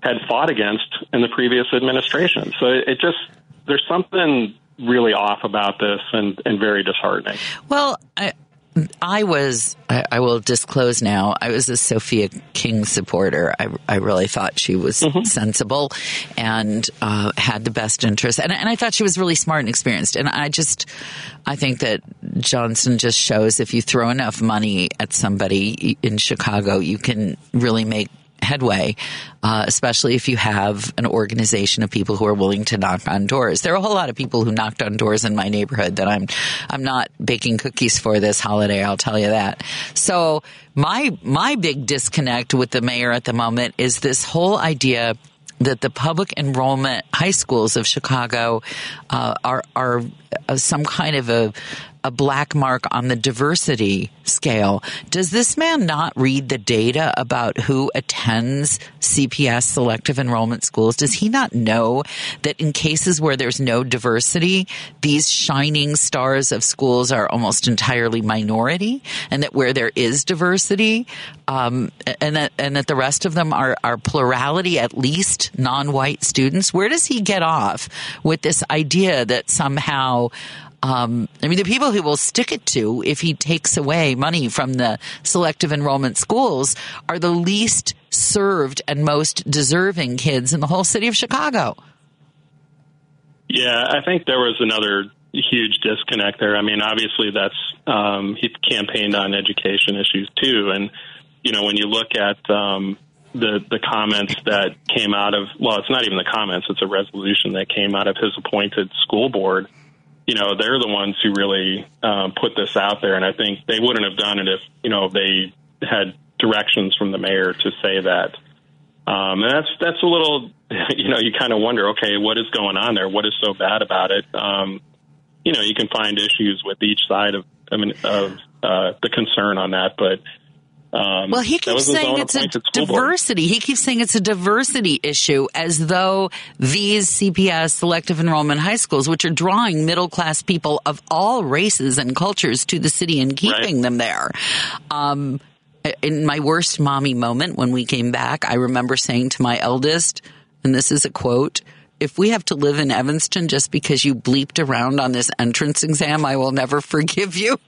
had fought against in the previous administration. So it, just there's something really off about this and, and very disheartening. Well, I, I was, I, I will disclose now, I was a Sophia King supporter. I, I really thought she was sensible and uh, had the best interest. And, and I thought she was really smart and experienced. And I just, I think that Johnson just shows if you throw enough money at somebody in Chicago, you can really make headway, uh, especially if you have an organization of people who are willing to knock on doors. There are a whole lot of people who knocked on doors in my neighborhood that I'm, I'm not baking cookies for this holiday. I'll tell you that. So my, my big disconnect with the mayor at the moment is this whole idea that the public enrollment high schools of Chicago uh, are are uh, some kind of a a black mark on the diversity scale. Does this man not read the data about who attends CPS selective enrollment schools? Does he not know that in cases where there's no diversity, these shining stars of schools are almost entirely minority, and that where there is diversity, um, and that and that the rest of them are are plurality, at least non-white students? Where does he get off with this idea that somehow? Um, I mean, the people who will stick it to if he takes away money from the selective enrollment schools are the least served and most deserving kids in the whole city of Chicago. Yeah, I think there was another huge disconnect there. I mean, obviously that's um, he campaigned on education issues too, and you know when you look at um, the the comments that came out of well, it's not even the comments; it's a resolution that came out of his appointed school board. You know, they're the ones who really um, put this out there, and I think they wouldn't have done it if you know they had directions from the mayor to say that. Um, and that's that's a little, (laughs) you know, you kind of wonder, okay, what is going on there? What is so bad about it? Um, you know, you can find issues with each side of, I mean, of uh, the concern on that, but Um, Well, he keeps saying it's a school board. diversity. He keeps saying it's a diversity issue as though these CPS selective enrollment high schools, which are drawing middle class people of all races and cultures to the city and keeping them there. Um, in my worst mommy moment when we came back, I remember saying to my eldest, and this is a quote, if we have to live in Evanston just because you bleeped around on this entrance exam, I will never forgive you.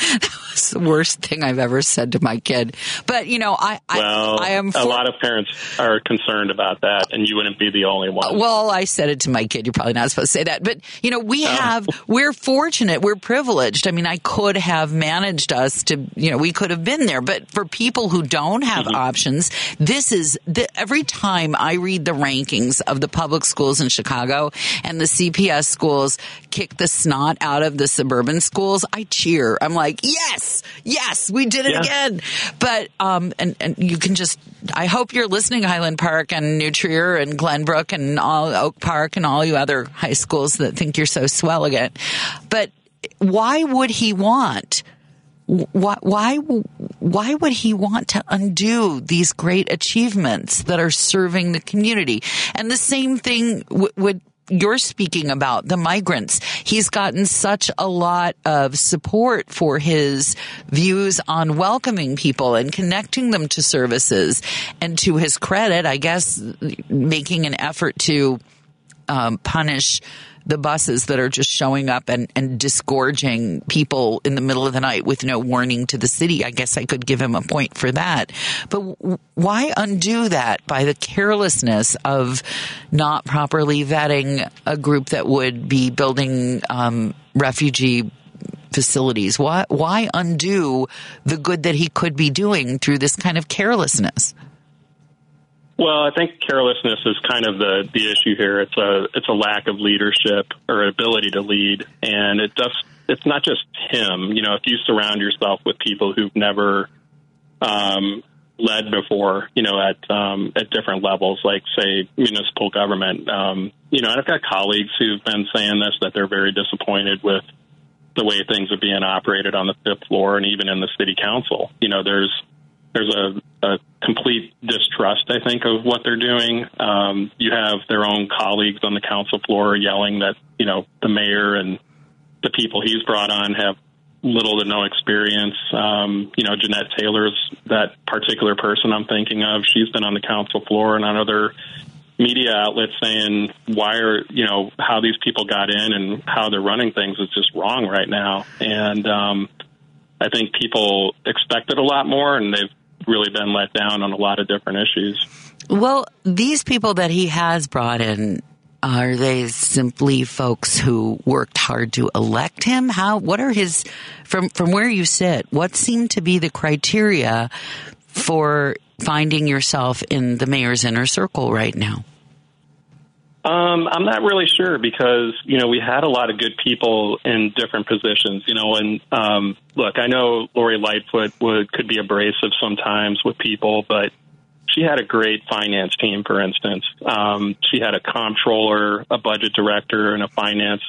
(laughs) That was the worst thing I've ever said to my kid. But you know, I I, Well, I am a lot of parents are concerned about that, and you wouldn't be the only one. Well, I said it to my kid. You're probably not supposed to say that, but you know, we Oh. have, we're fortunate, we're privileged. I mean, I could have managed us to, you know, we could have been there, but for people who don't have Mm-hmm. options, this is the, every time I read the rankings of the public schools in Chicago and the CPS schools kick the snot out of the suburban schools, I cheer. I'm like, yes, yes, we did it Yeah. again. But, um, and, and you can just, I hope you're listening, Highland Park and New Trier and Glenbrook and all Oak Park and all you other high schools that think you're so swell again. But why would he want? Why, why, why would he want to undo these great achievements that are serving the community? And the same thing w- would you're speaking about the migrants. He's gotten such a lot of support for his views on welcoming people and connecting them to services. And to his credit, I guess, making an effort to um, punish the buses that are just showing up and, and disgorging people in the middle of the night with no warning to the city. I guess I could give him a point for that. But why undo that by the carelessness of not properly vetting a group that would be building um, refugee facilities? Why, why undo the good that he could be doing through this kind of carelessness? Well, I think carelessness is kind of the the issue here. It's a it's a lack of leadership or ability to lead, and it does. It's not just him. You know, if you surround yourself with people who've never um, led before, you know, at um, at different levels, like say municipal government. Um, you know, and I've got colleagues who've been saying this that they're very disappointed with the way things are being operated on the fifth floor and even in the city council. You know, there's there's a, a complete distrust, I think, of what they're doing. Um, you have their own colleagues on the council floor yelling that you know the mayor and the people he's brought on have little to no experience. Um, you know, Jeanette Taylor's that particular person I'm thinking of. She's been on the council floor and on other media outlets saying why are you know how these people got in and how they're running things is just wrong right now. And um, I think people expected a lot more, and they've really been let down on a lot of different issues. Well, these people that he has brought in, are they simply folks who worked hard to elect him? How, what are his, from, from where you sit, what seem to be the criteria for finding yourself in the mayor's inner circle right now? Um, I'm not really sure because you know we had a lot of good people in different positions. You know, and um, look, I know Lori Lightfoot would could be abrasive sometimes with people, but she had a great finance team. For instance, um, she had a comptroller, a budget director, and a finance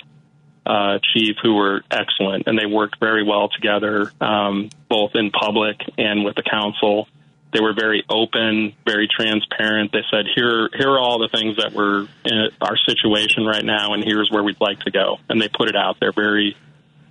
uh, chief who were excellent, and they worked very well together, um, both in public and with the council. They were very open, very transparent. They said, "Here, here are all the things that were in our situation right now, and here's where we'd like to go." And they put it out there very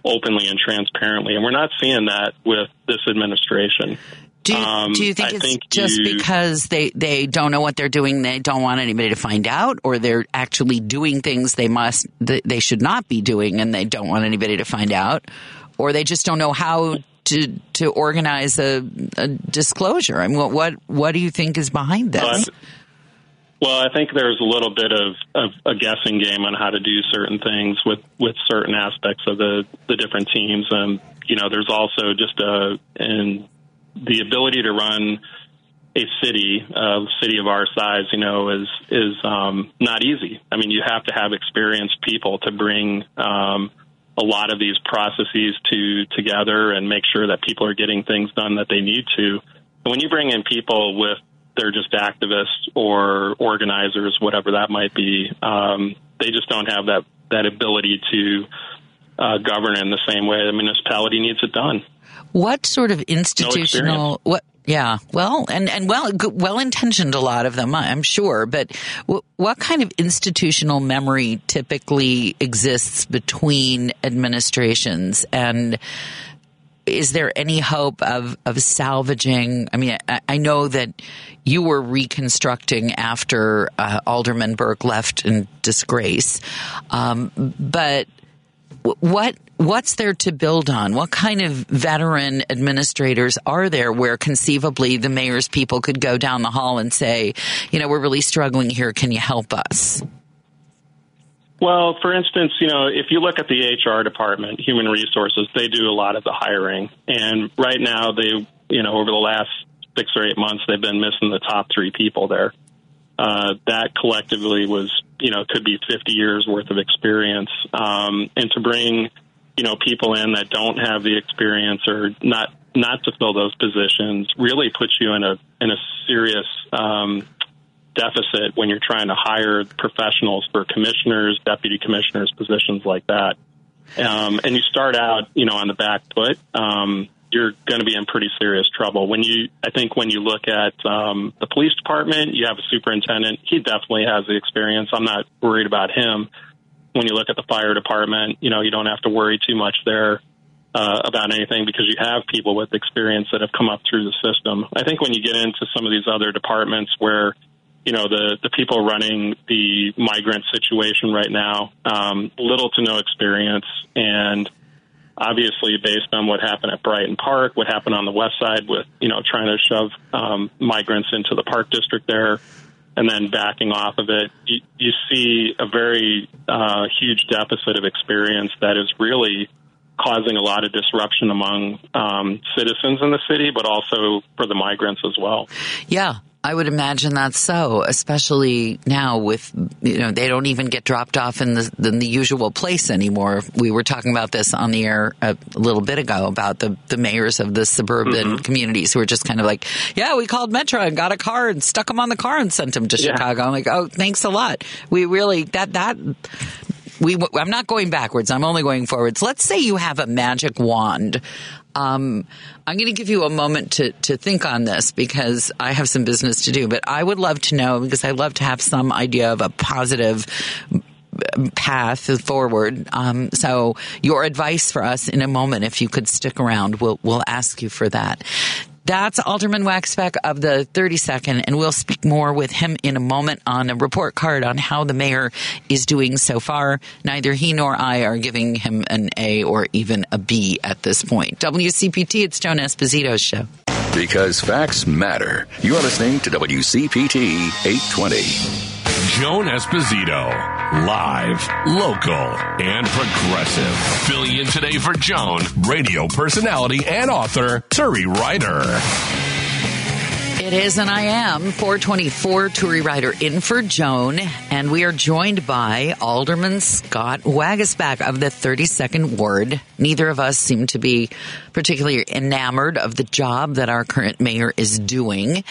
openly and transparently. And we're not seeing that with this administration. Do you, Um, do you think I it's think just you- because they, they don't know what they're doing, they don't want anybody to find out, or they're actually doing things they must they should not be doing, and they don't want anybody to find out, or they just don't know how to to organize a, a disclosure? I mean, what what what do you think is behind this? But- well, I think there's a little bit of, of a guessing game on how to do certain things with, with certain aspects of the, the different teams. And, you know, there's also just a, and the ability to run a city, a city of our size, you know, is, is, um, not easy. I mean, you have to have experienced people to bring, um, a lot of these processes to together and make sure that people are getting things done that they need to. And when you bring in people with they're just activists or organizers, whatever that might be, um, they just don't have that that ability to uh, govern in the same way the municipality needs it done. What sort of institutional? No what? Yeah, well, and and well, well intentioned. A lot of them, I'm sure. But w- what kind of institutional memory typically exists between administrations and? Is there any hope of, of salvaging? I mean, I, I know that you were reconstructing after uh, Alderman Burke left in disgrace, um, but what what's there to build on? What kind of veteran administrators are there where conceivably the mayor's people could go down the hall and say, you know, we're really struggling here. Can you help us? Well, for instance, you know, if you look at the HR department, human resources, they do a lot of the hiring. And right now, they, you know, over the last six or eight months, they've been missing the top three people there. Uh, that collectively was, you know, could be 50 years worth of experience. Um, and to bring, you know, people in that don't have the experience or not not to fill those positions really puts you in a in a serious um, deficit when you're trying to hire professionals for commissioners, deputy commissioners, positions like that. Um, and you start out, you know, on the back foot. Um, you're going to be in pretty serious trouble. When you, I think, when you look at um, the police department, you have a superintendent. He definitely has the experience. I'm not worried about him. When you look at the fire department, you know, you don't have to worry too much there uh, about anything because you have people with experience that have come up through the system. I think when you get into some of these other departments where you know the the people running the migrant situation right now, um, little to no experience, and obviously based on what happened at Brighton Park, what happened on the west side with you know trying to shove um, migrants into the park district there, and then backing off of it, you, you see a very uh, huge deficit of experience that is really causing a lot of disruption among um, citizens in the city, but also for the migrants as well. Yeah, I would imagine that's so, especially now with, you know, they don't even get dropped off in the, in the usual place anymore. We were talking about this on the air a, little bit ago about the, the mayors of the suburban mm-hmm. communities who are just kind of like, yeah, we called Metra and got a car and stuck them on the car and sent them to yeah. Chicago. I'm like, oh, thanks a lot. We really, that, that, we, I'm not going backwards. I'm only going forwards. Let's say you have a magic wand um, I'm going to give you a moment to, to think on this because I have some business to do, but I would love to know because I love to have some idea of a positive path forward. Um, so your advice for us in a moment, if you could stick around, we'll, we'll ask you for that. That's Alderman Waguespack of the 32nd, and we'll speak more with him in a moment on a report card on how the mayor is doing so far. Neither he nor I are giving him an A or even a B at this point. WCPT, it's Joan Esposito's show. Because facts matter. You are listening to WCPT 820. Joan Esposito. Live, local, and progressive. Filling in today for Joan, radio personality and author, Turi Ryder. It is, and I am 424 Turi Ryder in for Joan, and we are joined by Alderman Scott Waguespack of the 32nd Ward. Neither of us seem to be particularly enamored of the job that our current mayor is doing.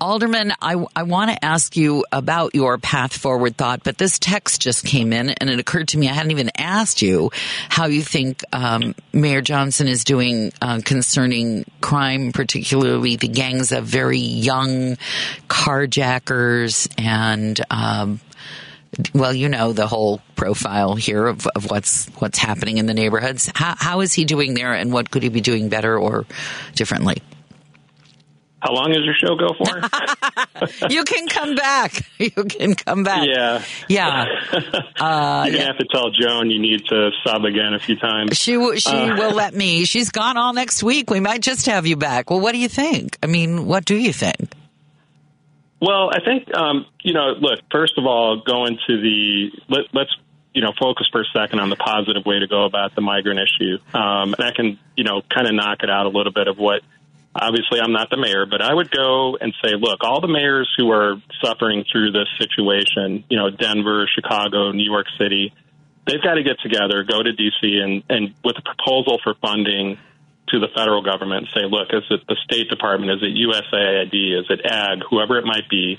Alderman, I, I want to ask you about your path forward thought, but this text just came in and it occurred to me I hadn't even asked you how you think um, Mayor Johnson is doing uh, concerning crime, particularly the gangs of very young carjackers and um, well, you know the whole profile here of, of what's what's happening in the neighborhoods. How, how is he doing there, and what could he be doing better or differently? How long does your show go for? (laughs) you can come back. (laughs) You can come back. Yeah, yeah. (laughs) Uh, You're gonna yeah. have to tell Joan you need to sub again a few times. She w- she uh, will let me. She's gone all next week. We might just have you back. Well, what do you think? I mean, what do you think? Well, I think um, you know. Look, first of all, going to the let, let's you know focus for a second on the positive way to go about the migrant issue, um, and I can you know kind of knock it out a little bit of what. Obviously, I'm not the mayor, but I would go and say, look, all the mayors who are suffering through this situation, you know, Denver, Chicago, New York City, they've got to get together, go to DC, and, and with a proposal for funding to the federal government and say, look, is it the State Department? Is it USAID? Is it AG? Whoever it might be,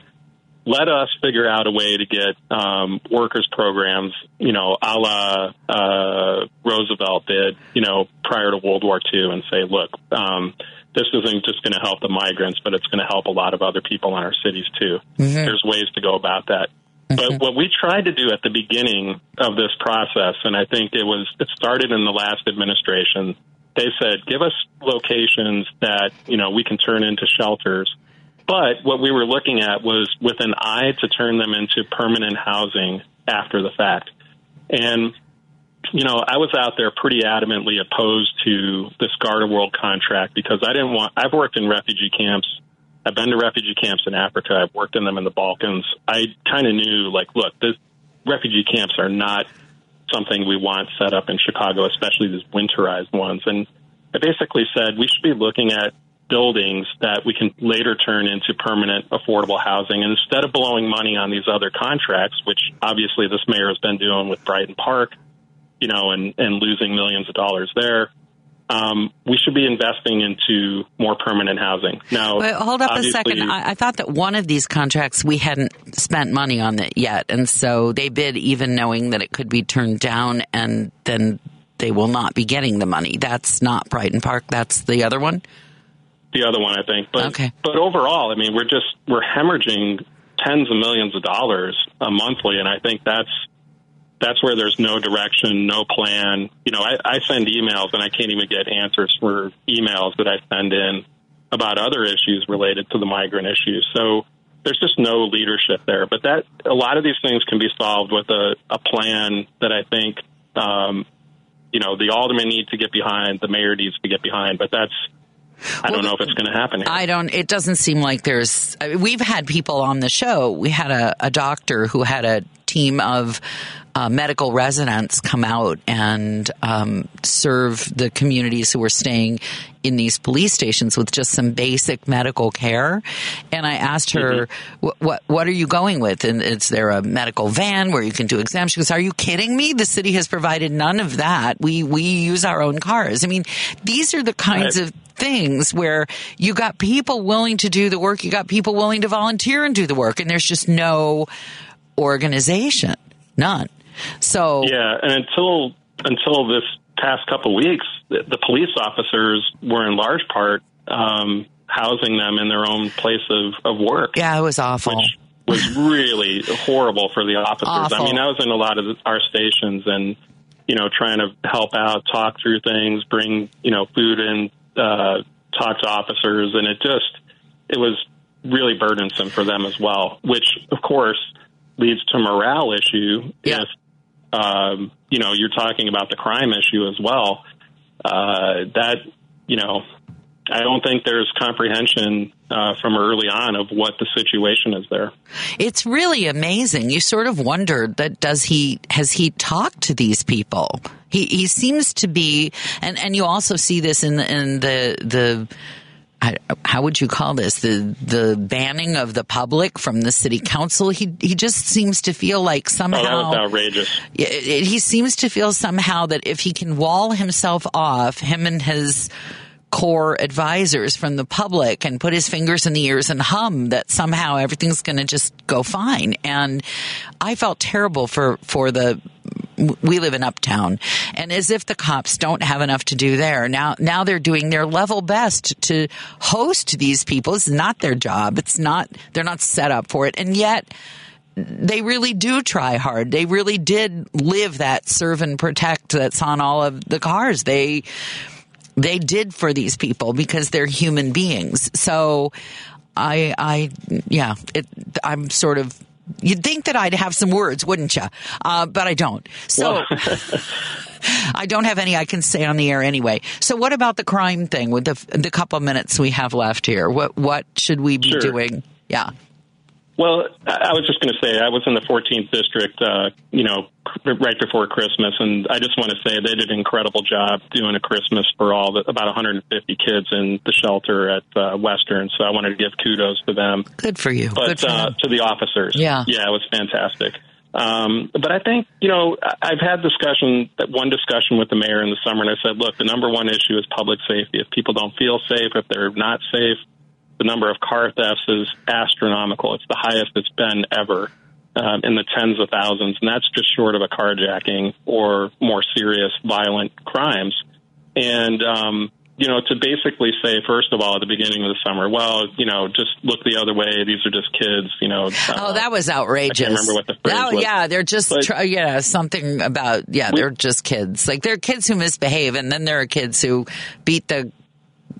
let us figure out a way to get um, workers programs, you know, a la uh, Roosevelt did, you know, prior to World War II, and say, look, um, this isn't just going to help the migrants, but it's going to help a lot of other people in our cities too. Mm-hmm. There's ways to go about that. But what we tried to do at the beginning of this process, and I think it was it started in the last administration. They said, give us locations that you know we can turn into shelters. But what we were looking at was with an eye to turn them into permanent housing after the fact. And you know, I was out there pretty adamantly opposed to this Garda World contract because I didn't want. I've worked in refugee camps I've been to refugee camps in Africa. I've worked in them in the Balkans. I kind of knew, like, look, this refugee camps are not something we want set up in Chicago, especially these winterized ones. And I basically said we should be looking at buildings that we can later turn into permanent affordable housing. And instead of blowing money on these other contracts, which obviously this mayor has been doing with Brighton Park, you know, and, and losing millions of dollars there, um, we should be investing into more permanent housing. Now, Wait, hold up a second. I, I, thought that one of these contracts we hadn't spent money on it yet, and so they bid even knowing that it could be turned down, and then they will not be getting the money. That's not Brighton Park. That's the other one. The other one, I think. But okay. but overall, I mean, we're just we're hemorrhaging tens of millions of dollars a monthly, and I think that's that's where there's no direction, no plan. You know, I, I send emails and I can't even get answers for emails that I send in about other issues related to the migrant issue. So there's just no leadership there. But that a lot of these things can be solved with a, a plan that I think, um, you know, the alderman needs to get behind, the mayor needs to get behind. But that's I don't know if it's going to happen. Here. I don't. It doesn't seem like there's. I mean, we've had people on the show. We had a, a doctor who had a team of uh, medical residents come out and um, serve the communities who are staying in these police stations with just some basic medical care. And I asked her, mm-hmm. "What what are you going with? And is there a medical van where you can do exams?" She goes, "Are you kidding me? The city has provided none of that. We we use our own cars. I mean, these are the kinds right. of things where you got people willing to do the work, you got people willing to volunteer and do the work, and there's just no organization, none. So yeah, and until until this past couple weeks, the, the police officers were in large part um, housing them in their own place of, of work. Yeah, it was awful. Which was really horrible for the officers. Awful. I mean, I was in a lot of our stations and you know trying to help out, talk through things, bring you know food in, uh, talk to officers, and it just it was really burdensome for them as well. Which of course leads to morale issue yeah. if um, you know, you're talking about the crime issue as well. Uh, that, you know, I don't think there's comprehension uh, from early on of what the situation is there. It's really amazing. You sort of wonder that does he has he talked to these people? He he seems to be, and and you also see this in in the the how would you call this? The the banning of the public from the city council? He he just seems to feel like somehow oh, that was outrageous. He seems to feel somehow that if he can wall himself off him and his core advisors from the public and put his fingers in the ears and hum that somehow everything's going to just go fine. And i felt terrible for for the we live in uptown. And as if the cops don't have enough to do there now now they're doing their level best to host these people. It's not their job. It's not they're not set up for it. And yet they really do try hard. They really did live that serve and protect that's on all of the cars. They they did for these people because they're human beings. So I I yeah, it, I'm sort of You'd think that I'd have some words, wouldn't you? Uh, but I don't. So (laughs) (laughs) I don't have any I can say on the air anyway. So what about the crime thing with the the couple minutes we have left here? What what should we be sure. doing? Yeah. Well, I was just going to say I was in the 14th district, uh, you know, right before Christmas, and I just want to say they did an incredible job doing a Christmas for all the about 150 kids in the shelter at uh, Western. So I wanted to give kudos to them. Good for you. But for uh, to the officers, yeah, yeah, it was fantastic. Um, but I think you know I've had discussion that one discussion with the mayor in the summer, and I said, look, the number one issue is public safety. If people don't feel safe, if they're not safe, the number of car thefts is astronomical. It's the highest it's been ever. Um, in the tens of thousands, and that's just short of a carjacking or more serious violent crimes. And um, you know, to basically say, first of all, at the beginning of the summer, well, you know, just look the other way. These are just kids, you know. Uh, oh, that was outrageous. I can't remember what the phrase that, was. Yeah, they're just, But- tr- yeah, something about, yeah, We- they're just kids. Like, there are kids who misbehave, and then there are kids who beat the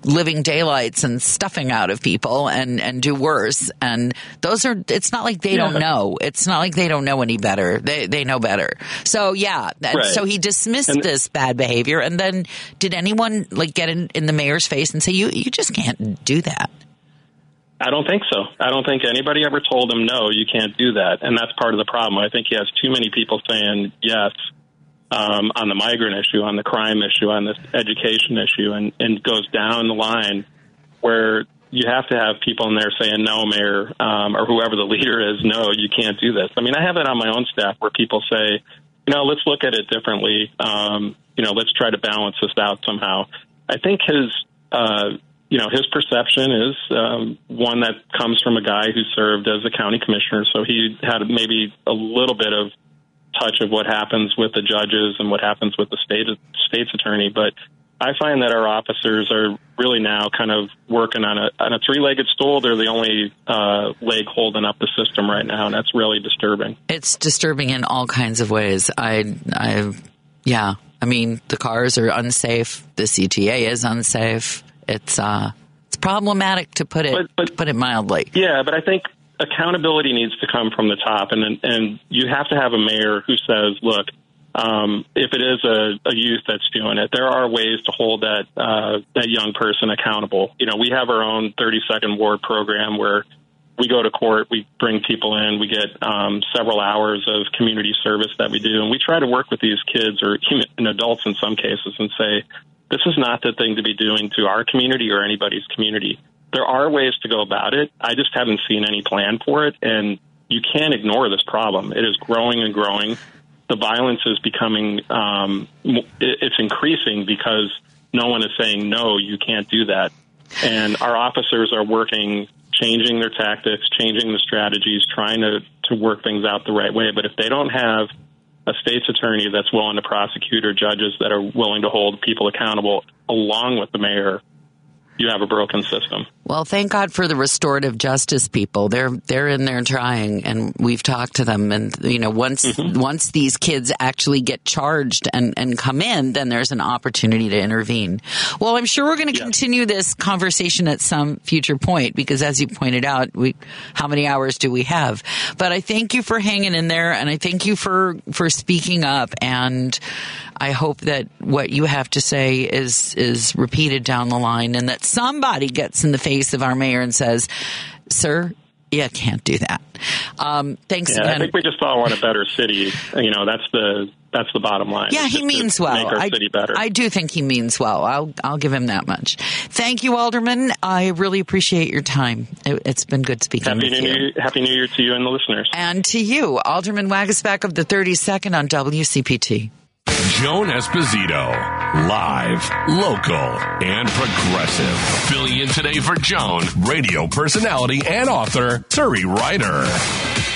living daylights and stuffing out of people and, and do worse. And those are, it's not like they Yeah. don't know. It's not like they don't know any better. They, they know better. So, yeah. Right. So he dismissed And- this bad behavior. And then did anyone, like, get in, in the mayor's face and say, you, you just can't do that? I don't think so. I don't think anybody ever told him no, you can't do that, and that's part of the problem. I think he has too many people saying yes um, on the migrant issue, on the crime issue, on this education issue, and and goes down the line where you have to have people in there saying no, mayor, um, or whoever the leader is, no, you can't do this. I mean, I have it on my own staff where people say, you know, let's look at it differently. Um, you know, let's try to balance this out somehow. I think his, uh, you know, his perception is um, one that comes from a guy who served as a county commissioner, so he had maybe a little bit of touch of what happens with the judges and what happens with the state state's attorney. But I find that our officers are really now kind of working on a on a three legged stool. They're the only uh, leg holding up the system right now, and that's really disturbing. It's disturbing in all kinds of ways. I, I, yeah. I mean, the cars are unsafe. The CTA is unsafe. It's, uh, it's problematic to put it, to put it mildly. Yeah, but I think accountability needs to come from the top, and and you have to have a mayor who says, "Look, um, if it is a, a youth that's doing it, there are ways to hold that uh, that young person accountable." You know, we have our own 30 second ward program where we go to court, we bring people in, we get um, several hours of community service that we do, and we try to work with these kids or human, adults in some cases and say, this is not the thing to be doing to our community or anybody's community. There are ways to go about it. I just haven't seen any plan for it, and you can't ignore this problem. It is growing and growing. The violence is becoming, um, it's increasing because no one is saying, no, you can't do that. And our officers are working, changing their tactics, changing the strategies, trying to, to work things out the right way. But if they don't have a state's attorney that's willing to prosecute or judges that are willing to hold people accountable along with the mayor, you have a broken system. Well, thank God for the restorative justice people. They're they're in there trying, and we've talked to them. And you know, once mm-hmm. once these kids actually get charged and and come in, then there's an opportunity to intervene. Well, I'm sure we're going to continue this conversation at some future point because, as you pointed out, we how many hours do we have? But I thank you for hanging in there, and I thank you for for speaking up. And I hope that what you have to say is is repeated down the line, and that somebody gets in the face of our mayor and says, "Sir, you can't do that." Um, thanks Yeah, I think we just all want a better city. You know, that's the that's the bottom line. Yeah, he means well. Make our I, city better. I do think he means well. I'll I'll give him that much. Thank you, Alderman. I really appreciate your time. It, it's been good speaking Happy with New you. Year, Happy New Year to you and the listeners. And to you, Alderman Waguespack of the 32nd on WCPT. Joan Esposito, live, local, and progressive. Filling in today for Joan, radio personality and author, Turi Ryder.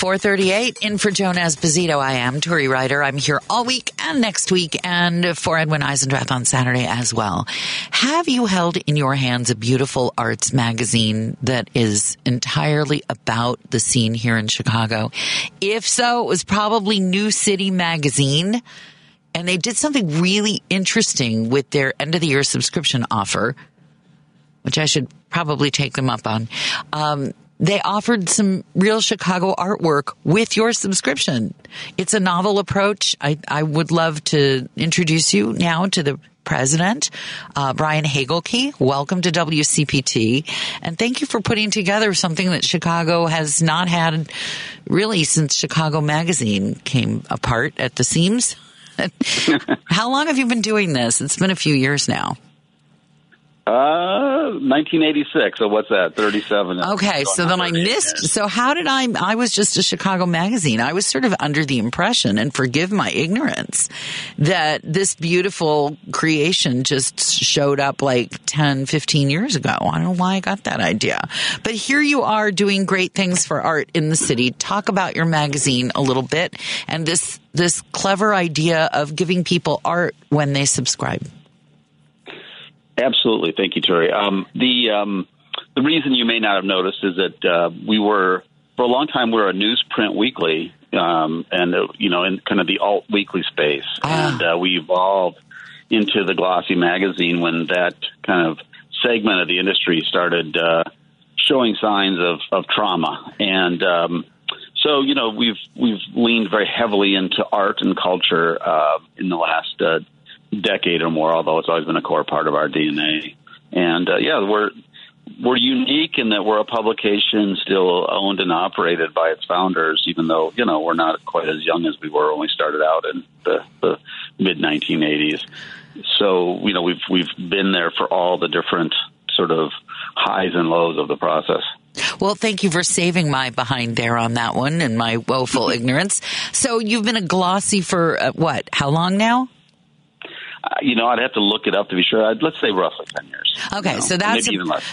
438 in for Joan Esposito. I am Turi Ryder. I'm here all week and next week and for Edwin Eisendrath on Saturday as well. Have you held in your hands a beautiful arts magazine that is entirely about the scene here in Chicago? If so, it was probably New City Magazine. And they did something really interesting with their end of the year subscription offer, which I should probably take them up on. Um, they offered some real Chicago artwork with your subscription. It's a novel approach. I, I would love to introduce you now to the president, uh, Brian Hieggelke. Welcome to WCPT. And thank you for putting together something that Chicago has not had really since Chicago Magazine came apart at the seams. (laughs) How long have you been doing this? It's been a few years now. Uh, 1986. So what's that? 37. Okay, so then I missed. So how did I? I was just a Chicago magazine. I was sort of under the impression, and forgive my ignorance, that this beautiful creation just showed up like 10, 15 years ago. I don't know why I got that idea, but here you are doing great things for art in the city. Talk about your magazine a little bit and this this clever idea of giving people art when they subscribe. Absolutely, thank you, Terry. Um, the um, the reason you may not have noticed is that uh, we were for a long time we were a newsprint weekly, um, and uh, you know in kind of the alt weekly space, ah. and uh, we evolved into the glossy magazine when that kind of segment of the industry started uh, showing signs of, of trauma and. Um, so you know we've we've leaned very heavily into art and culture uh, in the last uh, decade or more, although it's always been a core part of our DNA. And uh, yeah, we're we're unique in that we're a publication still owned and operated by its founders, even though you know we're not quite as young as we were when we started out in the, the mid 1980s. So you know we've we've been there for all the different sort of highs and lows of the process. Well, thank you for saving my behind there on that one and my woeful (laughs) ignorance. So you've been a glossy for uh, what? How long now? Uh, you know, I'd have to look it up to be sure. I'd, let's say roughly ten years. Okay, you know, so that's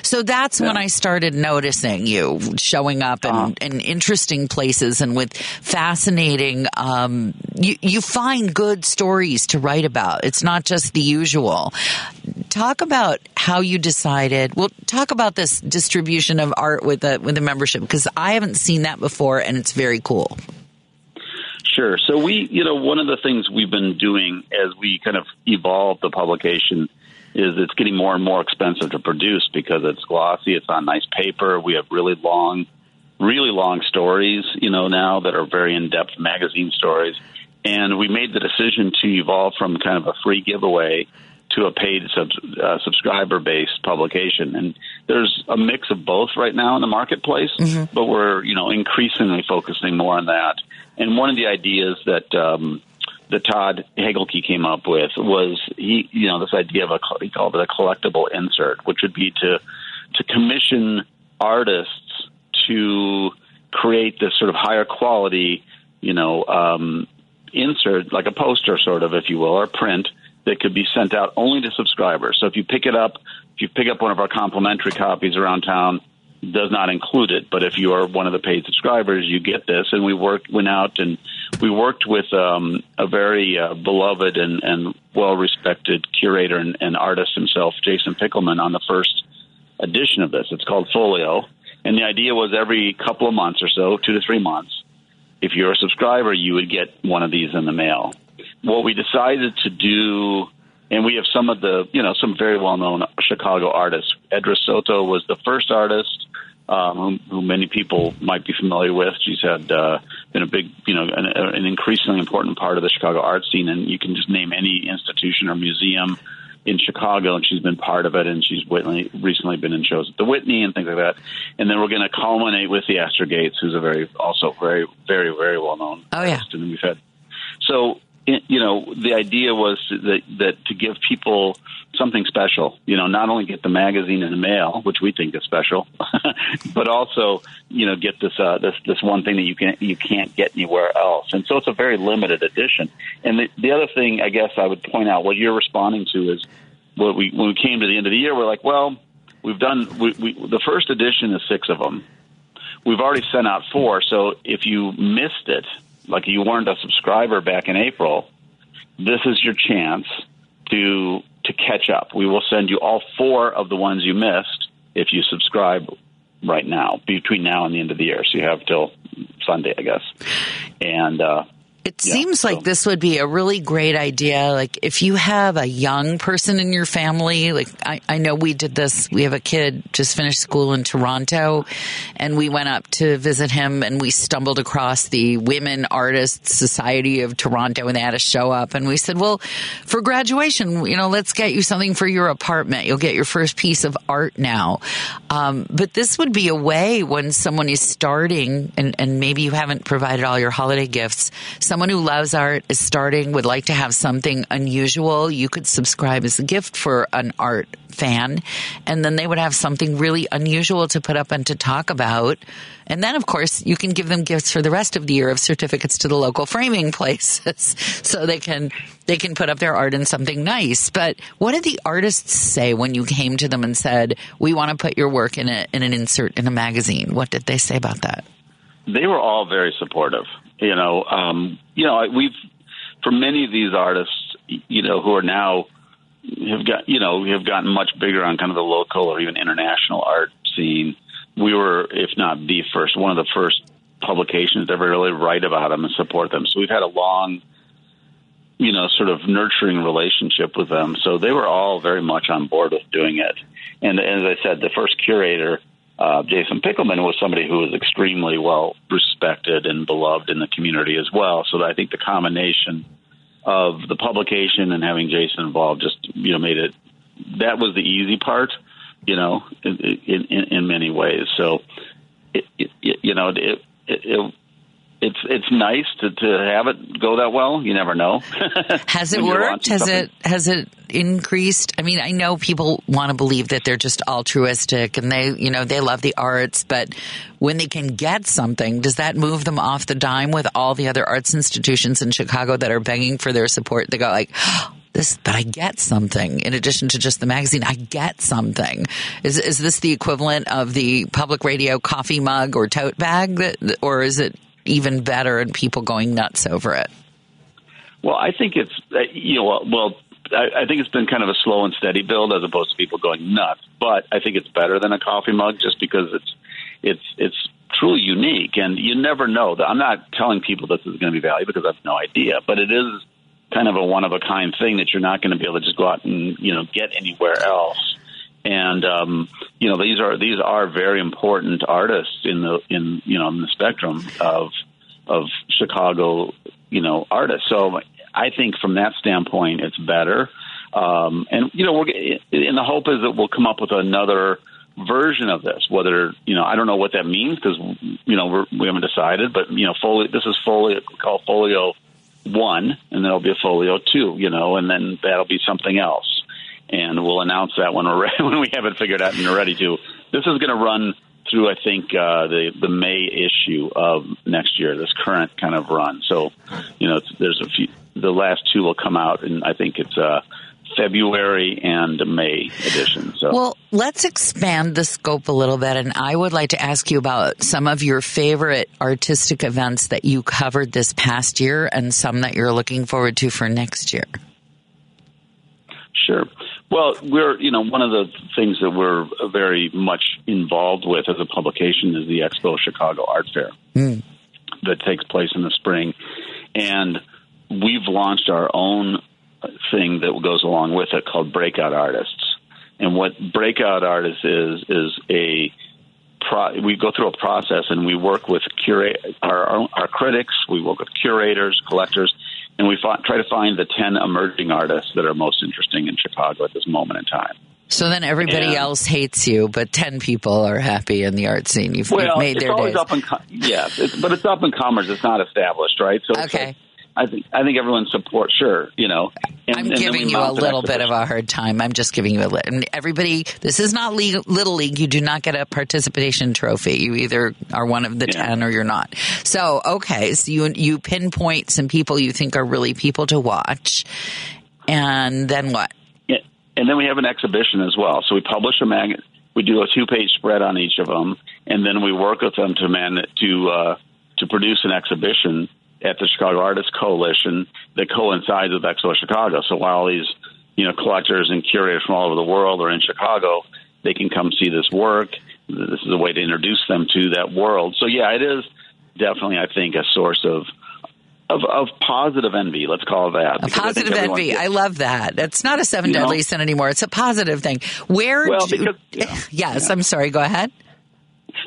so that's yeah. when I started noticing you showing up in, uh-huh. in interesting places and with fascinating. Um, you you find good stories to write about. It's not just the usual. Talk about how you decided. Well, talk about this distribution of art with the with the membership because I haven't seen that before, and it's very cool. Sure. So we, you know, one of the things we've been doing as we kind of evolve the publication is it's getting more and more expensive to produce because it's glossy, it's on nice paper. We have really long, really long stories, you know, now that are very in-depth magazine stories. And we made the decision to evolve from kind of a free giveaway to a paid sub, uh, subscriber based publication. And there's a mix of both right now in the marketplace, mm-hmm. but we're you know increasingly focusing more on that. And one of the ideas that um, Todd Hieggelke came up with was he you know this idea of a he called it a collectible insert, which would be to to commission artists to create this sort of higher quality you know um, insert like a poster sort of if you will or print that could be sent out only to subscribers. So if you pick it up, if you pick up one of our complimentary copies around town, does not include it. But if you are one of the paid subscribers, you get this. And we worked, went out and we worked with um, a very uh, beloved and, and well respected curator and, and artist himself, Jason Pickleman, on the first edition of this. It's called Folio. And the idea was every couple of months or so, two to three months, if you're a subscriber, you would get one of these in the mail what we decided to do, and we have some of the, you know, some very well known Chicago artists. Edra Soto was the first artist um, who, who many people might be familiar with. She's had uh, been a big, you know, an, an increasingly important part of the Chicago art scene, and you can just name any institution or museum in Chicago, and she's been part of it, and she's Whitney, recently been in shows at the Whitney and things like that. And then we're going to culminate with Theaster Gates, who's a very, also very, very, very well known. Oh yeah, artist. and we've had. So you know, the idea was that, that to give people something special, you know, not only get the magazine in the mail, which we think is special, (laughs) but also, you know, get this, uh, this, this one thing that you can, you can't get anywhere else. And so it's a very limited edition. And the, the other thing, I guess I would point out what you're responding to is what we, when we came to the end of the year, we're like, well, we've done, we, we, the first edition is six of them. We've already sent out four. So if you missed it, like you weren't a subscriber back in April, this is your chance to to catch up. We will send you all four of the ones you missed if you subscribe right now between now and the end of the year. So you have till Sunday, I guess. And uh, it yeah, seems so. like this would be a really great idea. Like if you have a young person in your family, like I, I know we did this. We have a kid just finished school in Toronto and we went up to visit him and we stumbled across the Women Artists Society of Toronto and they had a show up and we said, well, for graduation, you know, let's get you something for your apartment. You'll get your first piece of art now. Um, but this would be a way when someone is starting and, and maybe you haven't provided all your holiday gifts, someone who loves art is starting, would like to have something unusual, you could subscribe as a gift for an art fan. And then they would have something really unusual to put up and to talk about. And then, of course, you can give them gifts for the rest of the year of certificates to the local framing (laughs) places so they can, they can put up their art in something nice. But what did the artists say when you came to them and said, we want to put your work in, a, in an insert in a magazine? What did they say about that? They were all very supportive. You know, um, you know, we've, for many of these artists, you know, who are now, have got, you know, have gotten much bigger on kind of the local or even international art scene we were, if not the first, one of the first publications to ever really write about them and support them. So we've had a long, you know, sort of nurturing relationship with them. So they were all very much on board with doing it. And as I said, the first curator, uh, Jason Pickleman, was somebody who was extremely well respected and beloved in the community as well. So I think the combination of the publication and having Jason involved just, you know, made it, that was the easy part you know, in in, in many ways. So, it, it, you know, it, it, it's it's nice to, to have it go that well. You never know. (laughs) has it worked? Has something. it has it increased? I mean, I know people want to believe that they're just altruistic and they, you know, they love the arts, but when they can get something, does that move them off the dime with all the other arts institutions in Chicago that are begging for their support? They go like, (gasps) this, but I get something in addition to just the magazine. I get something. Is is this the equivalent of the public radio coffee mug or tote bag, that, or is it even better and people going nuts over it? Well, I think it's uh, you know well. I, think it's been kind of a slow and steady build as opposed to people going nuts. But I think it's better than a coffee mug just because it's it's it's truly unique, and you never know. I'm not telling people this is going to be valuable because I have no idea, but it is kind of a one of a kind thing that you're not going to be able to just go out and you know get anywhere else. And um, you know these are these are very important artists in the in you know in the spectrum of of Chicago you know artists. So I think from that standpoint, it's better. Um, and you know, we're and the hope is that we'll come up with another version of this. Whether you know, I don't know what that means because you know we're, we haven't decided. But you know, folio. This is folio called folio one, and there'll be a folio two, you know, and then that'll be something else. And we'll announce that when we're (laughs) ready, when we have it figured out and we're ready to. This is going to run through, I think, uh, the the May issue of next year. This current kind of run. So, you know, there's a few. The last two will come out, and I think it's uh, February and May edition. So. Well, let's expand the scope a little bit, and I would like to ask you about some of your favorite artistic events that you covered this past year, and some that you're looking forward to for next year. Sure. Well, we're you know one of the things that we're very much involved with as a publication is the Expo Chicago Art Fair mm. that takes place in the spring, and we've launched our own thing that goes along with it called breakout artists. And what breakout artists is is a pro, we go through a process and we work with curate our, our critics, we work with curators, collectors, and we fi- try to find the ten emerging artists that are most interesting in Chicago at this moment in time. So then everybody and, else hates you, but ten people are happy in the art scene. You've, well, you've made their days. Up and yeah, but it's up and comers. It's not established, right? So okay. I think I think everyone supports. Sure, you know. And, I'm and giving you a little bit of a hard time. I'm just giving you a little. And everybody, this is not league, little league. You do not get a participation trophy. You either are one of the yeah. ten or you're not. So okay, so you you pinpoint some people you think are really people to watch, and then what? Yeah, and then we have an exhibition as well. So we publish a mag. We do a two page spread on each of them, and then we work with them to man to uh, to produce an exhibition at the Chicago Artists Coalition that coincides with Expo Chicago. So while these, you know, collectors and curators from all over the world are in Chicago, they can come see this work. This is a way to introduce them to that world. So yeah, it is definitely, I think, a source of of, of positive envy. Let's call it that. A positive I envy. Gets, I love that. It's not a seven deadly sin anymore. It's a positive thing. Where? Well, do, because, (laughs) yes. Yeah. I'm sorry. Go ahead.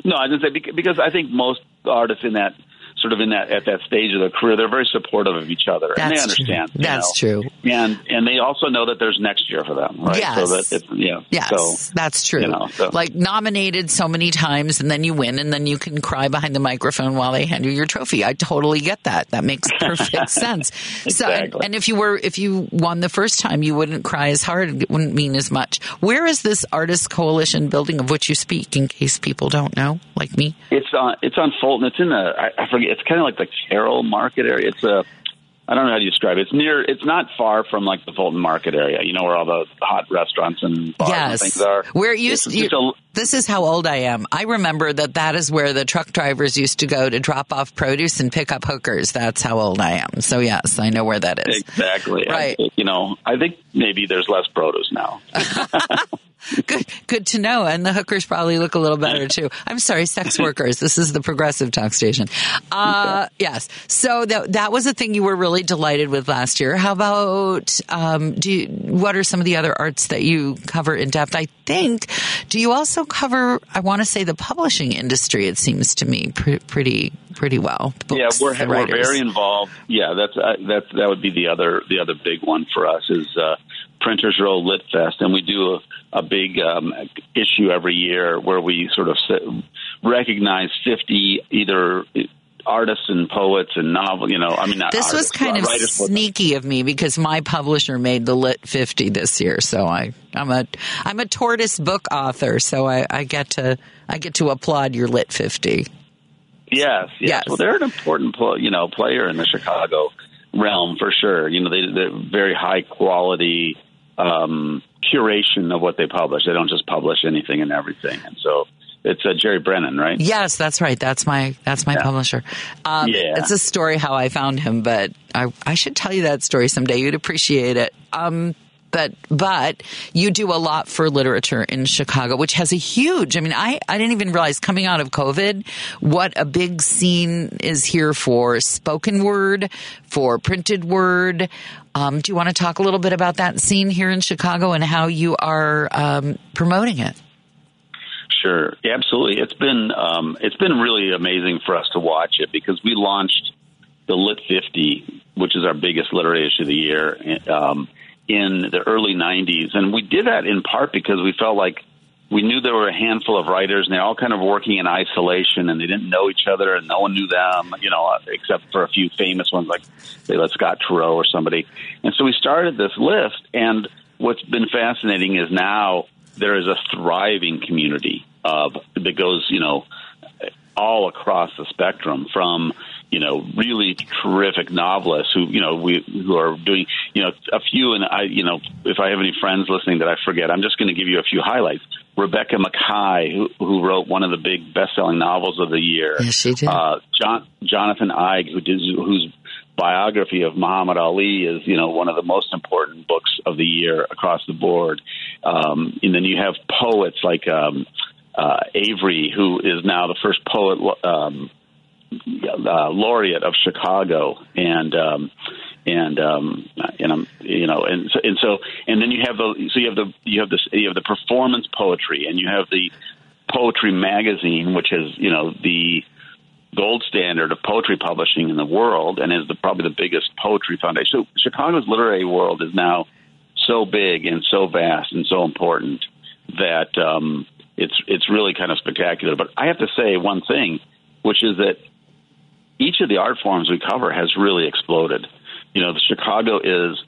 No, I didn't say because I think most artists in that sort of in that at that stage of their career, they're very supportive of each other, and they understand. true. That's know. true. And and they also know that there's next year for them, right? Yes. So that it's yeah. Yes, So that's true. you know, so- Like nominated so many times and then you win and then you can cry behind the microphone while they hand you your trophy. I totally get that. That makes (laughs) perfect sense. So, and, and if you were, if you won the first time, you wouldn't cry as hard. It wouldn't mean as much. Where is this artist coalition building of which you speak in case people don't know, like me? It's on it's on Fulton. It's in the I, I forget. It's kind of like the Carroll Market area. It's a I don't know how to describe it. It's near. It's not far from like the Fulton Market area. You know where all the hot restaurants and bars and yes. things are. Where it used It's a- this is how old I am. I remember that that is where the truck drivers used to go to drop off produce and pick up hookers. That's how old I am. So yes, I know where that is. Exactly. Right. I, you know, I think maybe there's less produce now. (laughs) (laughs) (laughs) Good, good to know. And the hookers probably look a little better too. I'm sorry, sex (laughs) workers. This is the progressive talk station. Uh, yes. So that that was a thing you were really delighted with last year. How about um, do you, what are some of the other arts that you cover in depth? I think. Do you also cover? I want to say the publishing industry. It seems to me pre- pretty pretty well. The yeah, we're we're very involved. Yeah, that's uh, that's that would be the other the other big one for us is uh, Printers Row Lit Fest, and we do a, a big um, issue every year where we sort of recognize fifty either artists and poets and novel. You know, I mean, not This was artists, kind of sneaky of me because my publisher made the Lit 50 this year, so I I'm a I'm a tortoise book author, so I, I get to I get to applaud your Lit 50. Yes, yes. Yes. Well, they're an important, you know, player in the Chicago realm for sure. You know, they, they're very high quality um, curation of what they publish. They don't just publish anything and everything. And so it's uh, Jerry Brennan, right? Yes, that's right. That's my that's my publisher. Um, Yeah. It's a story how I found him, but I I should tell you that story someday. You'd appreciate it. Um, but but you do a lot for literature in Chicago, which has a huge. I mean, I I didn't even realize coming out of COVID what a big scene is here for spoken word, for printed word. Um, do you want to talk a little bit about that scene here in Chicago and how you are um, promoting it? Sure, yeah, absolutely. It's been um, it's been really amazing for us to watch it because we launched the Lit 50, which is our biggest literary issue of the year, um, in the early 90s, and we did that in part because we felt like we knew there were a handful of writers, and they're all kind of working in isolation, and they didn't know each other, and no one knew them, you know, except for a few famous ones like, say, like Scott Turow or somebody. And so we started this list, and what's been fascinating is now there is a thriving community of that goes, you know, all across the spectrum from you know really terrific novelists who you know we who are doing you know a few and I you know if I have any friends listening that I forget I'm just going to give you a few highlights. Rebecca Makkai who, who wrote one of the big best-selling novels of the year. Yes, she did. Uh, John, Jonathan Eig who did whose biography of Muhammad Ali is you know one of the most important books of the year across the board. Um, and then you have poets like um, uh, Avery, who is now the first poet um, uh, laureate of Chicago, and um, and um, and um, you know, and so, and so and then you have the so you have the you have this you have the performance poetry, and you have the poetry magazine, which is you know the gold standard of poetry publishing in the world, and is the probably the biggest poetry foundation. So Chicago's literary world is now so big and so vast and so important that um, it's it's really kind of spectacular. But I have to say one thing, which is that each of the art forms we cover has really exploded. You know, the Chicago is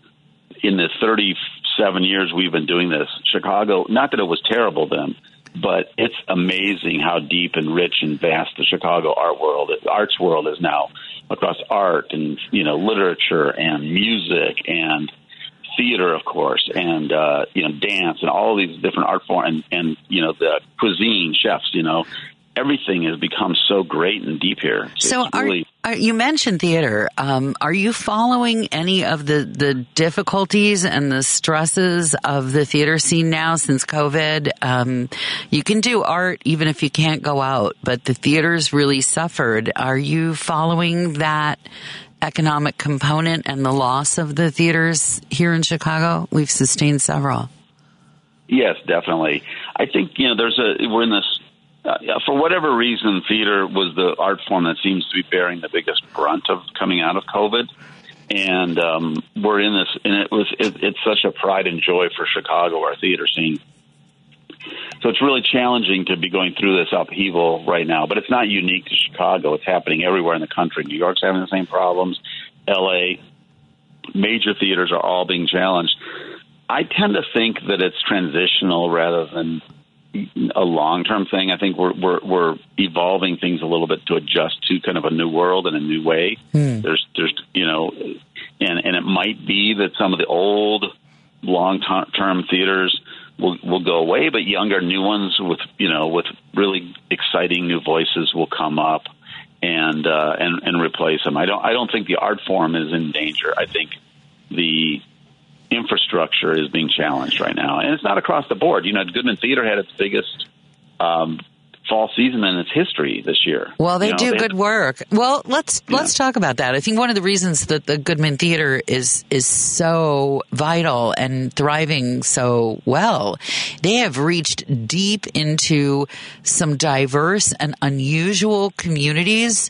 in the 37 years we've been doing this. Chicago, not that it was terrible then, but it's amazing how deep and rich and vast the Chicago art world, arts world is now across art and you know literature and music and theater, of course, and uh, you know dance and all these different art forms and, and you know the cuisine chefs. You know, everything has become so great and deep here. So it's are, really, are you mentioned theater? Um, are you following any of the the difficulties and the stresses of the theater scene now since COVID? Um, you can do art even if you can't go out, but the theaters really suffered. Are you following that? Economic component and the loss of the theaters here in Chicago. We've sustained several. Yes, definitely. I think you know there's a we're in this uh, for whatever reason, theater was the art form that seems to be bearing the biggest brunt of coming out of COVID. And um, we're in this, and it was it, it's such a pride and joy for Chicago, our theater scene. So it's really challenging to be going through this upheaval right now. But it's not unique to Chicago; it's happening everywhere in the country. New York's having the same problems. L.A. major theaters are all being challenged. I tend to think that it's transitional rather than a long term thing. I think we're, we're we're evolving things a little bit to adjust to kind of a new world and a new way. Hmm. There's there's you know, and and it might be that some of the old long term theaters will will go away, but younger new ones with you know with really exciting new voices will come up and uh, and and replace them. I don't I don't think the art form is in danger. I think the infrastructure is being challenged right now, and it's not across the board. You know, Goodman Theater had its biggest um, fall season in its history this year. Well, they You know, do they- good work. Well, let's let's talk about that. I think one of the reasons that the Goodman Theater is is so vital and thriving so well, they have reached deep into some diverse and unusual communities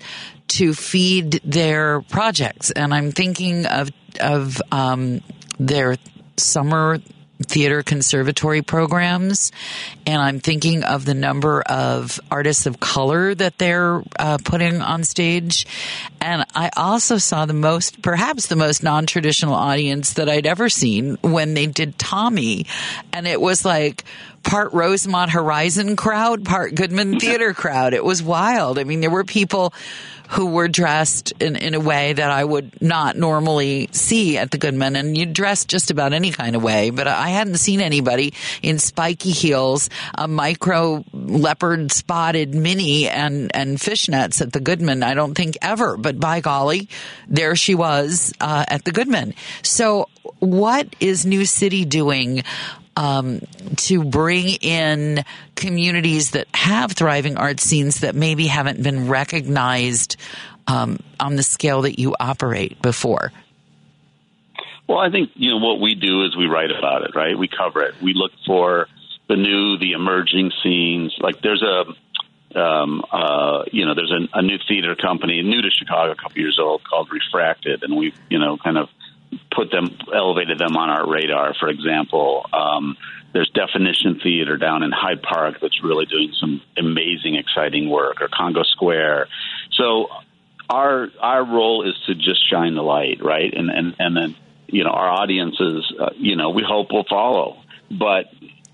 to feed their projects. And I'm thinking of of um, their summer theater conservatory programs and i'm thinking of the number of artists of color that they're uh, putting on stage. And i also saw the most perhaps the most non-traditional audience that i'd ever seen when they did tommy. And it was like part rosemont horizon crowd part goodman theater (laughs) crowd. It was wild. I mean there were people who were dressed in, in a way that I would not normally see at the Goodman. And you dress just about any kind of way, but I hadn't seen anybody in spiky heels, a micro leopard spotted mini and, and fishnets at the Goodman. I don't think ever, but by golly, there she was uh, at the Goodman. So what is New City doing um, to bring in communities that have thriving art scenes that maybe haven't been recognized um, on the scale that you operate before? Well, I think you know what we do is we write about it, right? We cover it. We look for the new, the emerging scenes. Like there's a, um, uh, you know, there's a, a new theater company, new to Chicago, a couple years old, called Refracted, and we, you know, kind of put them, elevated them on our radar. For example, um, there's Definition Theater down in Hyde Park that's really doing some amazing, exciting work, or Congo Square. So our our role is to just shine the light, right? And and and then you know our audiences, uh, you know, we hope will follow, but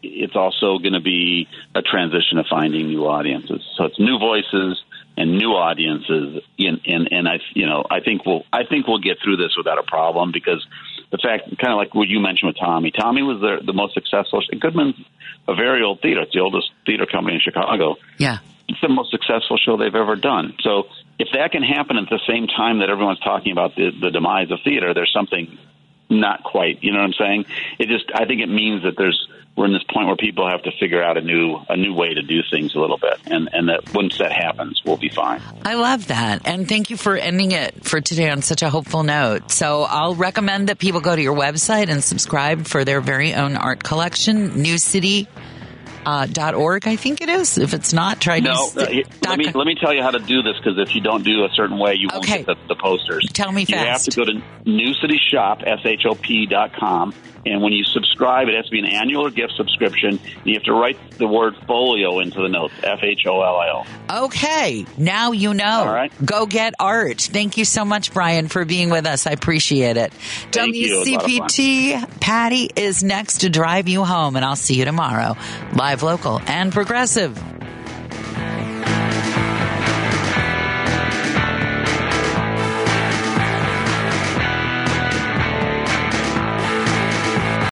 it's also going to be a transition of finding new audiences. So it's new voices and new audiences. And and, and I you know I think we'll I think we'll get through this without a problem because the fact kind of like what you mentioned with Tommy. Tommy was the the most successful. Goodman's a very old theater. It's the oldest theater company in Chicago Yeah. it's the most successful show they've ever done. So if that can happen at the same time that everyone's talking about the, the demise of theater, there's something not quite. You know what I'm saying? It just I think it means that there's we're in this point where people have to figure out a new a new way to do things a little bit, and and that once that happens, we'll be fine. I love that. And thank you for ending it for today on such a hopeful note. So I'll recommend that people go to your website and subscribe for their very own art collection, New City. Uh, dot org, I think it is. If it's not, try No, to. uh, (laughs) let me let me tell you how to do this because if you don't do a certain way, you won't get the, the posters. Tell me You have to go to New City Shop S H O P dot com, and when you subscribe, it has to be an annual or gift subscription. And you have to write the word folio into the notes F H O L I O. Okay, now you know. All right. Go get art. Thank you so much, Brian, for being with us. I appreciate it. Thank you. It was a lot of fun. WCPT Patty is next to drive you home, and I'll see you tomorrow. Live, local, and progressive.